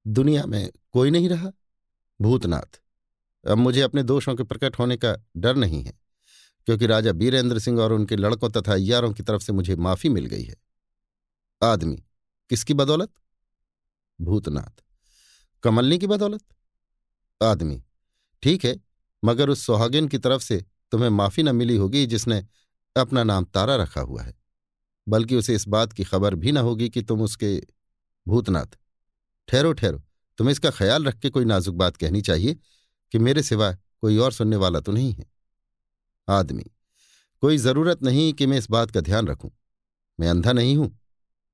दुनिया में कोई नहीं रहा? भूतनाथ। अब मुझे अपने दोषों के प्रकट होने का डर नहीं है, क्योंकि राजा बीरेंद्र सिंह और उनके लड़कों तथा अयारों की तरफ़ से मुझे माफ़ी मिल गई है। आदमी, किसकी बदौलत? भूतनाथ। कमलनी की बदौलत? आदमी, ठीक है, मगर उस सुहागिन की तरफ़ से तुम्हें माफ़ी न मिली होगी जिसने अपना नाम तारा रखा हुआ है, बल्कि उसे इस बात की खबर भी न होगी कि तुम उसके भूतनाथ ठहरो ठहरो। तुम्हें इसका ख्याल रख के कोई नाजुक बात कहनी चाहिए कि मेरे सिवा कोई और सुनने वाला तो नहीं है। आदमी, कोई ज़रूरत नहीं कि मैं इस बात का ध्यान रखूँ। मैं अंधा नहीं हूँ,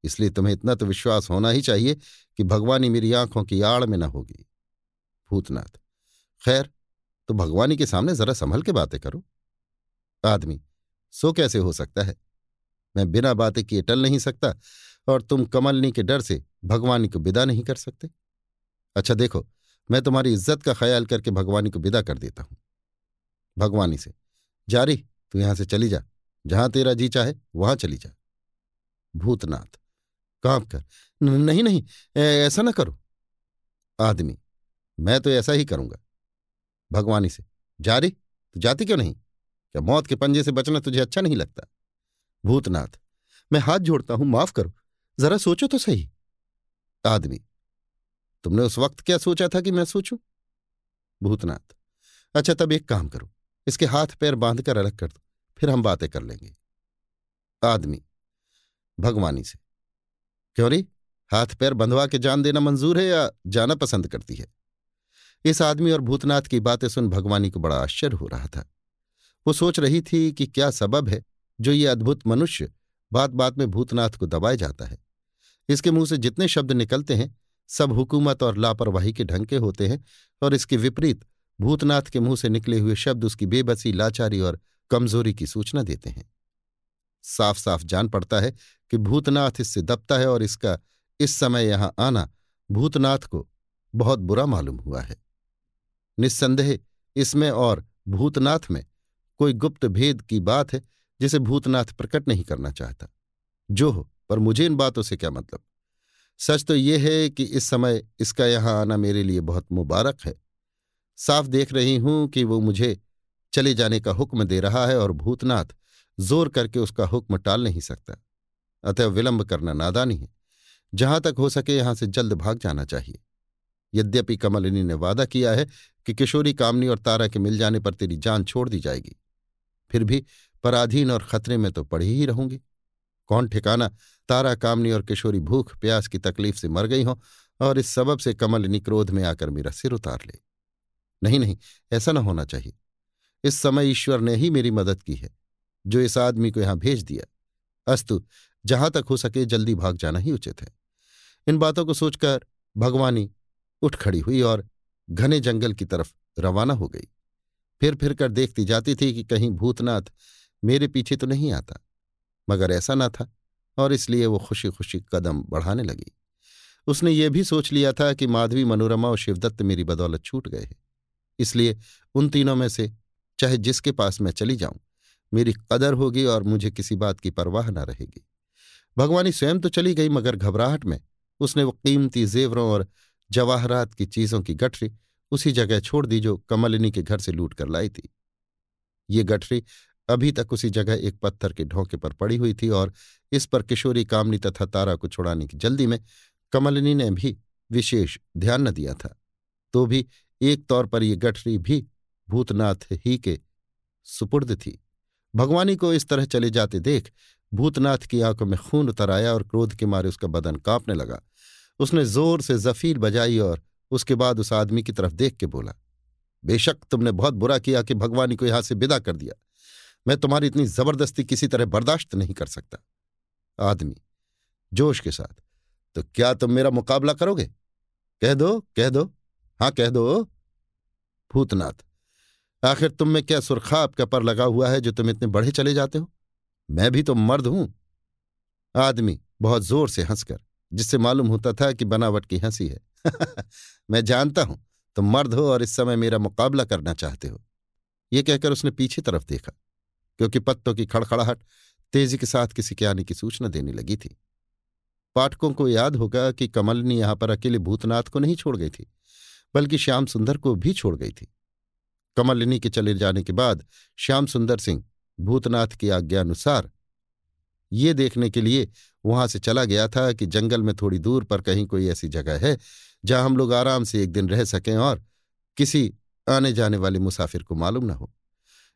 इसलिए तुम्हें इतना तो विश्वास होना ही चाहिए कि भगवानी मेरी आँखों की आड़ में न होगी। भूतनाथ, खैर तो भगवानी के सामने जरा संभल के बातें करो। आदमी, सो कैसे हो सकता है? मैं बिना बातें किए टल नहीं सकता। और तुम कमलनी के डर से भगवानी को विदा नहीं कर सकते। अच्छा देखो, मैं तुम्हारी इज़्ज़त का ख्याल करके भगवानी को विदा कर देता हूँ। भगवानी से, जारी, तू यहाँ से चली जा। जहाँ तेरा जी चाहे, वहाँ चली जा। भूतनाथ काँप कर। नहीं नहीं ऐसा ना करो। आदमी, मैं तो ऐसा ही करूँगा। भगवानी से जा रही तो जाती क्यों नहीं? क्या मौत के पंजे से बचना तुझे अच्छा नहीं लगता? भूतनाथ, मैं हाथ जोड़ता हूँ, माफ़ करो। जरा सोचो तो सही। आदमी, तुमने उस वक्त क्या सोचा था कि मैं सोचूं? भूतनाथ अच्छा तब एक काम करो, इसके हाथ पैर बांधकर अलग कर दो, फिर हम बातें कर लेंगे। आदमी, भगवानी से, क्यों रे हाथ पैर बंधवा के जान देना मंजूर है या जाना पसंद करती है? इस आदमी और भूतनाथ की बातें सुन भगवानी को बड़ा आश्चर्य हो रहा था। वो सोच रही थी कि क्या सबब है जो ये अद्भुत मनुष्य बात बात में भूतनाथ को दबाया जाता है। इसके मुँह से जितने शब्द निकलते हैं, सब हुकूमत और लापरवाही के ढंग के होते हैं और इसके विपरीत, भूतनाथ के मुँह से निकले हुए शब्द उसकी बेबसी, लाचारी और कमज़ोरी की सूचना देते हैं। साफ़ साफ़ जान पड़ता है कि भूतनाथ इससे दबता है और इसका इस समय यहाँ आना भूतनाथ को बहुत बुरा मालूम हुआ है। निस्संदेह इसमें और भूतनाथ में कोई गुप्त भेद की बात है जिसे भूतनाथ प्रकट नहीं करना चाहता। जो हो, पर मुझे इन बातों से क्या मतलब? सच तो यह है कि इस समय इसका यहाँ आना मेरे लिए बहुत मुबारक है। साफ़ देख रही हूँ कि वो मुझे चले जाने का हुक्म दे रहा है और भूतनाथ ज़ोर करके उसका हुक्म टाल नहीं सकता। अतः विलंब करना नादानी है। जहाँ तक हो सके यहाँ से जल्द भाग जाना चाहिए। यद्यपि कमलिनी ने वादा किया है कि किशोरी कामनी और तारा के मिल जाने पर तेरी जान छोड़ दी जाएगी। फिर भी पराधीन और खतरे में तो पड़ी ही रहूँगी। कौन ठिकाना तारा, कामनी और किशोरी भूख, प्यास की तकलीफ़ से मर गई हो और इस सबब से कमलिनी क्रोध में आकर मेरा सिर उतार ले। नहीं नहीं, ऐसा न होना चाहिए। इस समय ईश्वर ने ही मेरी मदद की है, जो इस आदमी को यहाँ भेज दिया। अस्तु, जहाँ तक हो सके जल्दी भाग जाना ही उचित है। इन बातों को सोचकर भगवानी उठ खड़ी हुई और घने जंगल की तरफ़ रवाना हो गई। फिर फिर कर देखती जाती थी कि कहीं भूतनाथ मेरे पीछे तो नहीं आता। मगर ऐसा ना था, और इसलिए वो खुशी खुशी कदम बढ़ाने लगी। उसने ये भी सोच लिया था कि माधवी मनोरमा और शिवदत्त मेरी बदौलत छूट गए हैं। इसलिए उन तीनों में से चाहे जिसके पास मैं चली जाऊँ, मेरी कदर होगी और मुझे किसी बात की परवाह न रहेगी। भगवानी स्वयं तो चली गई, मगर घबराहट में उसने वो कीमती जेवरों और जवाहरात की चीज़ों की गठरी उसी जगह छोड़ दी जो कमलिनी के घर से लूट कर लाई थी। ये गठरी अभी तक उसी जगह एक पत्थर के ढोंके पर पड़ी हुई थी और इस पर किशोरी, कामनी तथा तारा को छुड़ाने की जल्दी में कमलिनी ने भी विशेष ध्यान न दिया था। तो भी एक तौर पर यह गठरी भी भूतनाथ ही के सुपुर्द थी। भगवानी को इस तरह चले जाते देख भूतनाथ की आँखों में खून उतर आया और क्रोध के मारे उसका बदन कांपने लगा। उसने ज़ोर से जफीर बजाई और उसके बाद उस आदमी की तरफ़ देख के बोला, बेशक तुमने बहुत बुरा किया कि भगवानी को यहाँ से विदा कर दिया। मैं तुम्हारी इतनी ज़बरदस्ती किसी तरह बर्दाश्त नहीं कर सकता। आदमी, जोश के साथ तो क्या तुम मेरा मुकाबला करोगे? कह दो कह दो। हाँ कह दो। भूतनाथ, आखिर तुम में क्या सुरखाब का पर लगा हुआ है जो तुम इतने बढ़े चले जाते हो? मैं भी तो मर्द हूँ। आदमी, बहुत ज़ोर से हंसकर, जिससे मालूम होता था कि बनावट की हँसी है। मैं जानता हूँ, तुम मर्द हो और इस समय मेरा मुकाबला करना चाहते हो। ये कहकर उसने पीछे तरफ़ देखा। क्योंकि पत्तों की खड़खड़ाहट तेज़ी के साथ किसी के आने की सूचना देने लगी थी। पाठकों को याद होगा कि कमलनी यहाँ पर अकेले भूतनाथ को नहीं छोड़ गई थी, बल्कि श्याम सुंदर को भी छोड़ गई थी। कमलिनी के चले जाने के बाद श्याम सुंदर सिंह भूतनाथ की आज्ञानुसार ये देखने के लिए वहाँ से चला गया था कि जंगल में थोड़ी दूर पर कहीं कोई ऐसी जगह है, जहाँ हम लोग आराम से एक दिन रह सकें और किसी आने जाने वाले मुसाफिर को मालूम न हो।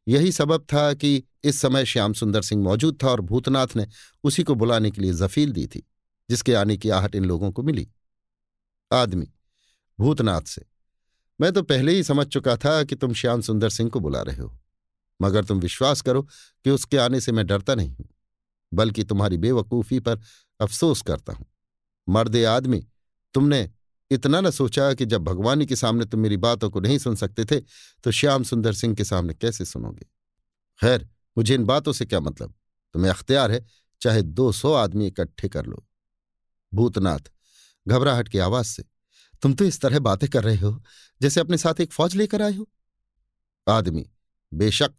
यही सबब था कि इस समय श्याम सुंदर सिंह मौजूद था और भूतनाथ ने उसी को बुलाने के लिए जफील दी थी, जिसके आने की आहट इन लोगों को मिली। आदमी, भूतनाथ से, मैं तो पहले ही समझ चुका था कि तुम श्याम सुंदर सिंह को बुला रहे हो, मगर तुम विश्वास करो कि उसके आने से मैं डरता नहीं हूँ, बल्कि तुम्हारी बेवकूफ़ी पर अफसोस करता हूँ। मर्दे आदमी, तुमने इतना न सोचा कि जब भगवानी के सामने तुम मेरी बातों को नहीं सुन सकते थे तो श्याम सुंदर सिंह के सामने कैसे सुनोगे? खैर, मुझे इन बातों से क्या मतलब? तुम्हें अख्तियार है, चाहे दो सौ आदमी इकट्ठे कर लो। भूतनाथ, घबराहट की आवाज़ से, तुम तो इस तरह बातें कर रहे हो, जैसे अपने साथ एक फौज लेकर आए हो। आदमी, बेशक,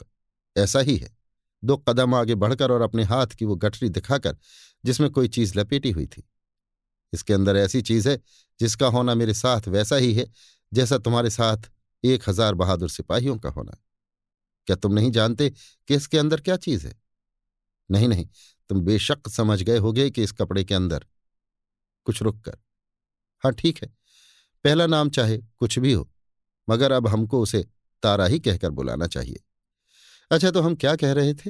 ऐसा ही है। दो कदम आगे बढ़कर और अपने हाथ की वो गठरी दिखाकर, जिसमें कोई चीज़ लपेटी हुई थी। इसके अंदर ऐसी चीज़ है जिसका होना मेरे साथ वैसा ही है, जैसा तुम्हारे साथ एक हज़ार बहादुर सिपाहियों का होना। क्या तुम नहीं जानते कि इसके अंदर क्या चीज़ है? नहीं नहीं, तुम बेशक समझ गए होगे कि इस कपड़े के अंदर कुछ रुक कर। हाँ ठीक है, पहला नाम चाहे कुछ भी हो, मगर अब हमको उसे तारा ही कहकर बुलाना चाहिए। अच्छा तो हम क्या कह रहे थे?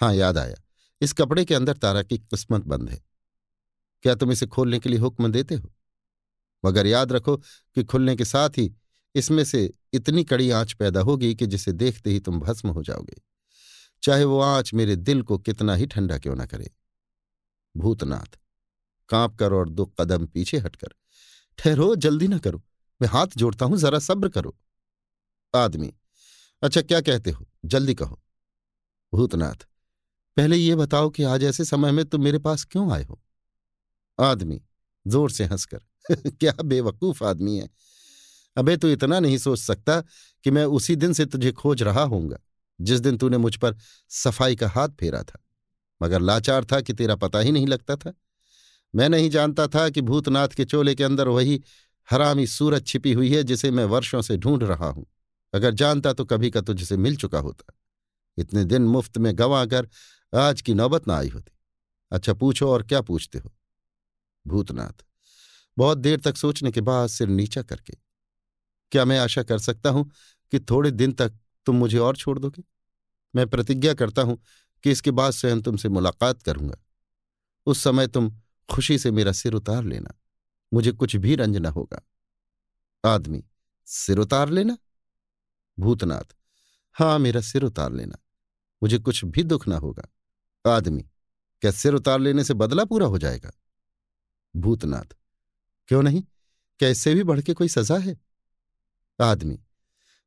हाँ याद आया, इस कपड़े के अंदर तारा की किस्मत बंद है। क्या तुम इसे खोलने के लिए हुक्म देते हो? मगर याद रखो कि खुलने के साथ ही इसमें से इतनी कड़ी आँच पैदा होगी कि जिसे देखते ही तुम भस्म हो जाओगे। चाहे वो आँच मेरे दिल को कितना ही ठंडा क्यों ना करे। भूतनाथ, काँप कर और दो कदम पीछे हटकर, ठहरो, जल्दी ना करो। मैं हाथ जोड़ता हूँ, जरा सब्र करो। आदमी अच्छा क्या कहते हो? जल्दी कहो। भूतनाथ, पहले ये बताओ कि आज ऐसे समय में तुम मेरे पास क्यों आए हो? आदमी, ज़ोर से हंसकर क्या बेवकूफ़ आदमी है। अबे, तू इतना नहीं सोच सकता कि मैं उसी दिन से तुझे खोज रहा होऊँगा, जिस दिन तूने मुझ पर सफ़ाई का हाथ फेरा था। मगर लाचार था कि तेरा पता ही नहीं लगता था। मैं नहीं जानता था कि भूतनाथ के चोले के अंदर वही हरामी सूरत छिपी हुई है, जिसे मैं वर्षों से ढूंढ रहा हूँ। अगर जानता तो कभी का तुझसे मिल चुका होता। इतने दिन मुफ़्त में गंवा कर आज की नौबत ना आई होती। अच्छा पूछो और क्या पूछते हो? भूतनाथ। बहुत देर तक सोचने के बाद सिर नीचा करके, क्या मैं आशा कर सकता हूँ कि थोड़े दिन तक तुम मुझे और छोड़ दोगे? मैं प्रतिज्ञा करता हूँ कि इसके बाद स्वयं तुमसे मुलाकात करूँगा। उस समय तुम खुशी से मेरा सिर उतार लेना। मुझे कुछ भी रंज होगा। आदमी, सिर उतार लेना? भूतनाथ हाँ मेरा सिर उतार लेना। मुझे कुछ भी दुख ना होगा। आदमी, क्या सिर उतार लेने से बदला पूरा हो जाएगा? भूतनाथ क्यों नहीं? क्या इससे भी बढ़ के कोई सजा है? आदमी,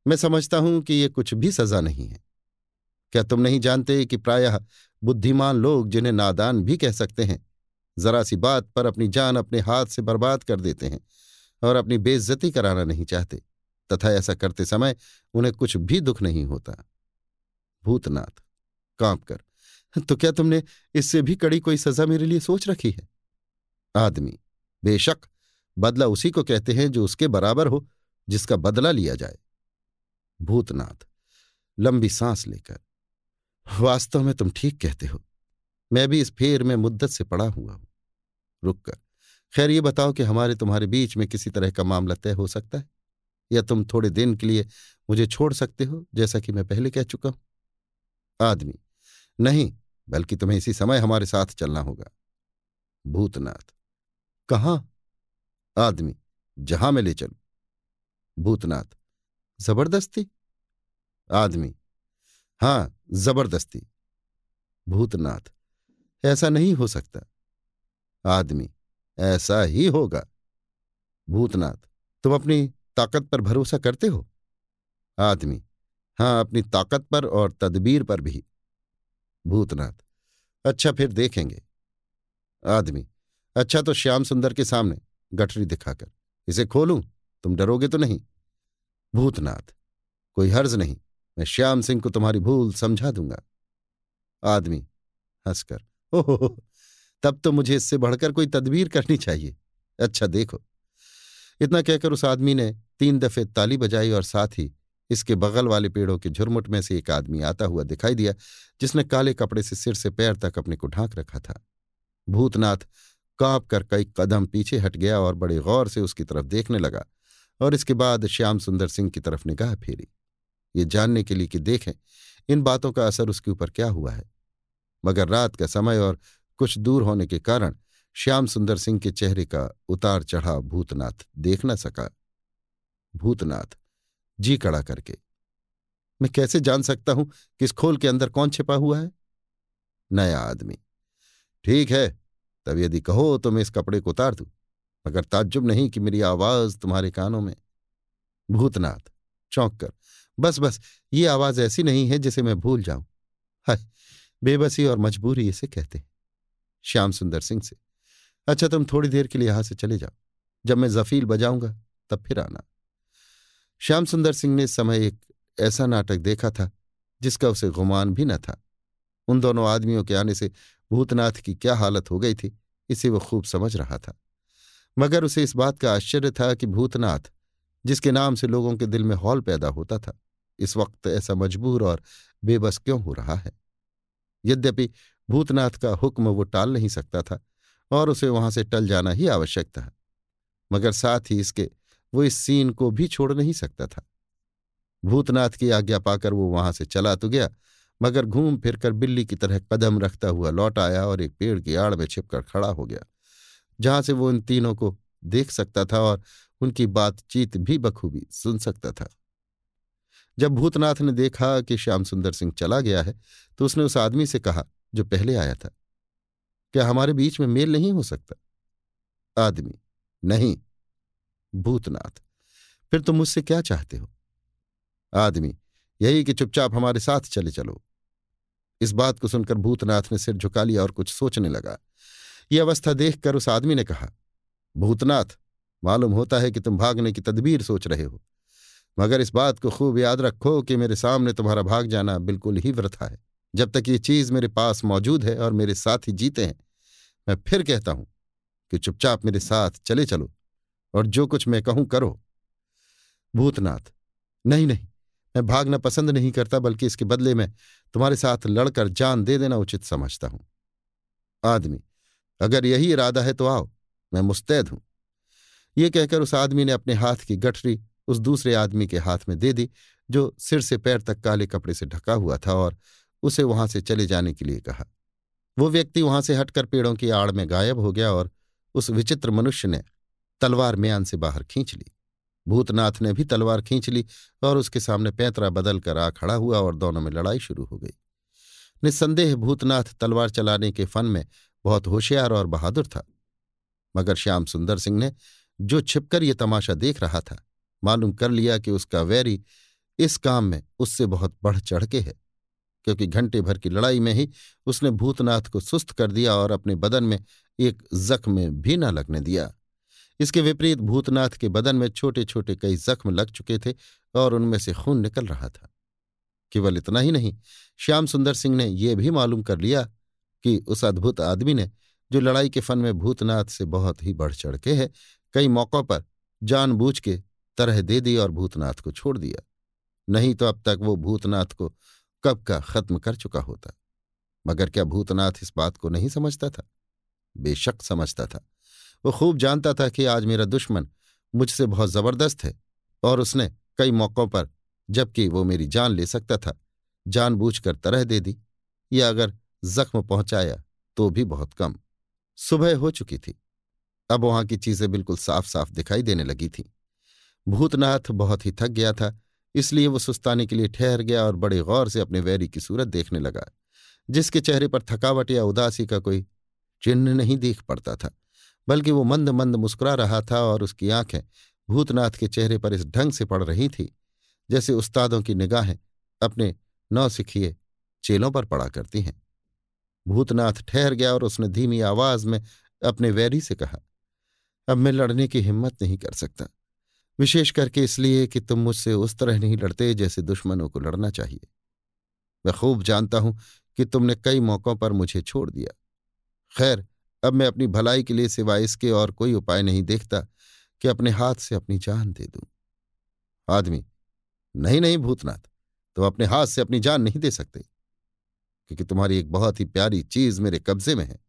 मैं समझता हूँ कि यह कुछ भी सजा नहीं है। क्या तुम नहीं जानते कि प्रायः बुद्धिमान लोग जिन्हें नादान भी कह सकते हैं, जरा सी बात पर अपनी जान अपने हाथ से बर्बाद कर देते हैं और अपनी बेइज्जती कराना नहीं चाहते, तथा ऐसा करते समय उन्हें कुछ भी दुख नहीं होता। भूतनाथ, काँप कर तो क्या तुमने इससे भी कड़ी कोई सजा मेरे लिए सोच रखी है? आदमी, बेशक बदला उसी को कहते हैं जो उसके बराबर हो, जिसका बदला लिया जाए। भूतनाथ, लंबी सांस लेकर, वास्तव में तुम ठीक कहते हो। मैं भी इस फेर में मुद्दत से पड़ा हुआ हूँ। रुककर, खैर ये बताओ कि हमारे तुम्हारे बीच में किसी तरह का मामला तय हो सकता है? या तुम थोड़े दिन के लिए मुझे छोड़ सकते हो, जैसा कि मैं पहले कह चुका हूँ? आदमी, नहीं, बल्कि तुम्हें इसी समय हमारे साथ चलना होगा। भूतनाथ, कहाँ? आदमी, जहाँ मैं ले चलू। भूतनाथ, ज़बरदस्ती? आदमी, हाँ, ज़बरदस्ती। भूतनाथ, ऐसा नहीं हो सकता। आदमी, ऐसा ही होगा। भूतनाथ, तुम अपनी ताकत पर भरोसा करते हो? आदमी, हाँ, अपनी ताकत पर और तदबीर पर भी। भूतनाथ अच्छा फिर देखेंगे। आदमी अच्छा तो श्याम सुंदर के सामने। गठरी दिखाकर, इसे खोलूं? तुम डरोगे तो नहीं? भूतनाथ, कोई हर्ज नहीं, मैं श्याम सिंह को तुम्हारी भूल समझा दूँगा। आदमी हंसकर, ओहो तब तो मुझे इससे बढ़कर कोई तदबीर करनी चाहिए। अच्छा देखो। इतना कहकर उस आदमी ने तीन दफे ताली बजाई और साथ ही इसके बगल वाले पेड़ों के झुरमुट में से एक आदमी आता हुआ दिखाई दिया, जिसने काले कपड़े से सिर से पैर तक अपने को ढांक रखा था। भूतनाथ काँप कर कई कदम पीछे हट गया और बड़े गौर से उसकी तरफ़ देखने लगा और इसके बाद श्याम सुंदर सिंह की तरफ़ निगाह फेरी। ये जानने के लिए कि देखें, इन बातों का असर उसके ऊपर क्या हुआ है। मगर रात का समय और कुछ दूर होने के कारण श्याम सुंदर सिंह के चेहरे का उतार चढ़ाव भूतनाथ देख न सका। भूतनाथ, जी कड़ा करके, मैं कैसे जान सकता हूँ कि इस खोल के अंदर कौन छिपा हुआ है? नया आदमी। ठीक है तब यदि कहो तो मैं इस कपड़े को उतार दूँ। मगर ताज्जुब नहीं कि मेरी आवाज़ तुम्हारे कानों में। भूतनाथ, चौंक कर, बस बस, ये आवाज़ ऐसी नहीं है जिसे मैं भूल जाऊँ। हाय, बेबसी और मजबूरी इसे कहते हैं। श्याम सुंदर सिंह से अच्छा तुम थोड़ी देर के लिए यहाँ से चले जाओ। जब मैं जफील बजाऊँगा, तब फिर आना। श्याम सुंदर सिंह ने समय एक ऐसा नाटक देखा था, जिसका उसे गुमान भी न था। उन दोनों आदमियों के आने से भूतनाथ की क्या हालत हो गई थी, इसे वो खूब समझ रहा था। मगर उसे इस बात का आश्चर्य था कि भूतनाथ, जिसके नाम से लोगों के दिल में हौल पैदा होता था, इस वक्त ऐसा मजबूर और बेबस क्यों हो रहा है? यद्यपि भूतनाथ का हुक्म वो टाल नहीं सकता था और उसे वहाँ से टल जाना ही आवश्यक था। मगर साथ ही इसके, वो इस सीन को भी छोड़ नहीं सकता था। भूतनाथ की आज्ञा पाकर वो वहाँ से चला तो गया मगर घूम फिरकर बिल्ली की तरह कदम रखता हुआ लौट आया और एक पेड़ की आड़ में छिपकर खड़ा हो गया, जहाँ से वो इन तीनों को देख सकता था और उनकी बातचीत भी बखूबी सुन सकता था। जब भूतनाथ ने देखा कि श्याम सुंदर सिंह चला गया है तो उसने उस आदमी से कहा, जो पहले आया था, क्या हमारे बीच में मेल नहीं हो सकता? आदमी नहीं, भूतनाथ। फिर तुम मुझसे क्या चाहते हो? आदमी यही कि चुपचाप हमारे साथ चले चलो। इस बात को सुनकर भूतनाथ ने सिर झुका लिया और कुछ सोचने लगा। यह अवस्था देखकर उस आदमी ने कहा, भूतनाथ, मालूम होता है कि तुम भागने की तदबीर सोच रहे हो, मगर इस बात को खूब याद रखो कि मेरे सामने तुम्हारा भाग जाना बिल्कुल ही वृथा है। जब तक ये चीज़ मेरे पास मौजूद है और मेरे साथ ही जीते हैं, मैं फिर कहता हूँ कि चुपचाप मेरे साथ चले चलो और जो कुछ मैं कहूँ करो। भूतनाथ, नहीं नहीं मैं भागना पसंद नहीं करता, बल्कि इसके बदले में तुम्हारे साथ लड़कर जान दे देना उचित समझता हूँ। आदमी, अगर यही इरादा है तो आओ, मैं मुस्तैद हूँ। ये कहकर उस आदमी ने अपने हाथ की गठरी उस दूसरे आदमी के हाथ में दे दी, जो सिर से पैर तक काले कपड़े से ढका हुआ था और उसे वहाँ से चले जाने के लिए कहा। वो व्यक्ति वहाँ से हटकर पेड़ों की आड़ में गायब हो गया और उस विचित्र मनुष्य ने तलवार म्यान से बाहर खींच ली। भूतनाथ ने भी तलवार खींच ली और उसके सामने पैंतरा बदल कर आ खड़ा हुआ और दोनों में लड़ाई शुरू हो गई। निस्संदेह भूतनाथ तलवार चलाने के फन में बहुत होशियार और बहादुर था। मगर श्याम सुंदर सिंह ने जो छिपकर ये तमाशा देख रहा था, मालूम कर लिया कि उसका वैरी इस काम में उससे बहुत बढ़ चढ़ के है, क्योंकि घंटे भर की लड़ाई में ही उसने भूतनाथ को सुस्त कर दिया और अपने बदन में एक जख्म भी न लगने दिया। इसके विपरीत भूतनाथ के बदन में छोटे छोटे कई जख्म लग चुके थे और उनमें से खून निकल रहा था। केवल इतना ही नहीं, श्याम सुंदर सिंह ने यह भी मालूम कर लिया कि उस अद्भुत आदमी ने, जो लड़ाई के फन में भूतनाथ से बहुत ही बढ़ चढ़ के है, कई मौकों पर जानबूझ के तरह दे दी और भूतनाथ को छोड़ दिया। नहीं तो अब तक वो भूतनाथ को कब का खत्म कर चुका होता। मगर क्या भूतनाथ इस बात को नहीं समझता था? बेशक समझता था। वो खूब जानता था कि आज मेरा दुश्मन मुझसे बहुत ज़बरदस्त है और उसने कई मौक़ों पर, जबकि वो मेरी जान ले सकता था, जानबूझकर तरह दे दी। या अगर जख्म पहुँचाया तो भी बहुत कम। सुबह हो चुकी थी। अब वहाँ की चीज़ें बिल्कुल साफ़ साफ़ दिखाई देने लगी थीं। भूतनाथ बहुत ही थक गया था, इसलिए वो सुस्ताने के लिए ठहर गया और बड़े गौर से अपने वैरी की सूरत देखने लगा, जिसके चेहरे पर थकावट या उदासी का कोई चिन्ह नहीं देख पड़ता था। बल्कि वो मंद मंद मुस्कुरा रहा था और उसकी आँखें भूतनाथ के चेहरे पर इस ढंग से पड़ रही थी, जैसे उस्तादों की निगाहें अपने नौसिखिए चेलों पर पड़ा करती हैं। भूतनाथ ठहर गया और उसने धीमी आवाज़ में अपने वैरी से कहा, अब मैं लड़ने की हिम्मत नहीं कर सकता। विशेष करके इसलिए कि तुम मुझसे उस तरह नहीं लड़ते जैसे दुश्मनों को लड़ना चाहिए। मैं खूब जानता हूँ कि तुमने कई मौकों पर मुझे छोड़ दिया। खैर अब मैं अपनी भलाई के लिए सिवाय इसके और कोई उपाय नहीं देखता कि अपने हाथ से अपनी जान दे दूँ। आदमी, नहीं नहीं भूतनाथ, तुम तो अपने हाथ से अपनी जान नहीं दे सकते, क्योंकि तुम्हारी एक बहुत ही प्यारी चीज़ मेरे कब्जे में है,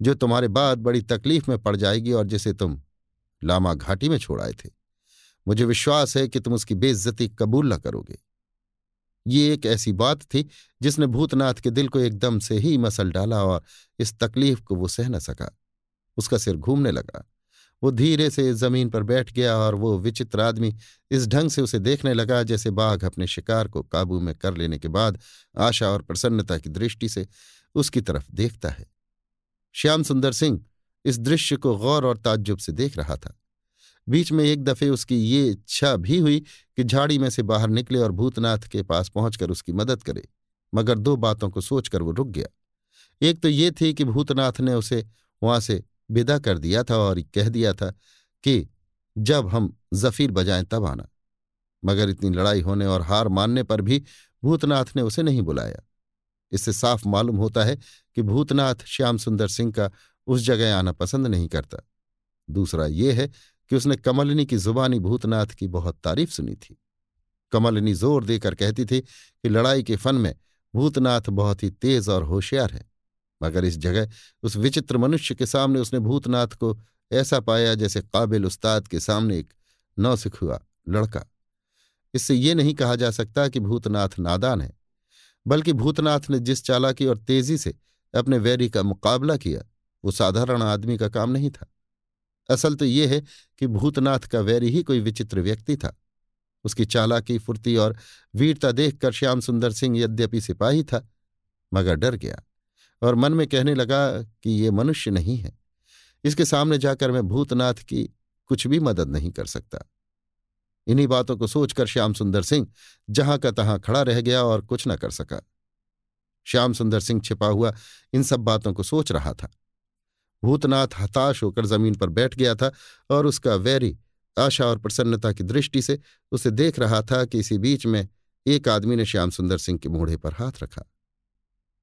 जो तुम्हारे बाद बड़ी तकलीफ़ में पड़ जाएगी और जिसे तुम लामा घाटी में छोड़ आए थे। मुझे विश्वास है कि तुम उसकी बेइज्जती कबूल न करोगे। ये एक ऐसी बात थी जिसने भूतनाथ के दिल को एकदम से ही मसल डाला और इस तकलीफ़ को वो सह न सका। उसका सिर घूमने लगा। वो धीरे से ज़मीन पर बैठ गया और वो विचित्र आदमी इस ढंग से उसे देखने लगा जैसे बाघ अपने शिकार को काबू में कर लेने के बाद आशा और प्रसन्नता की दृष्टि से उसकी तरफ़ देखता है। श्याम सुंदर सिंह इस दृश्य को गौर और ताज्जुब से देख रहा था। बीच में एक दफे उसकी ये इच्छा भी हुई कि झाड़ी में से बाहर निकले और भूतनाथ के पास पहुंचकर उसकी मदद करे, मगर दो बातों को सोचकर वो रुक गया। एक तो ये थी कि भूतनाथ ने उसे वहाँ से विदा कर दिया था और कह दिया था कि जब हम जफीर बजाएँ तब आना, मगर इतनी लड़ाई होने और हार मानने पर भी भूतनाथ ने उसे नहीं बुलाया। इससे साफ़ मालूम होता है कि भूतनाथ श्याम सुंदर सिंह का उस जगह आना पसंद नहीं करता। दूसरा ये है कि उसने कमलिनी की जुबानी भूतनाथ की बहुत तारीफ़ सुनी थी। कमलिनी ज़ोर देकर कहती थी कि लड़ाई के फन में भूतनाथ बहुत ही तेज और होशियार है, मगर इस जगह उस विचित्र मनुष्य के सामने उसने भूतनाथ को ऐसा पाया जैसे काबिल उस्ताद के सामने एक नौसिख हुआ लड़का। इससे ये नहीं कहा जा सकता कि भूतनाथ नादान है, बल्कि भूतनाथ ने जिस चालाकी और तेज़ी से अपने वैरी का मुकाबला किया, वो साधारण आदमी का काम नहीं था। असल तो ये है कि भूतनाथ का वैरी ही कोई विचित्र व्यक्ति था। उसकी चालाकी, फुर्ती और वीरता देखकर श्याम सुंदर सिंह यद्यपि सिपाही था, मगर डर गया और मन में कहने लगा कि ये मनुष्य नहीं है। इसके सामने जाकर मैं भूतनाथ की कुछ भी मदद नहीं कर सकता। इन्हीं बातों को सोचकर श्याम सुंदर सिंह जहाँ का तहां खड़ा रह गया और कुछ न कर सका। श्याम सुंदर सिंह छिपा हुआ इन सब बातों को सोच रहा था। भूतनाथ हताश होकर ज़मीन पर बैठ गया था और उसका वैरी आशा और प्रसन्नता की दृष्टि से उसे देख रहा था कि इसी बीच में एक आदमी ने श्याम सुंदर सिंह के मूढ़े पर हाथ रखा।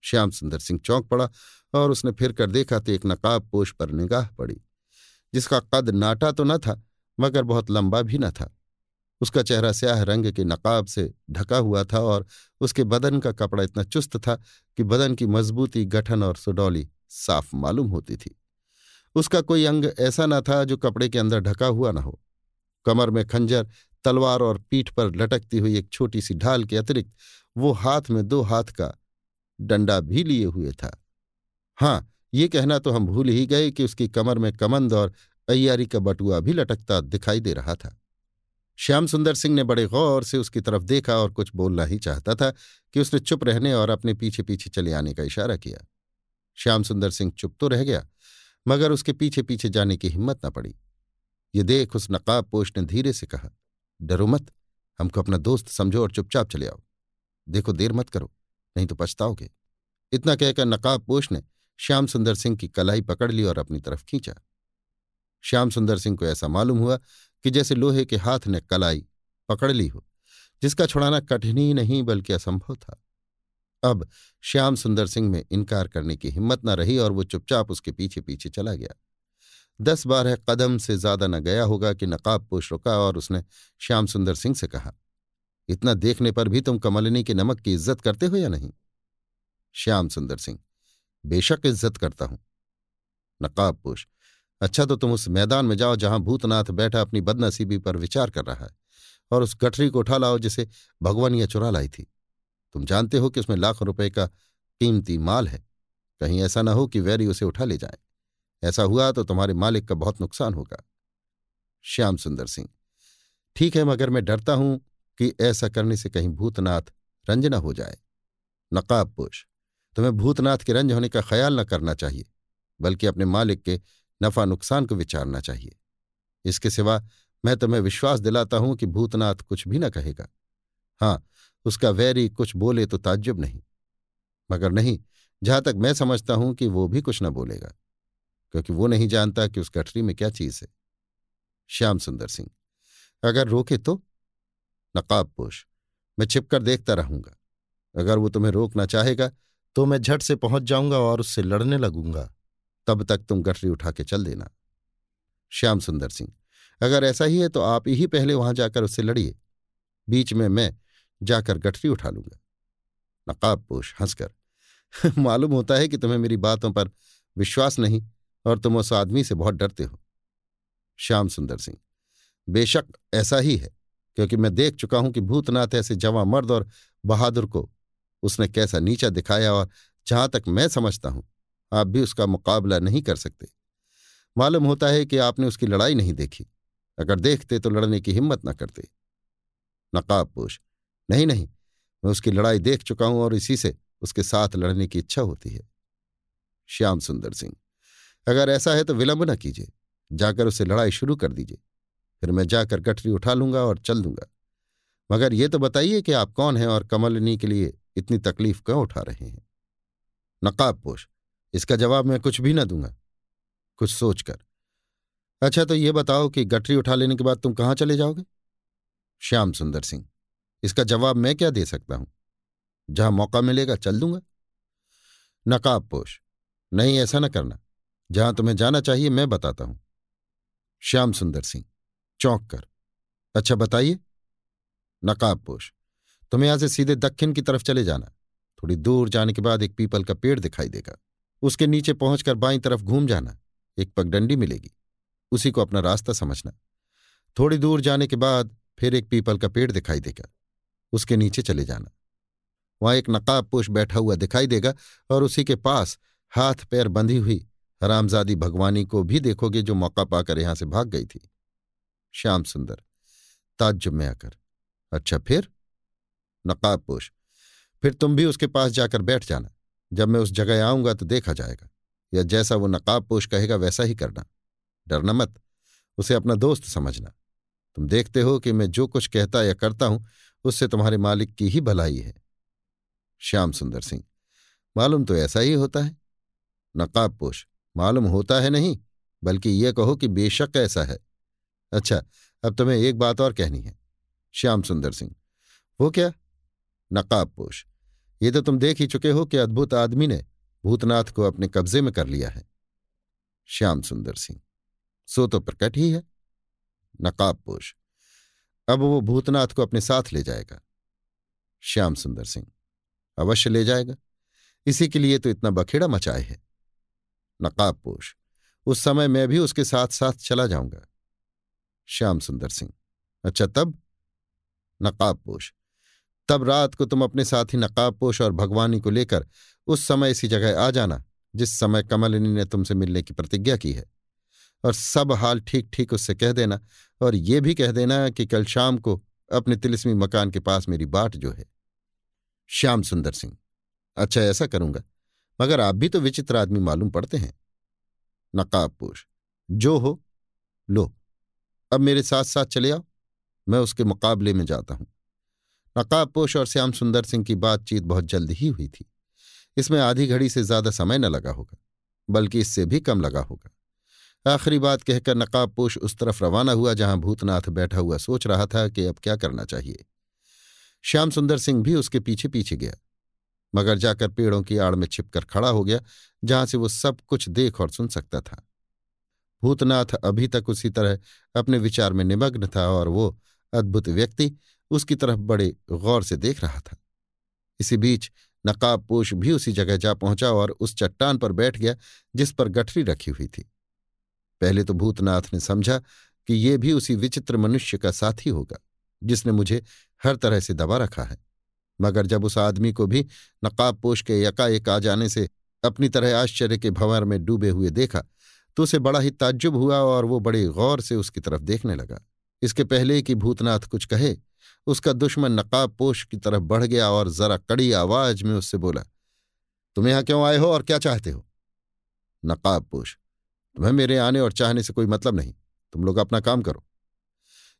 श्याम सुंदर सिंह चौंक पड़ा और उसने फिर कर देखा तो एक नकाब पोष पर निगाह पड़ी, जिसका कद नाटा तो न था, मगर बहुत लंबा भी न था। उसका चेहरा स्याह रंग के नकाब से ढका हुआ था और उसके बदन का कपड़ा इतना चुस्त था कि बदन की मजबूती, गठन और सुडौली साफ़ मालूम होती थी। उसका कोई अंग ऐसा न था जो कपड़े के अंदर ढका हुआ न हो। कमर में खंजर, तलवार और पीठ पर लटकती हुई एक छोटी सी ढाल के अतिरिक्त वो हाथ में दो हाथ का डंडा भी लिए हुए था। हाँ ये कहना तो हम भूल ही गए कि उसकी कमर में कमंद और अय्यारी का बटुआ भी लटकता दिखाई दे रहा था। श्याम सुंदर सिंह ने बड़े गौर से उसकी तरफ़ देखा और कुछ बोलना ही चाहता था कि उसने चुप रहने और अपने पीछे पीछे चले आने का इशारा किया। श्याम सुंदर सिंह चुप तो रह गया मगर उसके पीछे पीछे जाने की हिम्मत न पड़ी। ये देख उस नकाब पोष ने धीरे से कहा, डरो मत, हमको अपना दोस्त समझो और चुपचाप चले आओ। देखो, देर मत करो, नहीं तो पछताओगे। इतना कहकर नकाब पोष ने श्याम सुंदर सिंह की कलाई पकड़ ली और अपनी तरफ़ खींचा। श्याम सुंदर सिंह को ऐसा मालूम हुआ कि जैसे लोहे के हाथ ने कलाई पकड़ ली हो, जिसका छुड़ाना कठिन ही नहीं बल्कि असंभव था। अब श्याम सुंदर सिंह में इनकार करने की हिम्मत न रही और वो चुपचाप उसके पीछे पीछे चला गया। दस बारह कदम से ज़्यादा न गया होगा कि नकाब पोष रुका और उसने श्याम सुंदर सिंह से कहा, इतना देखने पर भी तुम कमलिनी के नमक की इज़्ज़त करते हो या नहीं? श्याम सुंदर सिंह, बेशक इज़्ज़त करता हूँ। नकाब पोष अच्छा तो तुम उस मैदान में जाओ जहाँ भूतनाथ बैठा अपनी बदनसीबी पर विचार कर रहा है और उस गठरी को उठा लाओ जिसे भगवानिया चुरा लाई थी। तुम जानते हो कि उसमें लाखों रुपए का कीमती माल है। कहीं ऐसा ना हो कि वैरी उसे उठा ले जाए। ऐसा हुआ तो तुम्हारे मालिक का बहुत नुकसान होगा। श्याम सुंदर सिंह, ठीक है मगर मैं डरता हूँ कि ऐसा करने से कहीं भूतनाथ रंज न हो जाए। नकाब पोष तुम्हें भूतनाथ के रंज होने का ख्याल न करना चाहिए, बल्कि अपने मालिक के नफा नुकसान को विचारना चाहिए। इसके सिवा मैं तुम्हें विश्वास दिलाता हूँ कि भूतनाथ कुछ भी न कहेगा। हाँ उसका वैरी कुछ बोले तो ताज्जुब नहीं। मगर नहीं, जहाँ तक मैं समझता हूँ कि वो भी कुछ न बोलेगा, क्योंकि वो नहीं जानता कि उस गठरी में क्या चीज़ है। श्याम सुंदर सिंह, अगर रोके तो? नकाब पोष मैं छिपकर देखता रहूँगा। अगर वो तुम्हें रोकना चाहेगा तो मैं झट से पहुँच जाऊँगा और उससे लड़ने लगूँगा। तब तक तुम गठरी उठा के चल देना। श्याम सुंदर सिंह, अगर ऐसा ही है तो आप ही पहले वहाँ जाकर उससे लड़िए। बीच में मैं जाकर गठरी उठा लूँगा। नकाब पोष हंसकर, मालूम होता है कि तुम्हें मेरी बातों पर विश्वास नहीं और तुम उस आदमी से बहुत डरते हो। श्याम सुंदर सिंह, बेशक ऐसा ही है, क्योंकि मैं देख चुका हूँ कि भूतनाथ ऐसे जवां मर्द और बहादुर को उसने कैसा नीचा दिखाया और जहाँ तक मैं समझता हूँ, आप भी उसका मुकाबला नहीं कर सकते। मालूम होता है कि आपने उसकी लड़ाई नहीं देखी, अगर देखते तो लड़ने की हिम्मत न करते। नकाब पोष नहीं नहीं, मैं उसकी लड़ाई देख चुका हूँ और इसी से उसके साथ लड़ने की इच्छा होती है। श्याम सुंदर सिंह, अगर ऐसा है तो विलंब न कीजिए, जाकर उसे लड़ाई शुरू कर दीजिए, फिर मैं जाकर गठरी उठा लूँगा और चल दूँगा। मगर ये तो बताइए कि आप कौन हैं और कमलनी के लिए इतनी तकलीफ़ क्यों उठा रहे हैं? नकाब पोष इसका जवाब मैं कुछ भी ना दूँगा। कुछ सोचकर अच्छा तो ये बताओ कि गठरी उठा लेने के बाद तुम कहाँ चले जाओगे? श्याम सुंदर सिंह इसका जवाब मैं क्या दे सकता हूँ? जहाँ मौका मिलेगा चल दूँगा। नकाब पोष नहीं, ऐसा न करना। जहाँ तुम्हें जाना चाहिए मैं बताता हूँ। श्याम सुंदर सिंह, चौंक कर। अच्छा बताइए। नकाब पोष तुम्हें यहाँ से सीधे दक्षिण की तरफ़ चले जाना। थोड़ी दूर जाने के बाद एक पीपल का पेड़ दिखाई देगा। उसके नीचे पहुंचकर बाईं तरफ़ घूम जाना। एक पगडंडी मिलेगी। उसी को अपना रास्ता समझना। थोड़ी दूर जाने के बाद फिर एक पीपल का पेड़ दिखाई देगा। उसके नीचे चले जाना। वहाँ एक नकाब पोष बैठा हुआ दिखाई देगा और उसी के पास हाथ पैर बंधी हुई हरामजादी भगवानी को भी देखोगे जो मौका पाकर यहाँ से भाग गई थी। श्याम सुंदर, ताज्जुब में आकर अच्छा फिर? नकाब पोष फिर तुम भी उसके पास जाकर बैठ जाना। जब मैं उस जगह आऊँगा तो देखा जाएगा। या जैसा वो नकाब पोष कहेगा वैसा ही करना। डरना मत, उसे अपना दोस्त समझना। तुम देखते हो कि मैं जो कुछ कहता या करता हूँ उससे तुम्हारे मालिक की ही भलाई है। श्याम सुंदर सिंह, मालूम तो ऐसा ही होता है। नकाब पोष मालूम होता है नहीं, बल्कि ये कहो कि बेशक ऐसा है। अच्छा अब तुम्हें एक बात और कहनी है। श्याम सुंदर सिंह, वो क्या? नकाब पोष ये तो तुम देख ही चुके हो कि अद्भुत आदमी ने भूतनाथ को अपने कब्जे में कर लिया है। श्याम सुंदर सिंह, सो तो प्रकट ही है। नकाब पोष अब वो भूतनाथ को अपने साथ ले जाएगा। श्याम सुंदर सिंह, अवश्य ले जाएगा। इसी के लिए तो इतना बखेड़ा मचाए है। नकाब पोष उस समय मैं भी उसके साथ साथ चला जाऊँगा। श्याम सुंदर सिंह अच्छा तब? नकाब पोष तब रात को तुम अपने साथ ही पोष और भगवानी को लेकर उस समय इसी जगह आ जाना, जिस समय कमलिनी ने तुमसे मिलने की प्रतिज्ञा की है। और सब हाल ठीक ठीक उससे कह देना और ये भी कह देना कि कल शाम को अपने तिलिस्मी मकान के पास मेरी बाट जो है। श्याम सुंदर सिंह अच्छा ऐसा करूँगा, मगर आप भी तो विचित्र आदमी मालूम पड़ते हैं। नकाबपोश जो हो, लो, अब मेरे साथ साथ चले आओ, मैं उसके मुकाबले में जाता हूँ। नकाबपोश और श्याम सुंदर सिंह की बातचीत बहुत जल्द ही हुई थी। इसमें आधी घड़ी से ज़्यादा समय न लगा होगा, बल्कि इससे भी कम लगा होगा। आखिरी बात कहकर नकाबपोश उस तरफ़ रवाना हुआ, जहाँ भूतनाथ बैठा हुआ सोच रहा था कि अब क्या करना चाहिए। श्याम सुंदर सिंह भी उसके पीछे पीछे गया, मगर जाकर पेड़ों की आड़ में छिपकर खड़ा हो गया, जहाँ से वो सब कुछ देख और सुन सकता था। भूतनाथ अभी तक उसी तरह अपने विचार में निमग्न था और वो अद्भुत व्यक्ति उसकी तरफ़ बड़े गौर से देख रहा था। इसी बीच नकाबपोश भी उसी जगह जा पहुँचा और उस चट्टान पर बैठ गया, जिस पर गठरी रखी हुई थी। पहले तो भूतनाथ ने समझा कि ये भी उसी विचित्र मनुष्य का साथी होगा, जिसने मुझे हर तरह से दबा रखा है। मगर जब उस आदमी को भी नकाब पोष के यकाएक आ जाने से अपनी तरह आश्चर्य के भंवर में डूबे हुए देखा तो उसे बड़ा ही ताज्जुब हुआ और वो बड़े गौर से उसकी तरफ़ देखने लगा। इसके पहले कि भूतनाथ कुछ कहे, उसका दुश्मन नकाब पोश की तरफ़ बढ़ गया और जरा कड़ी आवाज़ में उससे बोला, तुम यहाँ क्यों आए हो और क्या चाहते हो? नकाब पोश तुम्हें मेरे आने और चाहने से कोई मतलब नहीं। तुम लोग अपना काम करो।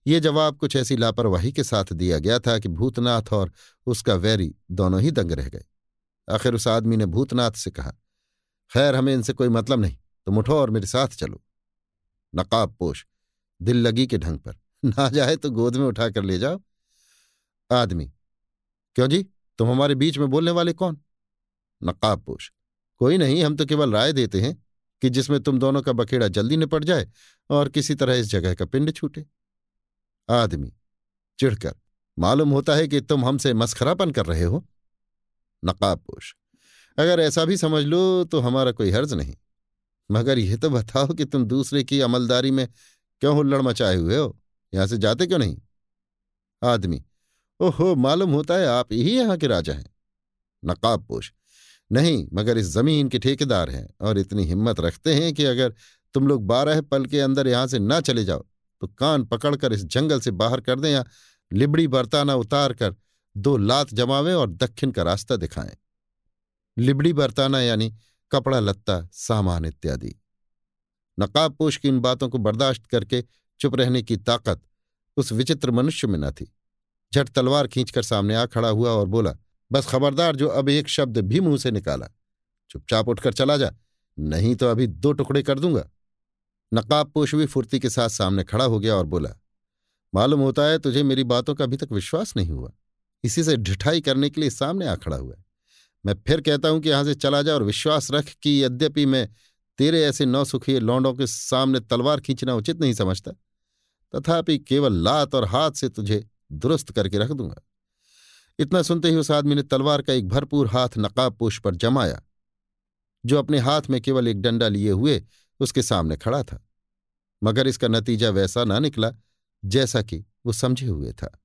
ये जवाब कुछ ऐसी लापरवाही के साथ दिया गया था कि भूतनाथ और उसका वैरी दोनों ही दंग रह गए। आखिर उस आदमी ने भूतनाथ से कहा, खैर, हमें इनसे कोई मतलब नहीं। तुम उठो और मेरे साथ चलो। नकाब पोश, दिल लगी के ढंग पर, ना जाए तो गोद में उठा कर ले जाओ। आदमी, क्यों जी? तुम हमारे बीच में बोलने वाले कौन? नकाब पोश, कोई नहीं, हम तो केवल राय देते हैं। कि जिसमें तुम दोनों का बखेड़ा जल्दी निपट जाए और किसी तरह इस जगह का पिंड छूटे। आदमी चिढ़कर, मालूम होता है कि तुम हमसे मस्खरापन कर रहे हो। नकाब पोश अगर ऐसा भी समझ लो तो हमारा कोई हर्ज नहीं। मगर यह तो बताओ कि तुम दूसरे की अमलदारी में क्यों हुल्लड़ मचाए हुए हो? यहाँ से जाते क्यों नहीं? आदमी, ओहो, मालूम होता है आप ही यहाँ के राजा हैं। नकाब पोश नहीं, मगर इस ज़मीन के ठेकेदार हैं और इतनी हिम्मत रखते हैं कि अगर तुम लोग बारह पल के अंदर यहाँ से ना चले जाओ तो कान पकड़कर इस जंगल से बाहर कर दें या लिबड़ी बरताना उतार कर दो लात जमावें और दक्षिण का रास्ता दिखाएँ। लिबड़ी बरताना यानी कपड़ा, लत्ता, सामान इत्यादि। नकाबपोश की इन बातों को बर्दाश्त करके चुप रहने की ताकत उस विचित्र मनुष्य में न थी। झट तलवार खींचकर सामने आ खड़ा हुआ और बोला बस खबरदार जो अब एक शब्द भी मुँह से निकाला। चुपचाप उठकर चला जा, नहीं तो अभी दो टुकड़े कर दूँगा। नकाबपोश भी फुर्ती के साथ सामने खड़ा हो गया और बोला, मालूम होता है तुझे मेरी बातों का अभी तक विश्वास नहीं हुआ। इसी से ढिठाई करने के लिए सामने आ खड़ा हुआ है। मैं फिर कहता हूँ कि यहाँ से चला जा और विश्वास रख कि यद्यपि मैं तेरे ऐसे नौसुखी लौंडों के सामने तलवार खींचना उचित नहीं समझता, तथापि केवल लात और हाथ से तुझे दुरुस्त करके रख दूँगा। इतना सुनते ही उस आदमी ने तलवार का एक भरपूर हाथ नकाब पोष पर जमाया, जो अपने हाथ में केवल एक डंडा लिए हुए उसके सामने खड़ा था। मगर इसका नतीजा वैसा ना निकला जैसा कि वो समझे हुए था,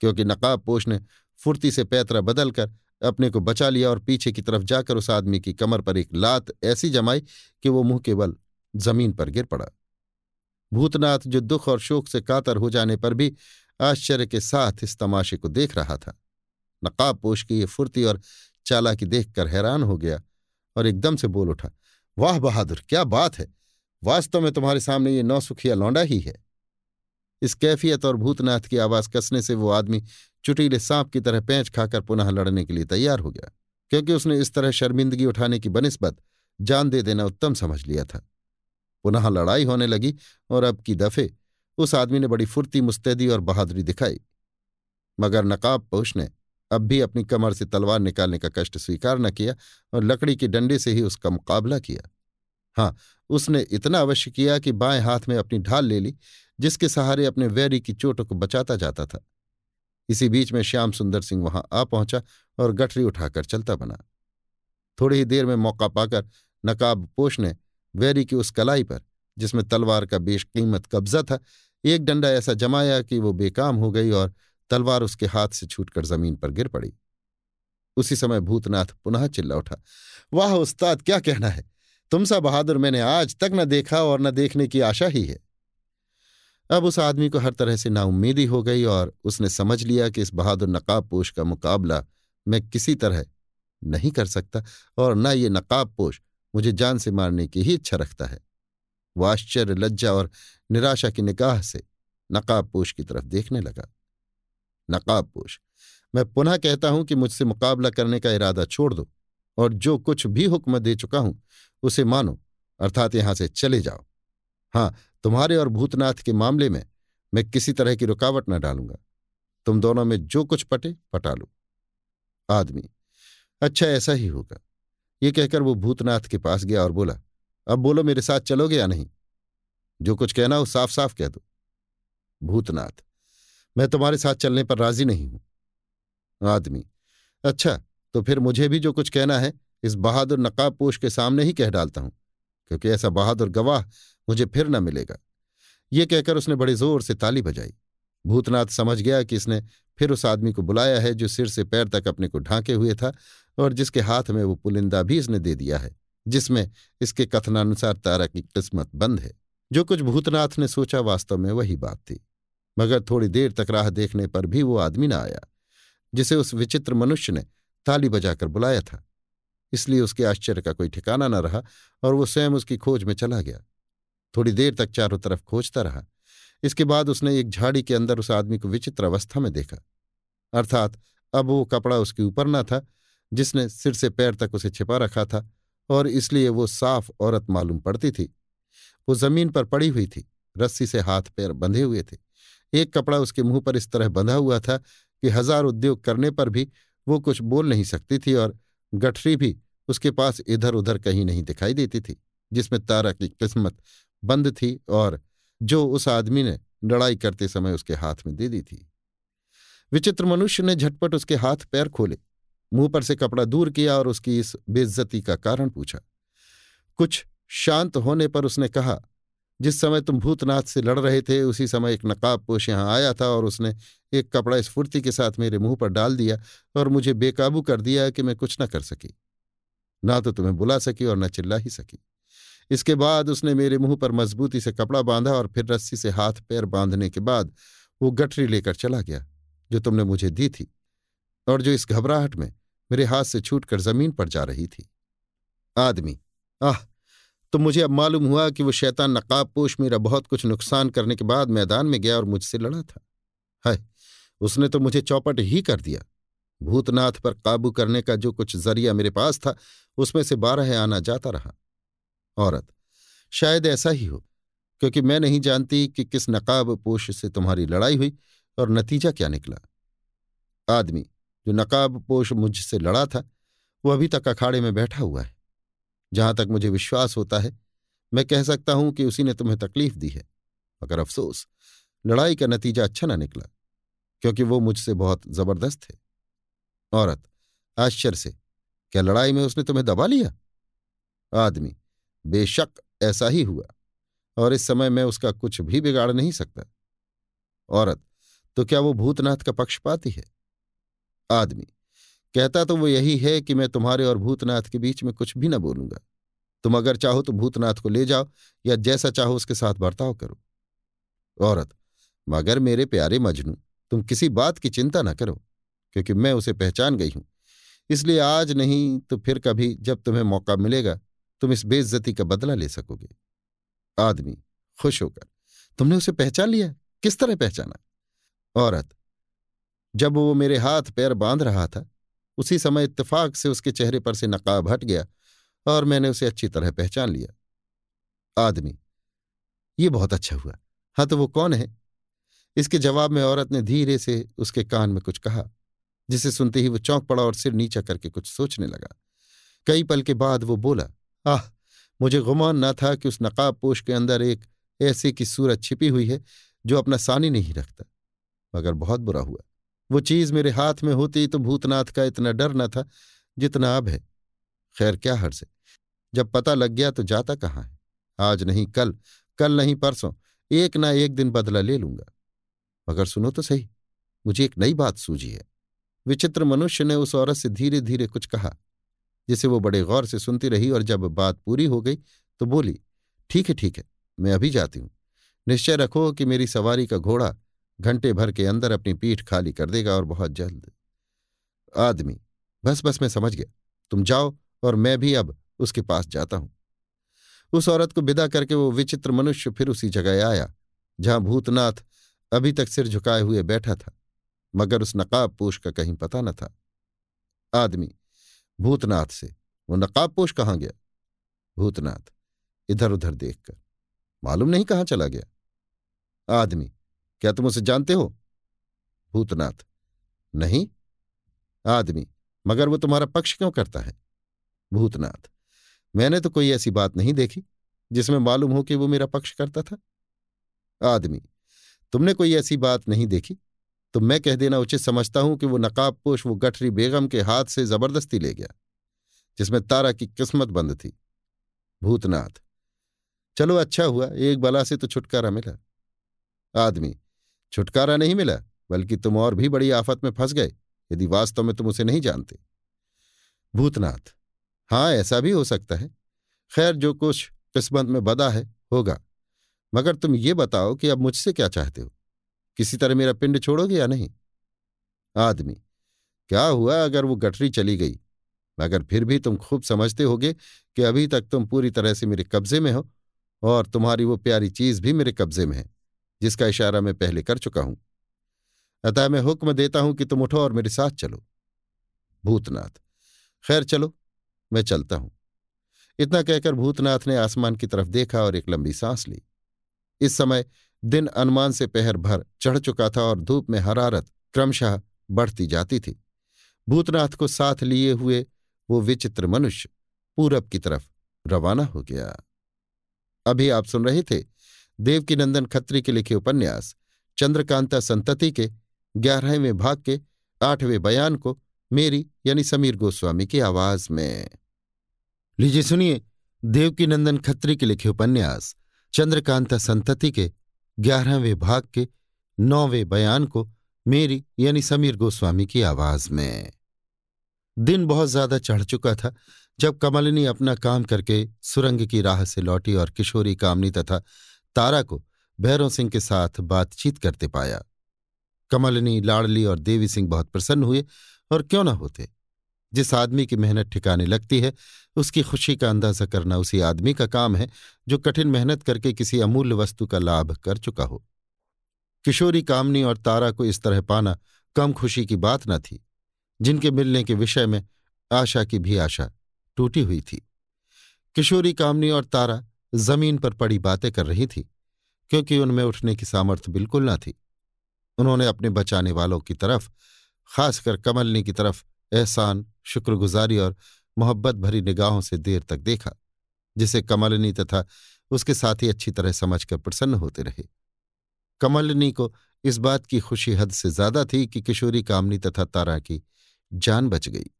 क्योंकि नकाब पोष ने फुर्ती से पैतरा बदलकर अपने को बचा लिया और पीछे की तरफ़ जाकर उस आदमी की कमर पर एक लात ऐसी जमाई कि वो मुँह केवल ज़मीन पर गिर पड़ा। भूतनाथ जो दुख और शोक से कातर हो जाने पर भी आश्चर्य के साथ इस तमाशे को देख रहा था। नकाब पोष की ये फुर्ती और चालाकी देखकर हैरान हो गया और एकदम से बोल उठा, वाह बहादुर, क्या बात है! वास्तव में तुम्हारे सामने ये नौसुखिया लौंडा ही है। इस कैफियत और भूतनाथ की आवाज़ कसने से वो आदमी चुटीले सांप की तरह पैंच खाकर पुनः लड़ने के लिए तैयार हो गया, क्योंकि उसने इस तरह शर्मिंदगी उठाने की बनस्बत जान दे देना उत्तम समझ लिया था। पुनः लड़ाई होने लगी और अब की दफे उस आदमी ने बड़ी फुर्ती, मुस्तैदी और बहादुरी दिखाई। मगर नकाब पोष ने अब भी अपनी कमर से तलवार निकालने का कष्ट स्वीकार न किया और लकड़ी के डंडे से ही उसका मुकाबला किया। हाँ उसने इतना अवश्य किया कि बाएँ हाथ में अपनी ढाल ले ली, जिसके सहारे अपने वैरी की चोटों को बचाता जाता था। इसी बीच में श्याम सुंदर सिंह वहाँ आ पहुँचा और गठरी उठाकर चलता बना। थोड़ी ही देर में मौका पाकर नकाब पोष ने वैरी की उस कलाई पर, जिसमें तलवार का बेशकीमत कब्जा था एक डंडा ऐसा जमाया कि वो बेकाम हो गई और तलवार उसके हाथ से छूटकर ज़मीन पर गिर पड़ी। उसी समय भूतनाथ पुनः चिल्ला उठा, वाह उस्ताद, क्या कहना है? तुम सा बहादुर, मैंने आज तक न देखा और न देखने की आशा ही है। अब उस आदमी को हर तरह से नाउम्मीदी हो गई और उसने समझ लिया कि इस बहादुर नकाब पोश का मुकाबला मैं किसी तरह नहीं कर सकता और न ये नकाब पोश मुझे जान से मारने की ही इच्छा रखता है। आश्चर्य लज्जा और निराशा की निगाह से नकाब पोश की तरफ़ देखने लगा। नकाबपोश। मैं पुनः कहता हूँ कि मुझसे मुकाबला करने का इरादा छोड़ दो और जो कुछ भी हुक्म दे चुका हूँ, उसे मानो, अर्थात यहाँ से चले जाओ। हाँ, तुम्हारे और भूतनाथ के मामले में मैं किसी तरह की रुकावट न डालूँगा। तुम दोनों में जो कुछ पटे, पटा लो। आदमी। अच्छा ऐसा ही होगा। ये कहकर वो भूतनाथ के पास गया और बोला अब बोलो मेरे साथ चलोगे या नहीं? जो कुछ कहना हो साफ़ साफ़ कह दो। भूतनाथ, मैं तुम्हारे साथ चलने पर राज़ी नहीं हूँ। आदमी अच्छा तो फिर मुझे भी जो कुछ कहना है, इस बहादुर नकाब पोश के सामने ही कह डालता हूँ, क्योंकि ऐसा बहादुर गवाह मुझे फिर न मिलेगा। ये कहकर उसने बड़े ज़ोर से ताली बजाई। भूतनाथ समझ गया कि इसने फिर उस आदमी को बुलाया है, जो सिर से पैर तक अपने को ढांके हुए था, और जिसके हाथ में वो पुलिंदा भी इसने दे दिया है। जिसमें इसके कथनानुसार तारा की किस्मत बंद है। जो कुछ भूतनाथ ने सोचा वास्तव में वही बात थी। मगर थोड़ी देर तक राह देखने पर भी वो आदमी न आया, जिसे उस विचित्र मनुष्य ने ताली बजाकर बुलाया था। इसलिए उसके आश्चर्य का कोई ठिकाना न रहा और वो स्वयं उसकी खोज में चला गया। थोड़ी देर तक चारों तरफ़ खोजता रहा। इसके बाद उसने एक झाड़ी के अंदर उस आदमी को विचित्र अवस्था में देखा। अर्थात अब वो कपड़ा उसके ऊपर न था, जिसने सिर से पैर तक उसे छिपा रखा था और इसलिए वो साफ़ औरत मालूम पड़ती थी। वो ज़मीन पर पड़ी हुई थी, रस्सी से हाथ पैर बंधे हुए थे। एक कपड़ा उसके मुँह पर इस तरह बंधा हुआ था कि हज़ार उद्योग करने पर भी वो कुछ बोल नहीं सकती थी और गठरी भी उसके पास इधर उधर कहीं नहीं दिखाई देती थी, जिसमें तारा की किस्मत बंद थी और जो उस आदमी ने लड़ाई करते समय उसके हाथ में दे दी थी। विचित्र मनुष्य ने झटपट उसके हाथ पैर खोले। मुँह पर से कपड़ा दूर किया और उसकी इस बेइज्जती का कारण पूछा। कुछ शांत होने पर उसने कहा, जिस समय तुम भूतनाथ से लड़ रहे थे, उसी समय एक नकाब पोश यहाँ आया था और उसने एक कपड़ा स्फूर्ति के साथ मेरे मुँह पर डाल दिया और मुझे बेकाबू कर दिया कि मैं कुछ न कर सकी। ना तो तुम्हें बुला सकी और न चिल्ला ही सकी। इसके बाद उसने मेरे मुँह पर मजबूती से कपड़ा बांधा और फिर रस्सी से हाथ पैर बांधने के बाद वो गठरी लेकर चला गया, जो तुमने मुझे दी थी। और जो इस घबराहट में मेरे हाथ से छूटकर ज़मीन पर जा रही थी। आदमी, आह तो मुझे अब मालूम हुआ कि वो शैतान नकाब पोश मेरा बहुत कुछ नुकसान करने के बाद मैदान में गया और मुझसे लड़ा था। है उसने तो मुझे चौपट ही कर दिया। भूतनाथ पर काबू करने का जो कुछ ज़रिया मेरे पास था, उसमें से बारह आना जाता रहा। औरत, शायद ऐसा ही हो, क्योंकि मैं नहीं जानती कि किस नकाब से तुम्हारी लड़ाई हुई और नतीजा क्या निकला। आदमी जो नकाब पोश मुझसे लड़ा था, वो अभी तक अखाड़े में बैठा हुआ है। जहाँ तक मुझे विश्वास होता है, मैं कह सकता हूँ कि उसी ने तुम्हें तकलीफ़ दी है। मगर अफसोस, लड़ाई का नतीजा अच्छा ना निकला, क्योंकि वो मुझसे बहुत ज़बरदस्त है औरत, आश्चर्य से, क्या लड़ाई में उसने तुम्हें दबा लिया? आदमी, बेशक ऐसा ही हुआ, और इस समय मैं उसका कुछ भी बिगाड़ नहीं सकता। औरत तो क्या वो भूतनाथ का पक्ष पाती है? आदमी। कहता तो वो यही है कि मैं तुम्हारे और भूतनाथ के बीच में कुछ भी न बोलूँगा। तुम अगर चाहो तो भूतनाथ को ले जाओ, या जैसा चाहो उसके साथ बर्ताव करो। औरत, मगर मेरे प्यारे मजनू, तुम किसी बात की चिंता न करो, क्योंकि मैं उसे पहचान गई हूँ। इसलिए आज नहीं तो फिर कभी जब तुम्हें मौका मिलेगा, तुम इस बेइज्जती का बदला ले सकोगे। आदमी, खुश होकर, तुमने उसे पहचान लिया? किस तरह पहचाना? औरत जब वो मेरे हाथ पैर बाँध रहा था, उसी समय इत्तेफाक से उसके चेहरे पर से नकाब हट गया और मैंने उसे अच्छी तरह पहचान लिया। आदमी, ये बहुत अच्छा हुआ। हाँ तो वो कौन है? इसके जवाब में औरत ने धीरे से उसके कान में कुछ कहा, जिसे सुनते ही वो चौंक पड़ा और सिर नीचा करके कुछ सोचने लगा। कई पल के बाद वो बोला, आह, मुझे गुमान न था कि उस नकाब पोश के अंदर एक ऐसे की सूरत छिपी हुई है जो अपना सानी नहीं रखता, मगर बहुत बुरा हुआ। वो चीज़ मेरे हाथ में होती तो भूतनाथ का इतना डर न था जितना अब है। खैर, क्या हर्ष है जब पता लग गया तो जाता कहाँ है? आज नहीं, कल कल नहीं, परसों, एक ना एक दिन बदला ले लूँगा। मगर सुनो तो सही, मुझे एक नई बात सूझी है। विचित्र मनुष्य ने उस औरत से धीरे धीरे कुछ कहा, जिसे वो बड़े गौर से सुनती रही और जब बात पूरी हो गई तो बोली, ठीक है ठीक है, मैं अभी जाती हूँ। निश्चय रखो कि मेरी सवारी का घोड़ा घंटे भर के अंदर अपनी पीठ खाली कर देगा और बहुत जल्द। आदमी, बस बस मैं समझ गया। तुम जाओ और मैं भी अब उसके पास जाता हूँ। उस औरत को विदा करके वो विचित्र मनुष्य फिर उसी जगह आया, जहाँ भूतनाथ अभी तक सिर झुकाए हुए बैठा था, मगर उस नकाब पोश का कहीं पता न था। आदमी, भूतनाथ से, वो नकाब पोश कहाँ गया? भूतनाथ इधर उधर देखकर, मालूम नहीं कहाँ चला गया? आदमी क्या तुम उसे जानते हो? भूतनाथ। नहीं। आदमी, मगर वो तुम्हारा पक्ष क्यों करता है? भूतनाथ। मैंने तो कोई ऐसी बात नहीं देखी, जिसमें मालूम हो कि वो मेरा पक्ष करता था। आदमी, तुमने कोई ऐसी बात नहीं देखी? तो मैं कह देना उचित समझता हूँ कि वो नकाब पोश, वो गठरी बेगम के हाथ से ज़बरदस्ती ले गया, जिसमें तारा की किस्मत बंद थी। भूतनाथ। चलो अच्छा हुआ, एक बला से तो छुटकारा मिला। आदमी छुटकारा नहीं मिला, बल्कि तुम और भी बड़ी आफत में फंस गए, यदि वास्तव में तुम उसे नहीं जानते। भूतनाथ हाँ ऐसा भी हो सकता है। खैर, जो कुछ किस्मत में बदा है, होगा। मगर तुम ये बताओ कि अब मुझसे क्या चाहते हो? किसी तरह मेरा पिंड छोड़ोगे या नहीं? आदमी, क्या हुआ अगर वो गठरी चली गई? मगर फिर भी तुम खूब समझते होगे कि अभी तक तुम पूरी तरह से मेरे कब्जे में हो, और तुम्हारी वो प्यारी चीज़ भी मेरे कब्जे में है। जिसका इशारा मैं पहले कर चुका हूँ। अतः मैं हुक्म देता हूँ कि तुम उठो और मेरे साथ चलो। भूतनाथ, खैर चलो, मैं चलता हूँ। इतना कहकर भूतनाथ ने आसमान की तरफ़ देखा और एक लंबी सांस ली। इस समय दिन अनुमान से पहर भर चढ़ चुका था और धूप में हरारत क्रमशः बढ़ती जाती थी। भूतनाथ को साथ लिए हुए वो विचित्र मनुष्य पूरब की तरफ़ रवाना हो गया। अभी आप सुन रहे थे देवकीनंदन खत्री के लिखे उपन्यास, चंद्रकांता संतति के, ग्यारहवें भाग के, आठवें बयान को, मेरी यानी समीर गोस्वामी की आवाज़ में। लीजिए सुनिए देवकीनंदन खत्री के लिखे उपन्यास, चंद्रकांता संतति के, ग्यारहवें भाग के, नौवें बयान को, मेरी यानी समीर गोस्वामी की आवाज़ में। दिन बहुत ज़्यादा चढ़ चुका था, जब कमलिनी अपना काम करके सुरंग की राह से लौटी और किशोरी कामनी तथा तारा को भैरव सिंह के साथ बातचीत करते पाया। कमलनी, लाडली और देवी सिंह बहुत प्रसन्न हुए और क्यों न होते। जिस आदमी की मेहनत ठिकाने लगती है, उसकी खुशी का अंदाज़ा करना उसी आदमी का काम है, जो कठिन मेहनत करके किसी अमूल्य वस्तु का लाभ कर चुका हो। किशोरी, कामनी और तारा को इस तरह पाना कम खुशी की बात न थी। जिनके मिलने के विषय में आशा की भी आशा टूटी हुई थी। किशोरी, कामनी और तारा ज़मीन पर पड़ी बातें कर रही थी, क्योंकि उनमें उठने की सामर्थ्य बिल्कुल न थी। उन्होंने अपने बचाने वालों की तरफ़, खासकर कमलनी की तरफ़, एहसान, शुक्रगुजारी और मोहब्बत भरी निगाहों से देर तक देखा, जिसे कमलनी तथा उसके साथी अच्छी तरह समझकर प्रसन्न होते रहे। कमलनी को इस बात की खुशी हद से ज़्यादा थी कि किशोरी कामनी तथा तारा की जान बच गई।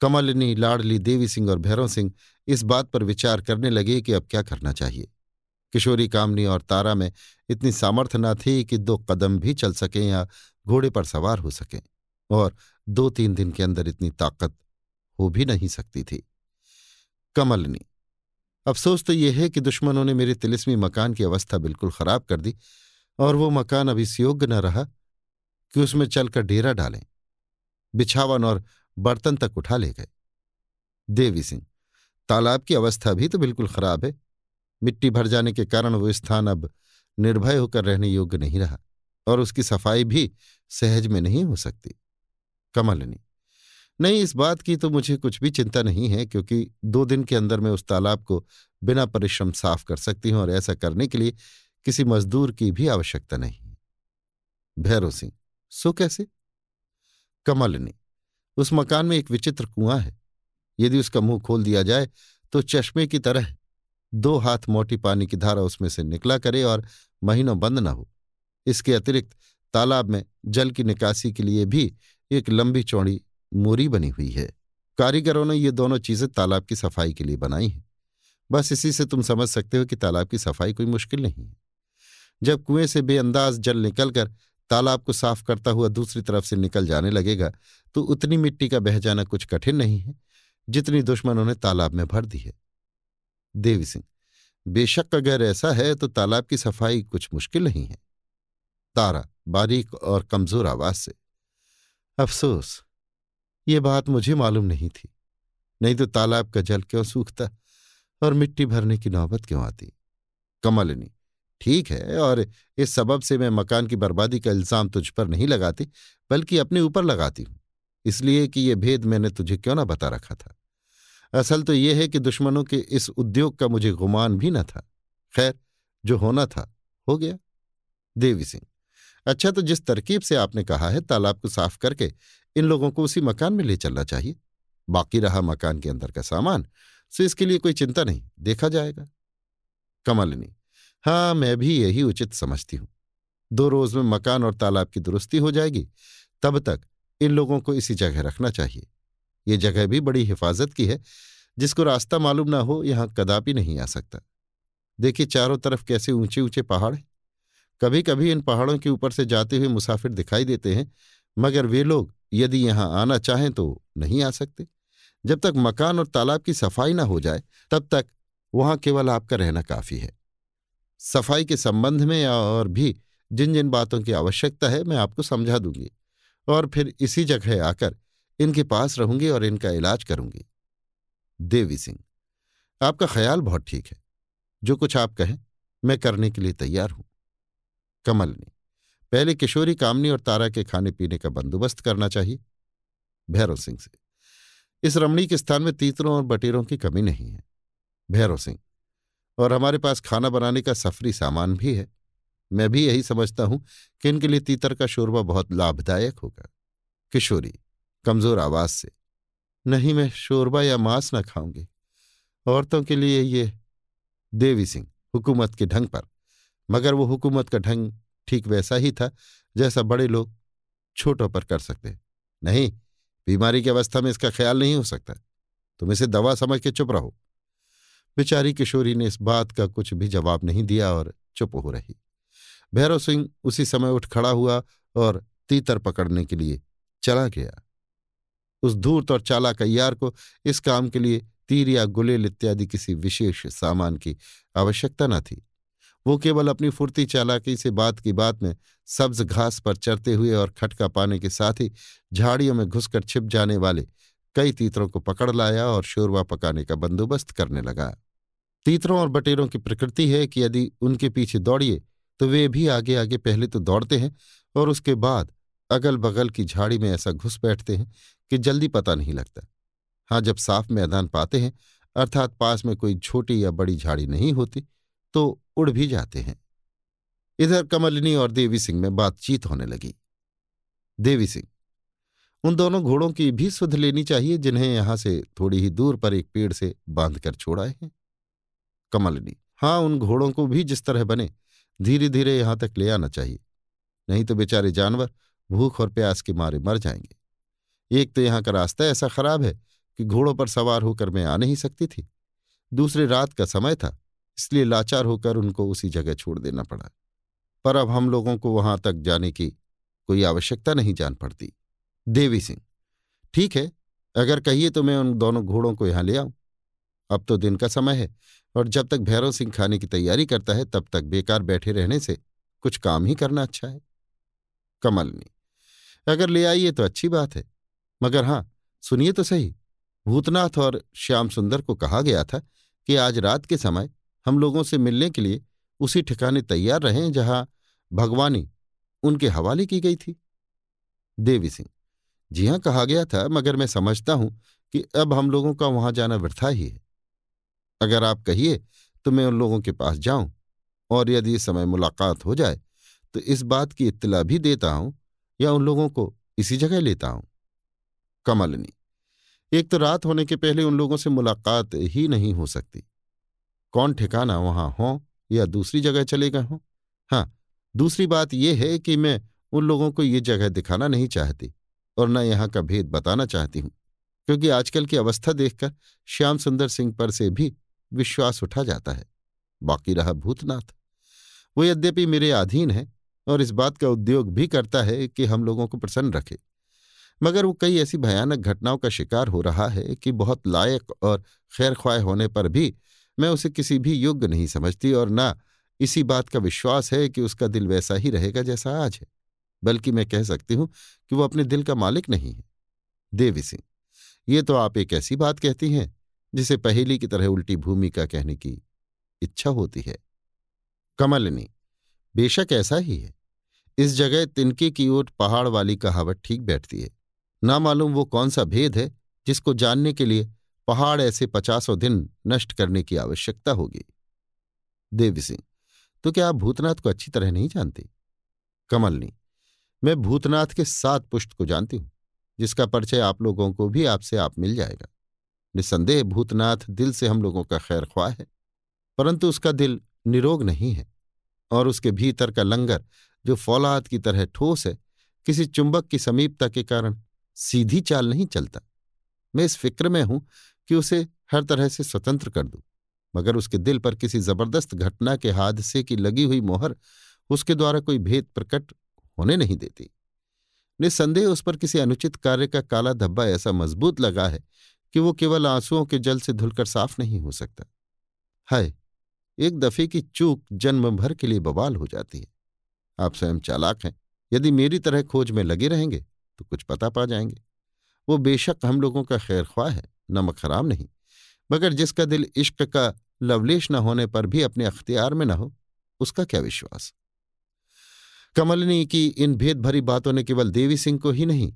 कमलनी, लाडली, देवी सिंह और भैरव सिंह इस बात पर विचार करने लगे कि अब क्या करना चाहिए। किशोरी, कामनी और तारा में इतनी सामर्थ्य न थी कि दो कदम भी चल सकें या घोड़े पर सवार हो सकें, और दो तीन दिन के अंदर इतनी ताकत हो भी नहीं सकती थी। कमलनी, अफसोस तो यह है कि दुश्मनों ने मेरे तिलिस्मी मकान की अवस्था बिल्कुल खराब कर दी, और वो मकान अभी योग्य न रहा कि उसमें चलकर डेरा डालें। बिछावन और बर्तन तक उठा ले गए। देवी सिंह, तालाब की अवस्था भी तो बिल्कुल खराब है। मिट्टी भर जाने के कारण वो स्थान अब निर्भय होकर रहने योग्य नहीं रहा और उसकी सफ़ाई भी सहज में नहीं हो सकती। कमलनी, नहीं, इस बात की तो मुझे कुछ भी चिंता नहीं है क्योंकि दो दिन के अंदर मैं उस तालाब को बिना परिश्रम साफ़ कर सकती हूँ और ऐसा करने के लिए किसी मजदूर की भी आवश्यकता नहीं भैरव सिंह, सो कैसे? कमलनी उस मकान में एक विचित्र कुआँ है। यदि उसका मुँह खोल दिया जाए तो चश्मे की तरह दो हाथ मोटी पानी की धारा उसमें से निकला करे और महीनों बंद न हो। इसके अतिरिक्त तालाब में जल की निकासी के लिए भी एक लंबी चौड़ी मोरी बनी हुई है। कारीगरों ने ये दोनों चीज़ें तालाब की सफ़ाई के लिए बनाई हैं। बस इसी से तुम समझ सकते हो कि तालाब की सफ़ाई कोई मुश्किल नहीं है। जब कुएँ से बेअंदाज जल निकलकर तालाब को साफ़ करता हुआ दूसरी तरफ़ से निकल जाने लगेगा तो उतनी मिट्टी का बह जाना कुछ कठिन नहीं है, जितनी दुश्मनों ने तालाब में भर दी है। देवी सिंह, बेशक अगर ऐसा है तो तालाब की सफ़ाई कुछ मुश्किल नहीं है। तारा, बारीक और कमज़ोर आवाज़ से, अफसोस, ये बात मुझे मालूम नहीं थी। नहीं तो तालाब का जल क्यों सूखता और मिट्टी भरने की नौबत क्यों आती? कमलनी ठीक है, और इस सबब से मैं मकान की बर्बादी का इल्ज़ाम तुझ पर नहीं लगाती, बल्कि अपने ऊपर लगाती हूँ। इसलिए कि यह भेद मैंने तुझे क्यों ना बता रखा था? असल तो यह है कि दुश्मनों के इस उद्योग का मुझे गुमान भी न था। खैर, जो होना था, हो गया। देवी सिंह अच्छा तो जिस तरकीब से आपने कहा है, तालाब को साफ़ करके इन लोगों को उसी मकान में ले चलना चाहिए। बाकी रहा मकान के अंदर का सामान सो इसके लिए कोई चिंता नहीं, देखा जाएगा। कमलिनी हाँ मैं भी यही उचित समझती हूँ। दो रोज में मकान और तालाब की दुरुस्ती हो जाएगी, तब तक इन लोगों को इसी जगह रखना चाहिए। ये जगह भी बड़ी हिफाजत की है, जिसको रास्ता मालूम ना हो, यहाँ कदापि नहीं आ सकता। देखिए, चारों तरफ़ कैसे ऊँचे ऊँचे पहाड़ हैं। कभी कभी इन पहाड़ों के ऊपर से जाते हुए मुसाफिर दिखाई देते हैं, मगर वे लोग यदि यहाँ आना चाहें तो नहीं आ सकते। जब तक मकान और तालाब की सफ़ाई ना हो जाए, तब तक वहाँ केवल आपका रहना काफ़ी है। सफ़ाई के संबंध में या और भी जिन जिन बातों की आवश्यकता है, मैं आपको समझा दूँगी। और फिर इसी जगह आकर इनके पास रहूँगी और इनका इलाज करूँगी। देवी सिंह, आपका ख्याल बहुत ठीक है। जो कुछ आप कहें, मैं करने के लिए तैयार हूँ। कमलनी पहले किशोरी कामनी और तारा के खाने पीने का बंदोबस्त करना चाहिए। भैरव सिंह से, इस रमणीक स्थान में तीतरों और बटेरों की कमी नहीं है। भैरव सिंह और हमारे पास खाना बनाने का सफरी सामान भी है। मैं भी यही समझता हूँ कि इनके लिए तीतर का शोरबा बहुत लाभदायक होगा। किशोरी, कमज़ोर आवाज़ से, नहीं, मैं शोरबा या मांस न खाऊँगी। औरतों के लिए ये देवी सिंह, हुकूमत के ढंग पर। मगर वो हुकूमत का ढंग ठीक वैसा ही था, जैसा बड़े लोग छोटों पर कर सकते नहीं, बीमारी की अवस्था में इसका ख्याल नहीं हो सकता। तुम इसे दवा समझ के चुप रहो। बेचारी किशोरी ने इस बात का कुछ भी जवाब नहीं दिया और चुप हो रही। भैरव सिंह उसी समय उठ खड़ा हुआ और तीतर पकड़ने के लिए चला गया। उस धूर्त और चाला कैयार को इस काम के लिए तीर या गुलेल इत्यादि किसी विशेष सामान की आवश्यकता न थी। वो केवल अपनी फुर्ती, चालाकी से बात की बात में सब्ज घास पर चरते हुए और खटका पाने के साथ ही झाड़ियों में घुसकर छिप जाने वाले कई तीतरों को पकड़ लाया और शोरवा पकाने का बंदोबस्त करने लगा। तीतरों और बटेरों की प्रकृति है कि यदि उनके पीछे दौड़िए तो वे भी आगे आगे पहले तो दौड़ते हैं और उसके बाद अगल बगल की झाड़ी में ऐसा घुस बैठते हैं कि जल्दी पता नहीं लगता। हाँ जब साफ़ मैदान पाते हैं, अर्थात पास में कोई छोटी या बड़ी झाड़ी नहीं होती तो उड़ भी जाते हैं। इधर कमलिनी और देवी सिंह में बातचीत होने लगी। देवी सिंह, उन दोनों घोड़ों की भी सुध लेनी चाहिए जिन्हें यहाँ से थोड़ी ही दूर पर एक पेड़ से बांधकर छोड़ाए हैं। कमलिनी। हाँ उन घोड़ों को भी जिस तरह बने धीरे धीरे यहाँ तक ले आना चाहिए। नहीं तो बेचारे जानवर भूख और प्यास के मारे मर जाएँगे। एक तो यहाँ का रास्ता ऐसा खराब है कि घोड़ों पर सवार होकर मैं आ नहीं सकती थी। दूसरे रात का समय था, इसलिए लाचार होकर उनको उसी जगह छोड़ देना पड़ा। पर अब हम लोगों को वहाँ तक जाने की कोई आवश्यकता नहीं जान पड़ती। देवी सिंह, ठीक है, अगर कहिए तो मैं उन दोनों घोड़ों को यहाँ ले आऊँ। अब तो दिन का समय है और जब तक भैरव सिंह खाने की तैयारी करता है, तब तक बेकार बैठे रहने से कुछ काम ही करना अच्छा है। कमलनी अगर ले आइए तो अच्छी बात है। मगर हाँ, सुनिए तो सही, भूतनाथ और श्याम सुंदर को कहा गया था कि आज रात के समय हम लोगों से मिलने के लिए उसी ठिकाने तैयार रहें जहाँ भगवानी उनके हवाले की गई थी। देवी सिंह, जी हाँ, कहा गया था, मगर मैं समझता हूँ कि अब हम लोगों का वहाँ जाना वृथा ही है। अगर आप कहिए तो मैं उन लोगों के पास जाऊँ, और यदि समय मुलाकात हो जाए तो इस बात की इत्तला भी देता हूँ, या उन लोगों को इसी जगह लेता हूँ। कमलनी, एक तो रात होने के पहले उन लोगों से मुलाकात ही नहीं हो सकती। कौन ठिकाना वहाँ हो, या दूसरी जगह चले गए हों? हाँ दूसरी बात यह है कि मैं उन लोगों को ये जगह दिखाना नहीं चाहती, और न यहाँ का भेद बताना चाहती हूँ, क्योंकि आजकल की अवस्था देखकर श्याम सुंदर सिंह पर से भी विश्वास उठा जाता है। बाकी रहा भूतनाथ। वो यद्यपि मेरे अधीन है और इस बात का उद्योग भी करता है कि हम लोगों को प्रसन्न रखे। मगर वो कई ऐसी भयानक घटनाओं का शिकार हो रहा है कि बहुत लायक और खैर ख्वाह होने पर भी मैं उसे किसी भी योग्य नहीं समझती और ना इसी बात का विश्वास है कि उसका दिल वैसा ही रहेगा जैसा आज है। बल्कि मैं कह सकती हूँ कि वो अपने दिल का मालिक नहीं है। देवी सिंह, ये तो आप एक ऐसी बात कहती हैं। जिसे पहेली की तरह उल्टी भूमिका कहने की इच्छा होती है। कमलनी, बेशक ऐसा ही है। इस जगह तिनके की ओट पहाड़ वाली कहावत ठीक बैठती है। ना मालूम वो कौन सा भेद है जिसको जानने के लिए पहाड़ ऐसे पचासों दिन नष्ट करने की आवश्यकता होगी। देवी सिंह तो क्या आप भूतनाथ को अच्छी तरह नहीं जानती? कमलनी, मैं भूतनाथ के सात पुष्ट को जानती हूँ, जिसका परिचय आप लोगों को भी आपसे आप मिल जाएगा। निसंदेह भूतनाथ दिल से हम लोगों का खैर ख्वाह है, परंतु उसका दिल निरोग नहीं है और उसके भीतर का लंगर जो फौलाद की तरह ठोस है, किसी चुंबक की समीपता के कारण सीधी चाल नहीं चलता। मैं इस फ़िक्र में हूँ कि उसे हर तरह से स्वतंत्र कर दूँ, मगर उसके दिल पर किसी ज़बरदस्त घटना के हादसे की लगी हुई मोहर उसके द्वारा कोई भेद प्रकट होने नहीं देती। निस्संदेह उस पर किसी अनुचित कार्य का काला धब्बा ऐसा मज़बूत लगा है कि वो केवल आंसुओं के जल से धुलकर साफ़ नहीं हो सकता। हाय, एक दफे की चूक जन्म भर के लिए बवाल हो जाती है। आप स्वयं चालाक हैं। यदि मेरी तरह खोज में लगे रहेंगे तो कुछ पता पा जाएँगे। वो बेशक हम लोगों का खैर ख्वाह है, नमक खराब नहीं। मगर जिसका दिल इश्क का लवलेश न होने पर भी अपने अख्तियार में न हो, उसका क्या विश्वास? कमलनी की इन भेद भरी बातों ने केवल देवी सिंह को ही नहीं,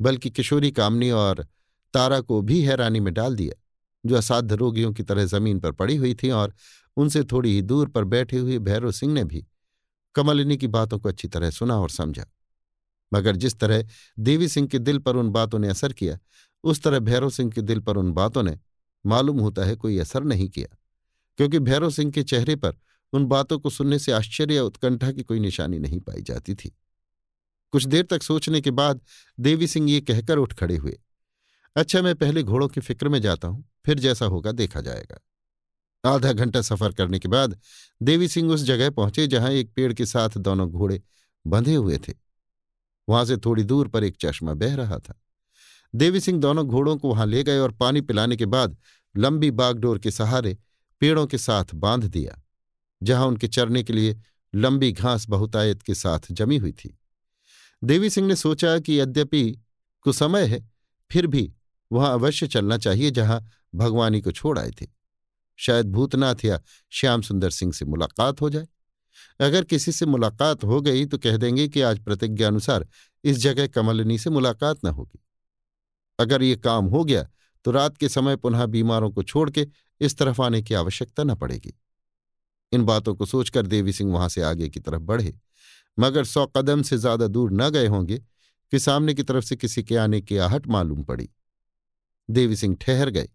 बल्कि किशोरी कामनी और तारा को भी हैरानी में डाल दिया, जो असाध्य रोगियों की तरह ज़मीन पर पड़ी हुई थी और उनसे थोड़ी ही दूर पर बैठे हुए भैरव सिंह ने भी कमलिनी की बातों को अच्छी तरह सुना और समझा। मगर जिस तरह देवी सिंह के दिल पर उन बातों ने असर किया, उस तरह भैरव सिंह के दिल पर उन बातों ने मालूम होता है कोई असर नहीं किया, क्योंकि भैरव सिंह के चेहरे पर उन बातों को सुनने से आश्चर्य या उत्कंठा की कोई निशानी नहीं पाई जाती थी। कुछ देर तक सोचने के बाद देवी सिंह ये कहकर उठ खड़े हुए। अच्छा मैं पहले घोड़ों की फ़िक्र में जाता हूँ, फिर जैसा होगा देखा जाएगा। आधा घंटा सफ़र करने के बाद देवी सिंह उस जगह पहुँचे जहाँ एक पेड़ के साथ दोनों घोड़े बंधे हुए थे। वहाँ से थोड़ी दूर पर एक चश्मा बह रहा था। देवी सिंह दोनों घोड़ों को वहाँ ले गए और पानी पिलाने के बाद लंबी बागडोर के सहारे पेड़ों के साथ बाँध दिया, जहाँ उनके चरने के लिए लंबी घास बहुतायत के साथ जमी हुई थी। देवी सिंह ने सोचा कि यद्यपि कुसमय है, फिर भी वहाँ अवश्य चलना चाहिए जहाँ भगवानी को छोड़ आए थे। शायद भूतनाथ या श्याम सुंदर सिंह से मुलाकात हो जाए। अगर किसी से मुलाकात हो गई तो कह देंगे कि आज प्रतिज्ञा अनुसार इस जगह कमलनी से मुलाकात न होगी। अगर ये काम हो गया तो रात के समय पुनः बीमारों को छोड़ के इस तरफ़ आने की आवश्यकता न पड़ेगी। इन बातों को सोचकर देवी सिंह वहाँ से आगे की तरफ़ बढ़े। मगर सौ कदम से ज़्यादा दूर न गए होंगे कि सामने की तरफ़ से किसी के आने की आहट मालूम पड़ी। देवी सिंह ठहर गए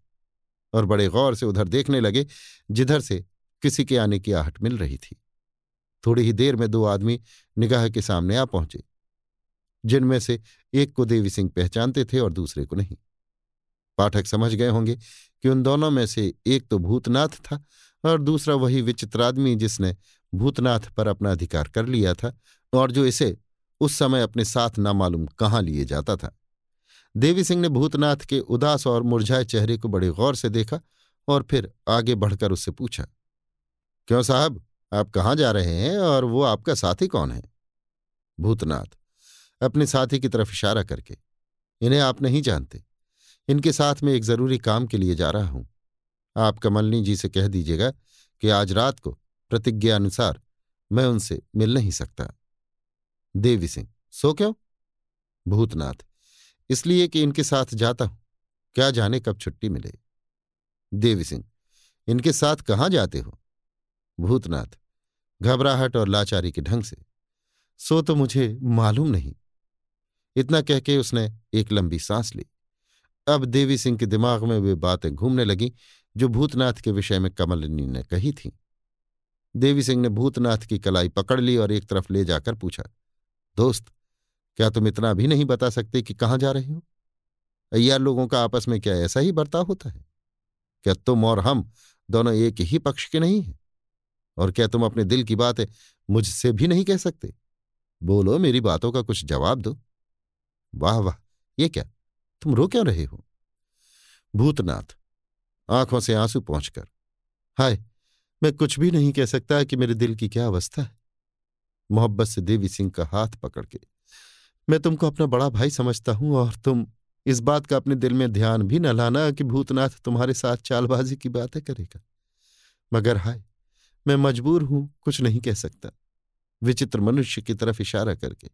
और बड़े गौर से उधर देखने लगे, जिधर से किसी के आने की आहट मिल रही थी। थोड़ी ही देर में दो आदमी निगाह के सामने आ पहुँचे, जिनमें से एक को देवी सिंह पहचानते थे और दूसरे को नहीं। पाठक समझ गए होंगे कि उन दोनों में से एक तो भूतनाथ था और दूसरा वही विचित्र आदमी जिसने भूतनाथ पर अपना अधिकार कर लिया था और जो इसे उस समय अपने साथ न मालूम कहाँ लिए जाता था। देवी सिंह ने भूतनाथ के उदास और मुरझाए चेहरे को बड़े गौर से देखा और फिर आगे बढ़कर उससे पूछा, क्यों साहब, आप कहाँ जा रहे हैं और वो आपका साथी कौन है? भूतनाथ, अपने साथी की तरफ़ इशारा करके। इन्हें आप नहीं जानते। इनके साथ में एक ज़रूरी काम के लिए जा रहा हूँ। आप कमलनी जी से कह दीजिएगा कि आज रात को प्रतिज्ञा अनुसार मैं उनसे मिल नहीं सकता। देवी सिंह, सो क्यों? भूतनाथ इसलिए कि इनके साथ जाता हूँ। क्या जाने कब छुट्टी मिले? देवी सिंह, इनके साथ कहाँ जाते हो? भूतनाथ, घबराहट और लाचारी के ढंग से। सो तो मुझे मालूम नहीं। इतना कह के उसने एक लंबी सांस ली। अब देवी सिंह के दिमाग में वे बातें घूमने लगी, जो भूतनाथ के विषय में कमलिनी ने कही थी। देवी सिंह ने भूतनाथ की कलाई पकड़ ली और एक तरफ़ ले जाकर पूछा, दोस्त क्या तुम इतना भी नहीं बता सकते कि कहाँ जा रहे हो? अय्यार लोगों का आपस में क्या ऐसा ही बर्ताव होता है? क्या तुम और हम दोनों एक ही पक्ष के नहीं हैं? और क्या तुम अपने दिल की बात मुझसे भी नहीं कह सकते? बोलो, मेरी बातों का कुछ जवाब दो। वाह वाह, ये क्या? तुम रो क्यों रहे हो? भूतनाथ, आँखों से आँसू पहुंचकर। हाय, मैं कुछ भी नहीं कह सकता कि मेरे दिल की क्या अवस्था है। मोहब्बत से देवी सिंह का हाथ पकड़ के मैं तुमको अपना बड़ा भाई समझता हूँ और तुम इस बात का अपने दिल में ध्यान भी न लाना कि भूतनाथ तुम्हारे साथ चालबाजी की बातें करेगा। मगर हाय, मैं मजबूर हूँ, कुछ नहीं कह सकता। विचित्र मनुष्य की तरफ़ इशारा करके।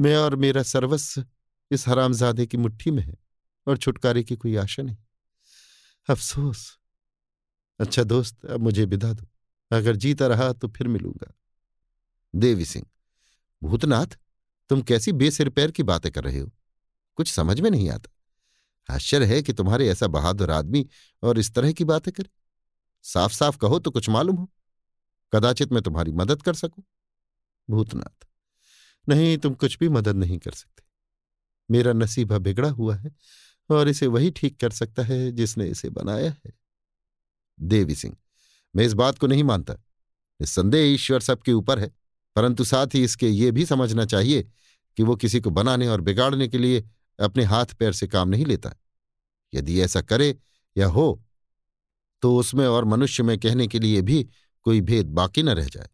मैं और मेरा सर्वस्व इस हरामजादे की मुट्ठी में है और छुटकारे की कोई आशा नहीं। अफसोस। अच्छा दोस्त, अब मुझे विदा दो। अगर जीता रहा तो फिर मिलूँगा। देवी सिंह, भूतनाथ? तुम कैसी बेसिर पैर की बातें कर रहे हो? कुछ समझ में नहीं आता। आश्चर्य है कि तुम्हारे ऐसा बहादुर आदमी और इस तरह की बातें करे। साफ़ साफ़ कहो तो कुछ मालूम हो। कदाचित मैं तुम्हारी मदद कर सकूँ? भूतनाथ, नहीं, तुम कुछ भी मदद नहीं कर सकते। मेरा नसीबा बिगड़ा हुआ है और इसे वही ठीक कर सकता है जिसने इसे बनाया है। देवी सिंह, मैं इस बात को नहीं मानता। निस्संदेह ईश्वर सबके ऊपर है, परंतु साथ ही इसके ये भी समझना चाहिए कि वो किसी को बनाने और बिगाड़ने के लिए अपने हाथ पैर से काम नहीं लेता। यदि ऐसा करे या हो तो उसमें और मनुष्य में कहने के लिए भी कोई भेद बाकी न रह जाए।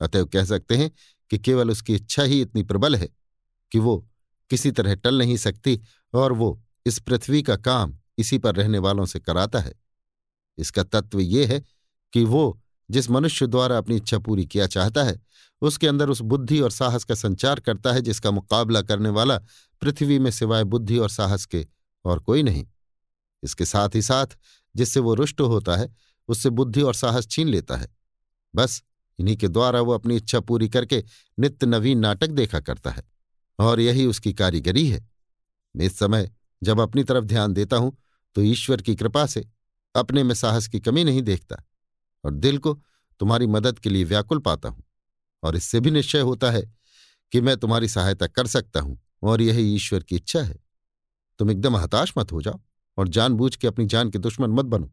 अतएव कह सकते हैं कि केवल उसकी इच्छा ही इतनी प्रबल है कि वो किसी तरह टल नहीं सकती और वो इस पृथ्वी का काम इसी पर रहने वालों से कराता है। इसका तत्व ये है कि वो जिस मनुष्य द्वारा अपनी इच्छा पूरी किया चाहता है उसके अंदर उस बुद्धि और साहस का संचार करता है जिसका मुकाबला करने वाला पृथ्वी में सिवाय बुद्धि और साहस के और कोई नहीं। इसके साथ ही साथ, जिससे वो रुष्ट होता है, उससे बुद्धि और साहस छीन लेता है। बस, इन्हीं के द्वारा वो अपनी इच्छा पूरी करके नित्य नवीन नाटक देखा करता है। और यही उसकी कारीगरी है। मैं इस समय जब अपनी तरफ़ ध्यान देता हूँ तो ईश्वर की कृपा से अपने में साहस की कमी नहीं देखता और दिल को तुम्हारी मदद के लिए व्याकुल पाता हूँ। और इससे भी निश्चय होता है कि मैं तुम्हारी सहायता कर सकता हूँ और यही ईश्वर की इच्छा है। तुम एकदम हताश मत हो जाओ और जानबूझ के अपनी जान के दुश्मन मत बनो।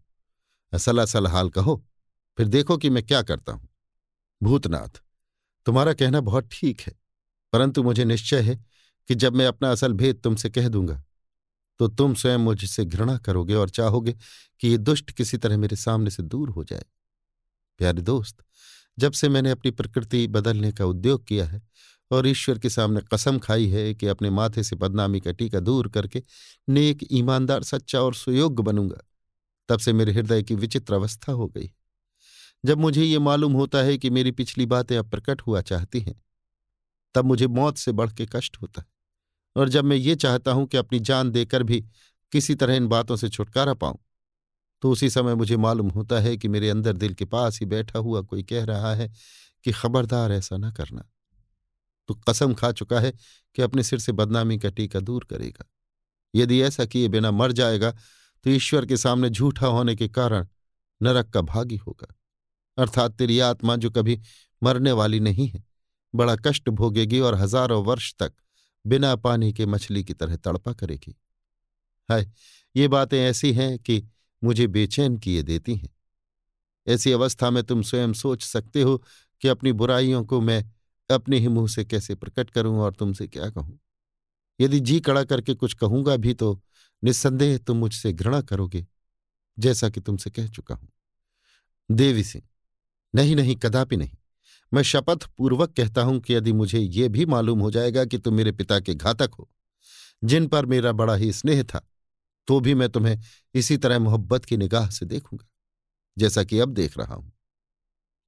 असल असल हाल कहो, फिर देखो कि मैं क्या करता हूँ। भूतनाथ, तुम्हारा कहना बहुत ठीक है, परंतु मुझे निश्चय है कि जब मैं अपना असल भेद तुमसे कह दूँगा तो तुम स्वयं मुझसे घृणा करोगे और चाहोगे कि ये दुष्ट किसी तरह मेरे सामने से दूर हो जाए। प्यारे दोस्त जब से मैंने अपनी प्रकृति बदलने का उद्योग किया है और ईश्वर के सामने कसम खाई है कि अपने माथे से बदनामी का टीका दूर करके नेक, ईमानदार, सच्चा और सुयोग्य बनूँगा, तब से मेरे हृदय की विचित्र अवस्था हो गई। जब मुझे ये मालूम होता है कि मेरी पिछली बातें अब प्रकट हुआ चाहती हैं, तब मुझे मौत से बढ़ के कष्ट होता है। और जब मैं ये चाहता हूँ कि अपनी जान देकर भी किसी तरह इन बातों से छुटकारा पाऊँ तो उसी समय मुझे मालूम होता है कि मेरे अंदर दिल के पास ही बैठा हुआ कोई कह रहा है कि, खबरदार ऐसा ना करना। तो कसम खा चुका है कि अपने सिर से बदनामी का टीका दूर करेगा। यदि ऐसा किए बिना मर जाएगा तो ईश्वर के सामने झूठा होने के कारण नरक का भागी होगा। अर्थात तेरी आत्मा जो कभी मरने वाली नहीं है, बड़ा कष्ट भोगेगी और हज़ारों वर्ष तक बिना पानी के मछली की तरह तड़पा करेगी। हाय, ये बातें ऐसी हैं कि मुझे बेचैन किए देती हैं। ऐसी अवस्था में तुम स्वयं सोच सकते हो कि अपनी बुराइयों को मैं अपने ही मुँह से कैसे प्रकट करूँ और तुमसे क्या कहूँ। यदि जी कड़ा करके कुछ कहूँगा भी तो निस्संदेह तुम मुझसे घृणा करोगे, जैसा कि तुमसे कह चुका हूँ। देवी सिंह, नहीं नहीं, कदापि नहीं। मैं शपथ पूर्वक कहता हूँ कि यदि मुझे ये भी मालूम हो जाएगा कि तुम मेरे पिता के घातक हो, जिन पर मेरा बड़ा ही स्नेह था तो भी मैं तुम्हें इसी तरह मोहब्बत की निगाह से देखूँगा, जैसा कि अब देख रहा हूँ।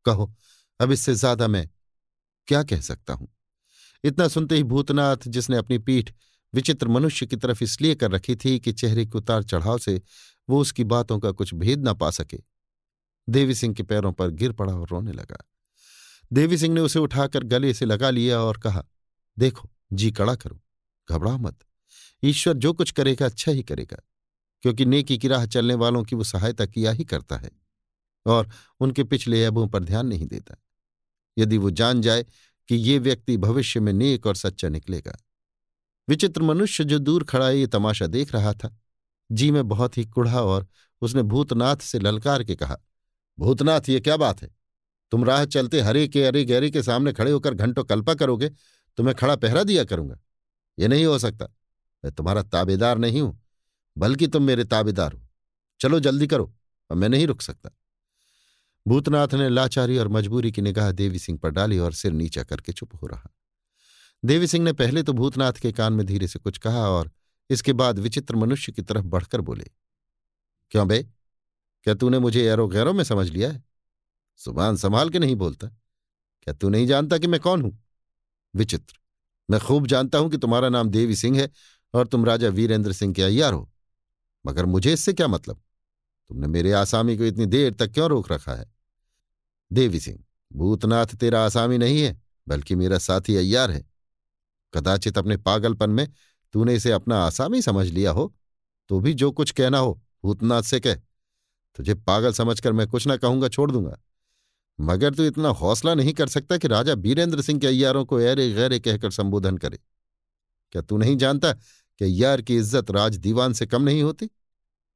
कहो, अब इससे ज़्यादा मैं क्या कह सकता हूँ? इतना सुनते ही भूतनाथ, जिसने अपनी पीठ विचित्र मनुष्य की तरफ़ इसलिए कर रखी थी कि चेहरे के उतार चढ़ाव से वो उसकी बातों का कुछ भेद ना पा सके, देवी सिंह के पैरों पर गिर पड़ा और रोने लगा। देवी सिंह ने उसे उठाकर गले से लगा लिया और कहा, देखो, जी कड़ा करो, घबराओ मत। ईश्वर जो कुछ करेगा अच्छा ही करेगा, क्योंकि नेकी की राह चलने वालों की वो सहायता किया ही करता है और उनके पिछले अबों पर ध्यान नहीं देता। यदि वो जान जाए कि ये व्यक्ति भविष्य में नेक और सच्चा निकलेगा। विचित्र मनुष्य जो दूर खड़ा है, ये तमाशा देख रहा था। जी, में बहुत ही कुढ़ा और उसने भूतनाथ से ललकार के कहा, भूतनाथ, ये क्या बात है? तुम राह चलते हरे के अरे गहरे के सामने खड़े होकर घंटों कल्पा करोगे तो मैं खड़ा पहरा दिया करूँगा। ये नहीं हो सकता। मैं तुम्हारा ताबेदार नहीं हूँ, बल्कि तुम मेरे ताबेदार हो। चलो जल्दी करो, और मैं नहीं रुक सकता। भूतनाथ ने लाचारी और मजबूरी की निगाह देवी सिंह पर डाली और सिर नीचा करके चुप हो रहा। देवी सिंह ने पहले तो भूतनाथ के कान में धीरे से कुछ कहा और इसके बाद विचित्र मनुष्य की तरफ़ बढ़कर बोले, क्यों बे? क्या तूने मुझे एरो गैरों में समझ लिया है? सुबान संभाल के नहीं बोलता। क्या तू नहीं जानता कि मैं कौन हूँ? विचित्र, मैं खूब जानता हूँ कि तुम्हारा नाम देवी सिंह है और तुम राजा वीरेंद्र सिंह के अय्यार हो। मगर मुझे इससे क्या मतलब? तुमने मेरे आसामी को इतनी देर तक क्यों रोक रखा है? देवी सिंह, भूतनाथ तेरा आसामी नहीं है, बल्कि मेरा साथी अय्यार है। कदाचित अपने पागलपन में तूने इसे अपना आसामी समझ लिया हो तो भी जो कुछ कहना हो, भूतनाथ से कह। तुझे पागल समझकर मैं कुछ ना कहूँगा, छोड़ दूँगा। मगर तू इतना हौसला नहीं कर सकता कि राजा बीरेंद्र सिंह के अय्यारों को ऐरे गैरे कहकर संबोधन करे। क्या तू नहीं जानता कि अय्यार की इज़्ज़त राज दीवान से कम नहीं होती?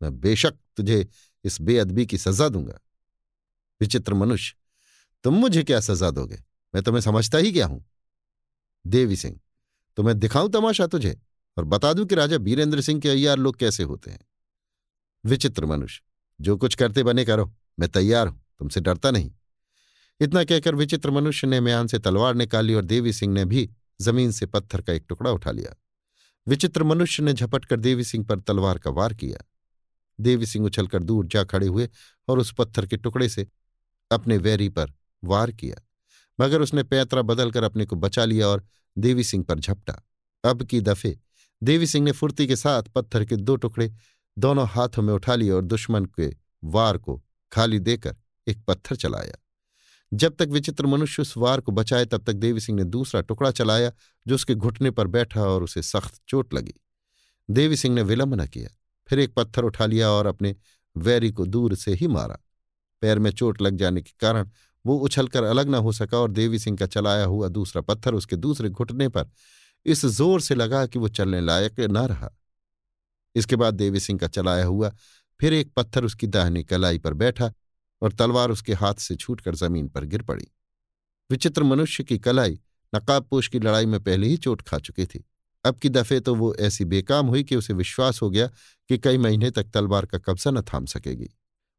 मैं बेशक तुझे इस बेअदबी की सजा दूँगा। विचित्र मनुष्य, तुम मुझे क्या सजा दोगे? मैं तुम्हें समझता ही क्या हूँ? देवी सिंह तो मैं दिखाऊँ तमाशा तुझे और बता दूँ कि राजा बीरेंद्र सिंह के अय्यार लोग कैसे होते हैं? विचित्र मनुष्य, जो कुछ करते बने करो, मैं तैयार हूँ, तुमसे डरता नहीं। इतना कहकर विचित्र मनुष्य ने म्यान से तलवार निकाली और देवी सिंह ने भी ज़मीन से पत्थर का एक टुकड़ा उठा लिया। विचित्र मनुष्य ने झपट कर देवी सिंह पर तलवार का वार किया। देवी सिंह उछलकर दूर जा खड़े हुए और उस पत्थर के टुकड़े से अपने वैरी पर वार किया, मगर उसने पैतरा बदलकर अपने को बचा लिया और देवी सिंह पर झपटा। अब की दफे देवी सिंह ने फुर्ती के साथ पत्थर के दो टुकड़े दोनों हाथों में उठा लिए और दुश्मन के वार को खाली देकर एक पत्थर चलाया। जब तक विचित्र मनुष्य उस वार को बचाए, तब तक देवी सिंह ने दूसरा टुकड़ा चलाया, जो उसके घुटने पर बैठा और उसे सख्त चोट लगी। देवी सिंह ने विलंब न किया, फिर एक पत्थर उठा लिया और अपने वैरी को दूर से ही मारा। पैर में चोट लग जाने के कारण वो उछलकर अलग न हो सका और देवी सिंह का चलाया हुआ दूसरा पत्थर उसके दूसरे घुटने पर इस ज़ोर से लगा कि वो चलने लायक न रहा। इसके बाद देवी सिंह का चलाया हुआ फिर एक पत्थर उसकी दाहिनी कलाई पर बैठा और तलवार उसके हाथ से छूटकर ज़मीन पर गिर पड़ी। विचित्र मनुष्य की कलाई नकाबपोश की लड़ाई में पहले ही चोट खा चुकी थी। अब की दफे तो वो ऐसी बेकाम हुई कि उसे विश्वास हो गया कि कई महीने तक तलवार का कब्जा न थाम सकेगी।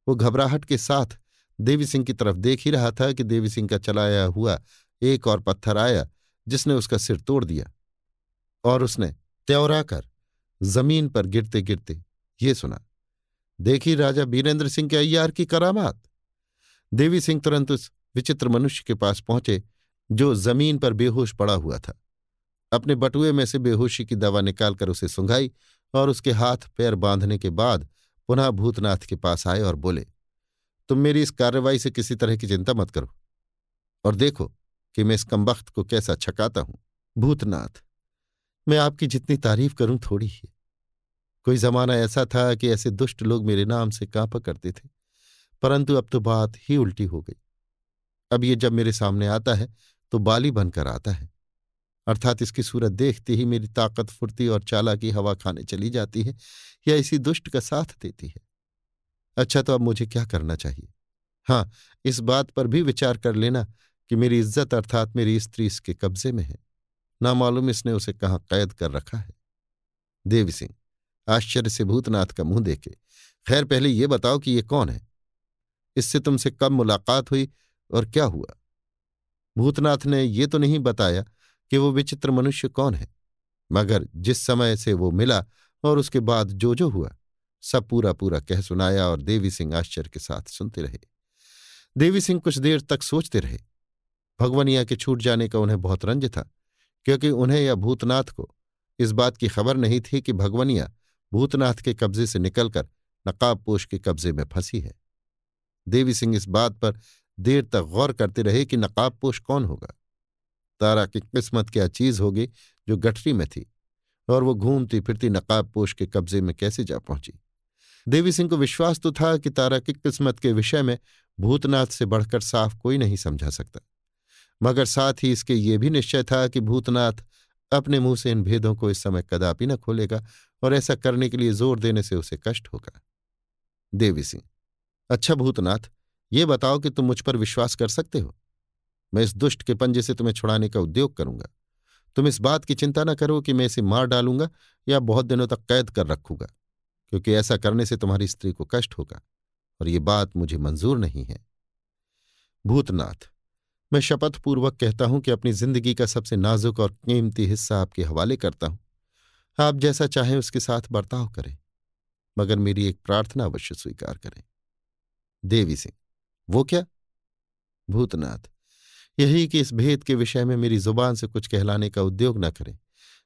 वो घबराहट के साथ देवी सिंह की तरफ़ देख ही रहा था कि देवी सिंह का चलाया हुआ एक और पत्थर आया, जिसने उसका सिर तोड़ दिया। और उसने त्योरा कर ज़मीन पर गिरते गिरते ये सुना, देखी राजा बीरेंद्र सिंह के अय्यार की करामात? देवी सिंह तुरंत उस विचित्र मनुष्य के पास पहुँचे, जो ज़मीन पर बेहोश पड़ा हुआ था। अपने बटुए में से बेहोशी की दवा निकालकर उसे सुंघाई और उसके हाथ पैर बांधने के बाद पुनः भूतनाथ के पास आए और बोले, तुम मेरी इस कार्रवाई से किसी तरह की चिंता मत करो और देखो कि मैं इस कमबख्त को कैसा छकाता हूँ। भूतनाथ, मैं आपकी जितनी तारीफ़ करूँ, थोड़ी ही। कोई जमाना ऐसा था कि ऐसे दुष्ट लोग मेरे नाम से कांपा करते थे। परंतु अब तो बात ही उल्टी हो गई। अब ये जब मेरे सामने आता है तो बाली बनकर आता है। अर्थात इसकी सूरत देखते ही मेरी ताकत फुर्ती और चाला की हवा खाने चली जाती है, या इसी दुष्ट का साथ देती है। अच्छा तो अब मुझे क्या करना चाहिए? हाँ इस बात पर भी विचार कर लेना कि मेरी इज़्ज़त अर्थात मेरी स्त्री इसके कब्जे में है। ना मालूम इसने उसे कहाँ कैद कर रखा है। देवी सिंह आश्चर्य से भूतनाथ का मुँह देखे, खैर पहले ये बताओ कि ये कौन है? इससे तुमसे कब मुलाकात हुई और क्या हुआ? भूतनाथ ने ये तो नहीं बताया कि वो विचित्र मनुष्य कौन है, मगर जिस समय से वो मिला और उसके बाद जो जो हुआ, सब पूरा पूरा कह सुनाया और देवी सिंह आश्चर्य के साथ सुनते रहे। देवी सिंह कुछ देर तक सोचते रहे। भगवनिया के छूट जाने का उन्हें बहुत रंज था, क्योंकि उन्हें या भूतनाथ को इस बात की खबर नहीं थी कि भगवनिया भूतनाथ के कब्जे से निकलकर नकाबपोश के कब्जे में फंसी है। देवी सिंह इस बात पर देर तक गौर करते रहे कि नकाबपोश कौन होगा। तारा की किस्मत क्या चीज़ होगी जो गठरी में थी और वो घूमती फिरती नकाबपोश के कब्जे में कैसे जा पहुँची? देवी सिंह को विश्वास तो था कि तारा की किस्मत के विषय में भूतनाथ से बढ़कर साफ़ कोई नहीं समझा सकता। मगर साथ ही इसके ये भी निश्चय था कि भूतनाथ अपने मुँह से इन भेदों को इस समय कदापि न खोलेगा और ऐसा करने के लिए ज़ोर देने से उसे कष्ट होगा। देवी सिंह अच्छा भूतनाथ, ये बताओ कि तुम मुझ पर विश्वास कर सकते हो। मैं इस दुष्ट के पंजे से तुम्हें छुड़ाने का उद्योग करूँगा। तुम इस बात की चिंता न करो कि मैं इसे मार डालूँगा या बहुत दिनों तक कैद कर रखूँगा, क्योंकि ऐसा करने से तुम्हारी स्त्री को कष्ट होगा और ये बात मुझे मंजूर नहीं है। भूतनाथ, मैं शपथ पूर्वक कहता हूँ कि अपनी ज़िंदगी का सबसे नाजुक और कीमती हिस्सा आपके हवाले करता हूँ। आप जैसा चाहें उसके साथ बर्ताव करें, मगर मेरी एक प्रार्थना अवश्य स्वीकार करें। देवी सिंह वो क्या? भूतनाथ। यही कि इस भेद के विषय में मेरी ज़ुबान से कुछ कहलाने का उद्योग न करें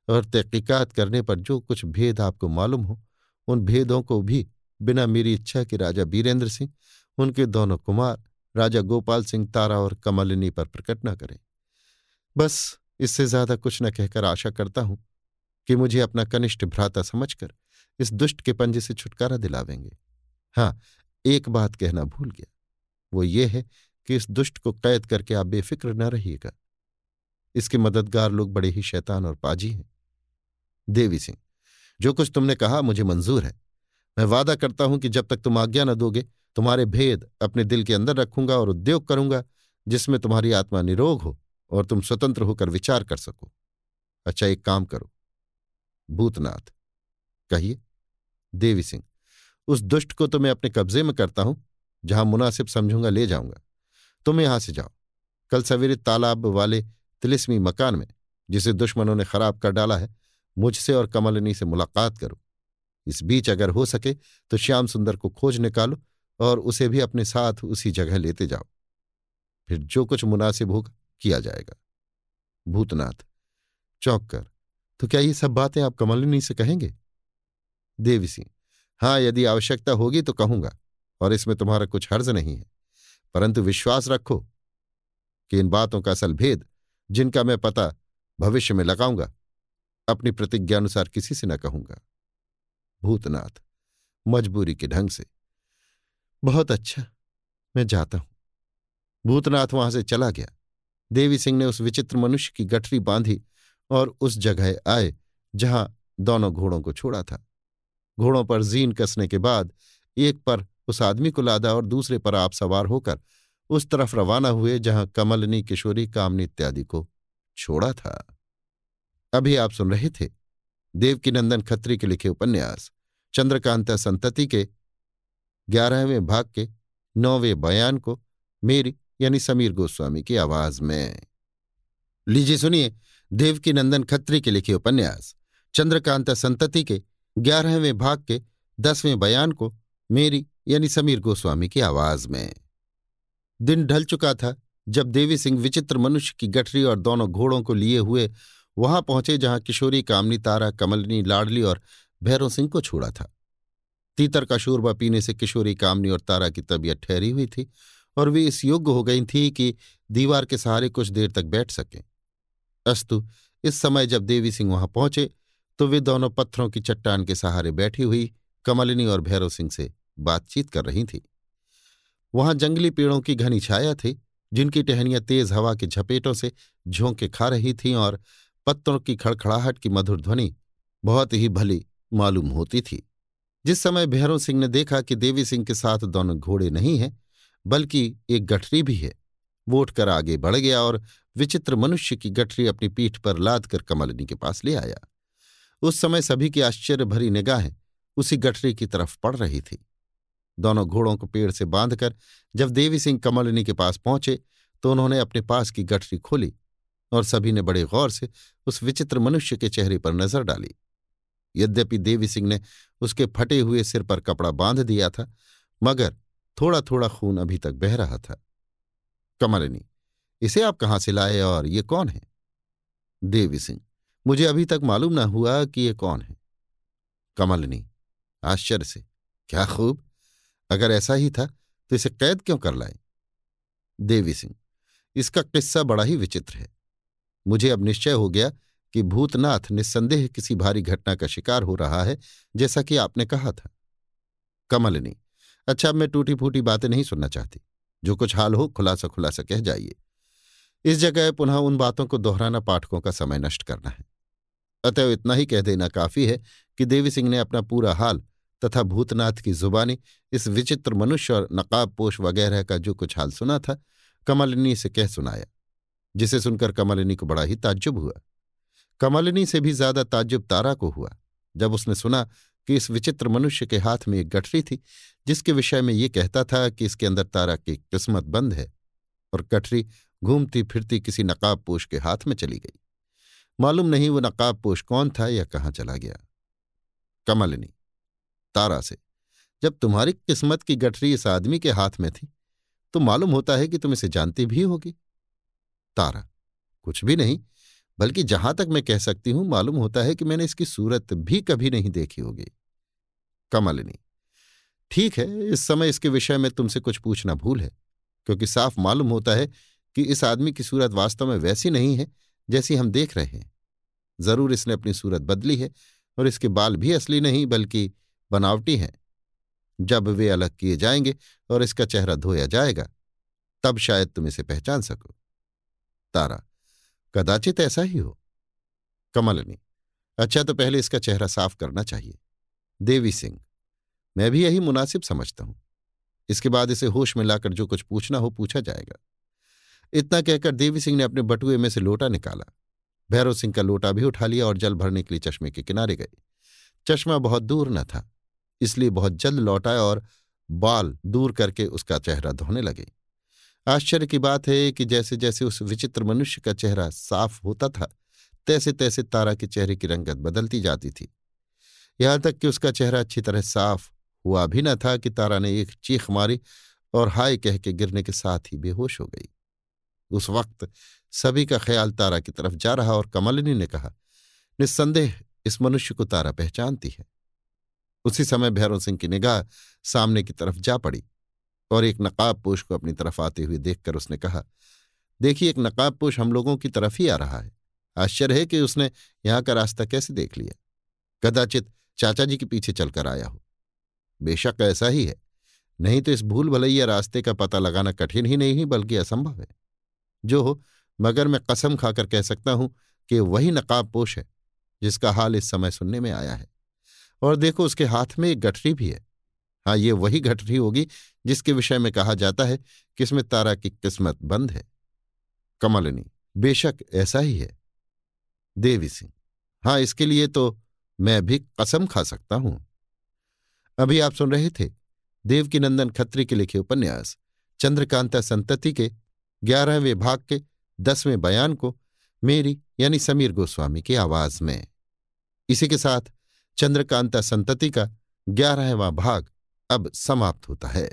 और तहकीकात करने पर जो कुछ भेद आपको मालूम हो, उन भेदों को भी बिना मेरी इच्छा के राजा बीरेंद्र सिंह, उनके दोनों कुमार, राजा गोपाल सिंह तारा और कमलिनी पर प्रकट न करें। बस इससे ज़्यादा कुछ न कहकर आशा करता हूँ कि मुझे अपना कनिष्ठ भ्राता समझकर इस दुष्ट के पंजे से छुटकारा दिलावेंगे। हाँ एक बात कहना भूल गया। वो ये है कि इस दुष्ट को कैद करके आप बेफिक्र न रहिएगा। इसके मददगार लोग बड़े ही शैतान और पाजी हैं। देवी सिंह, जो कुछ तुमने कहा मुझे मंजूर है। मैं वादा करता हूँ कि जब तक तुम आज्ञा न दोगे, तुम्हारे भेद अपने दिल के अंदर रखूँगा और उद्योग करूँगा, जिसमें तुम्हारी आत्मा निरोग हो और तुम स्वतंत्र होकर विचार कर सको। अच्छा एक काम करो। भूतनाथ, कहिए। देवी सिंह उस दुष्ट को तो मैं अपने कब्जे में करता हूँ, जहाँ मुनासिब समझूँगा, ले जाऊँगा। तुम यहाँ से जाओ। कल सवेरे तालाब वाले तिलिस्मी मकान में, जिसे दुश्मनों ने खराब कर डाला है, मुझसे और कमलनी से मुलाकात करो। इस बीच अगर हो सके तो श्याम सुंदर को खोज निकालो और उसे भी अपने साथ उसी जगह लेते जाओ। फिर जो कुछ मुनासिब होगा, किया जाएगा। भूतनाथ, चौंक कर तो क्या ये सब बातें आप कमलिनी से कहेंगे? देवी सिंह हाँ यदि आवश्यकता होगी तो कहूँगा, और इसमें तुम्हारा कुछ हर्ज नहीं है। परंतु विश्वास रखो कि इन बातों का असल भेद, जिनका मैं पता भविष्य में लगाऊँगा, अपनी प्रतिज्ञा अनुसार किसी से न कहूँगा। भूतनाथ, मजबूरी के ढंग से। बहुत अच्छा मैं जाता हूँ। भूतनाथ वहाँ से चला गया। देवी सिंह ने उस विचित्र मनुष्य की गठरी बांधी और उस जगह आए, जहाँ दोनों घोड़ों को छोड़ा था। घोड़ों पर जीन कसने के बाद एक पर उस आदमी को लादा और दूसरे पर आप सवार होकर उस तरफ़ रवाना हुए जहाँ कमलनी, किशोरी, कामनी इत्यादि को छोड़ा था। अभी आप सुन रहे थे देवकीनंदन खत्री के लिखे उपन्यास, चंद्रकांता संतति के ग्यारहवें भाग के नौवें बयान को मेरी यानी समीर गोस्वामी की आवाज़ में। लीजिए सुनिए देवकीनंदन खत्री के लिखे उपन्यास, चंद्रकांता संतति के ग्यारहवें भाग के दसवें बयान को मेरी यानी समीर गोस्वामी की आवाज़ में। दिन ढल चुका था जब देवी सिंह विचित्र मनुष्य की गठरी और दोनों घोड़ों को लिए हुए वहाँ पहुँचे जहाँ किशोरी, कामनी, तारा, कमलनी, लाडली और भैरव सिंह को छोड़ा था। तीतर का शोरबा पीने से किशोरी, कामनी और तारा की तबीयत ठहरी हुई थी और वे इस योग्य हो गई थी कि दीवार के सहारे कुछ देर तक बैठ सकें। अस्तु, इस समय जब देवी सिंह वहाँ पहुँचे तो वे दोनों पत्थरों की चट्टान के सहारे बैठी हुई कमलिनी और भैरव सिंह से बातचीत कर रही थी। वहाँ जंगली पेड़ों की घनी छाया थी, जिनकी टहनियाँ तेज हवा के झपेटों से झोंके खा रही थीं और पत्तों की खड़खड़ाहट की मधुर ध्वनि बहुत ही भली मालूम होती थी। जिस समय भैरव सिंह ने देखा कि देवी सिंह के साथ दोनों घोड़े नहीं हैं, बल्कि एक गठरी भी है, वो उठकर आगे बढ़ गया और विचित्र मनुष्य की गठरी अपनी पीठ पर लाद कर कमलनी के पास ले आया। उस समय सभी की आश्चर्य भरी निगाहें उसी गठरी की तरफ़ पड़ रही थी। दोनों घोड़ों को पेड़ से बांधकर जब देवी सिंह कमलिनी के पास पहुँचे तो उन्होंने अपने पास की गठरी खोली और सभी ने बड़े गौर से उस विचित्र मनुष्य के चेहरे पर नज़र डाली। यद्यपि देवी सिंह ने उसके फटे हुए सिर पर कपड़ा बाँध दिया था, मगर थोड़ा थोड़ा खून अभी तक बह रहा था। कमलिनी, इसे आप कहाँ से लाए और ये कौन है? देवी सिंह मुझे अभी तक मालूम न हुआ कि ये कौन है। कमलनी, आश्चर्य से, क्या खूब! अगर ऐसा ही था तो इसे कैद क्यों कर लाए? देवी सिंह, इसका किस्सा बड़ा ही विचित्र है। मुझे अब निश्चय हो गया कि भूतनाथ निस्संदेह किसी भारी घटना का शिकार हो रहा है, जैसा कि आपने कहा था। कमलनी अच्छा अब मैं टूटी फूटी बातें नहीं सुनना चाहती। जो कुछ हाल हो खुलासा खुलासा कह जाइए। इस जगह पुनः उन बातों को दोहराना पाठकों का समय नष्ट करना है। अतएव इतना ही कह देना काफ़ी है कि देवी सिंह ने अपना पूरा हाल तथा भूतनाथ की जुबानी, इस विचित्र मनुष्य और नकाब पोष वगैरह का जो कुछ हाल सुना था, कमलिनी से कह सुनाया, जिसे सुनकर कमलिनी को बड़ा ही ताज्जुब हुआ। कमलिनी से भी ज़्यादा ताज्जुब तारा को हुआ, जब उसने सुना कि इस विचित्र मनुष्य के हाथ में एक गठरी थी, जिसके विषय में ये कहता था कि इसके अंदर तारा की किस्मत बंद है और गठरी घूमती फिरती किसी नकाब पोष के हाथ में चली गई। मालूम नहीं वो नकाब पोष कौन था या कहाँ चला गया। कमलिनी, तारा से, जब तुम्हारी किस्मत की गठरी इस आदमी के हाथ में थी तो मालूम होता है कि तुम इसे जानती भी होगी। तारा, कुछ भी नहीं, बल्कि जहाँ तक मैं कह सकती हूँ, मालूम होता है कि मैंने इसकी सूरत भी कभी नहीं देखी होगी। कमलिनी, ठीक है, इस समय इसके विषय में तुमसे कुछ पूछना भूल है, क्योंकि साफ़ मालूम होता है कि इस आदमी की सूरत वास्तव में वैसी नहीं है जैसी हम देख रहे हैं। ज़रूर इसने अपनी सूरत बदली है और इसके बाल भी असली नहीं, बल्कि बनावटी हैं। जब वे अलग किए जाएँगे और इसका चेहरा धोया जाएगा, तब शायद तुम इसे पहचान सको। तारा, कदाचित ऐसा ही हो। कमलनी अच्छा तो पहले इसका चेहरा साफ़ करना चाहिए। देवी सिंह, मैं भी यही मुनासिब समझता हूँ। इसके बाद इसे होश में लाकर जो कुछ पूछना हो पूछा जाएगा। इतना कहकर देवी सिंह ने अपने बटुए में से लोटा निकाला। भैरव सिंह का लोटा भी उठा लिया और जल भरने के लिए चश्मे के किनारे गए। चश्मा बहुत दूर न था, इसलिए बहुत जल्द लौटाए और बाल दूर करके उसका चेहरा धोने लगे। आश्चर्य की बात है कि जैसे जैसे उस विचित्र मनुष्य का चेहरा साफ़ होता था तैसे तैसे तारा के चेहरे की रंगत बदलती जाती थी। यहाँ तक कि उसका चेहरा अच्छी तरह साफ़ हुआ भी न था कि तारा ने एक चीख मारी और हाय कह के गिरने के साथ ही बेहोश हो गई। उस वक्त सभी का ख्याल तारा की तरफ़ जा रहा और कमलिनी ने कहा, निस्संदेह इस मनुष्य को तारा पहचानती है। उसी समय भैरव सिंह की निगाह सामने की तरफ़ जा पड़ी और एक नकाब पोश को अपनी तरफ़ आते हुए देखकर उसने कहा, देखिए, एक नकाब पोश हम लोगों की तरफ़ ही आ रहा है। आश्चर्य है कि उसने यहाँ का रास्ता कैसे देख लिया। कदाचित चाचा जी के पीछे चलकर आया हो। बेशक ऐसा ही है। नहीं तो इस भूल भलैया रास्ते का पता लगाना कठिन ही नहीं, बल्कि असंभव है। जो हो, मगर मैं कसम खाकर कह सकता हूँ कि वही नकाब पोश है, जिसका हाल इस समय सुनने में आया है। और देखो, उसके हाथ में एक गठरी भी है। हाँ ये वही गठरी होगी जिसके विषय में कहा जाता है कि इसमें तारा की किस्मत बंद है। कमलनी, बेशक ऐसा ही है। देवी सिंह हाँ इसके लिए तो मैं भी कसम खा सकता हूँ। अभी आप सुन रहे थे देवकीनंदन खत्री के लिखे उपन्यास, चंद्रकांता संतति के ग्यारहवें भाग के दसवें बयान को मेरी यानी समीर गोस्वामी की आवाज़ में। इसी के साथ चंद्रकांता संतति का ग्यारहवां भाग अब समाप्त होता है।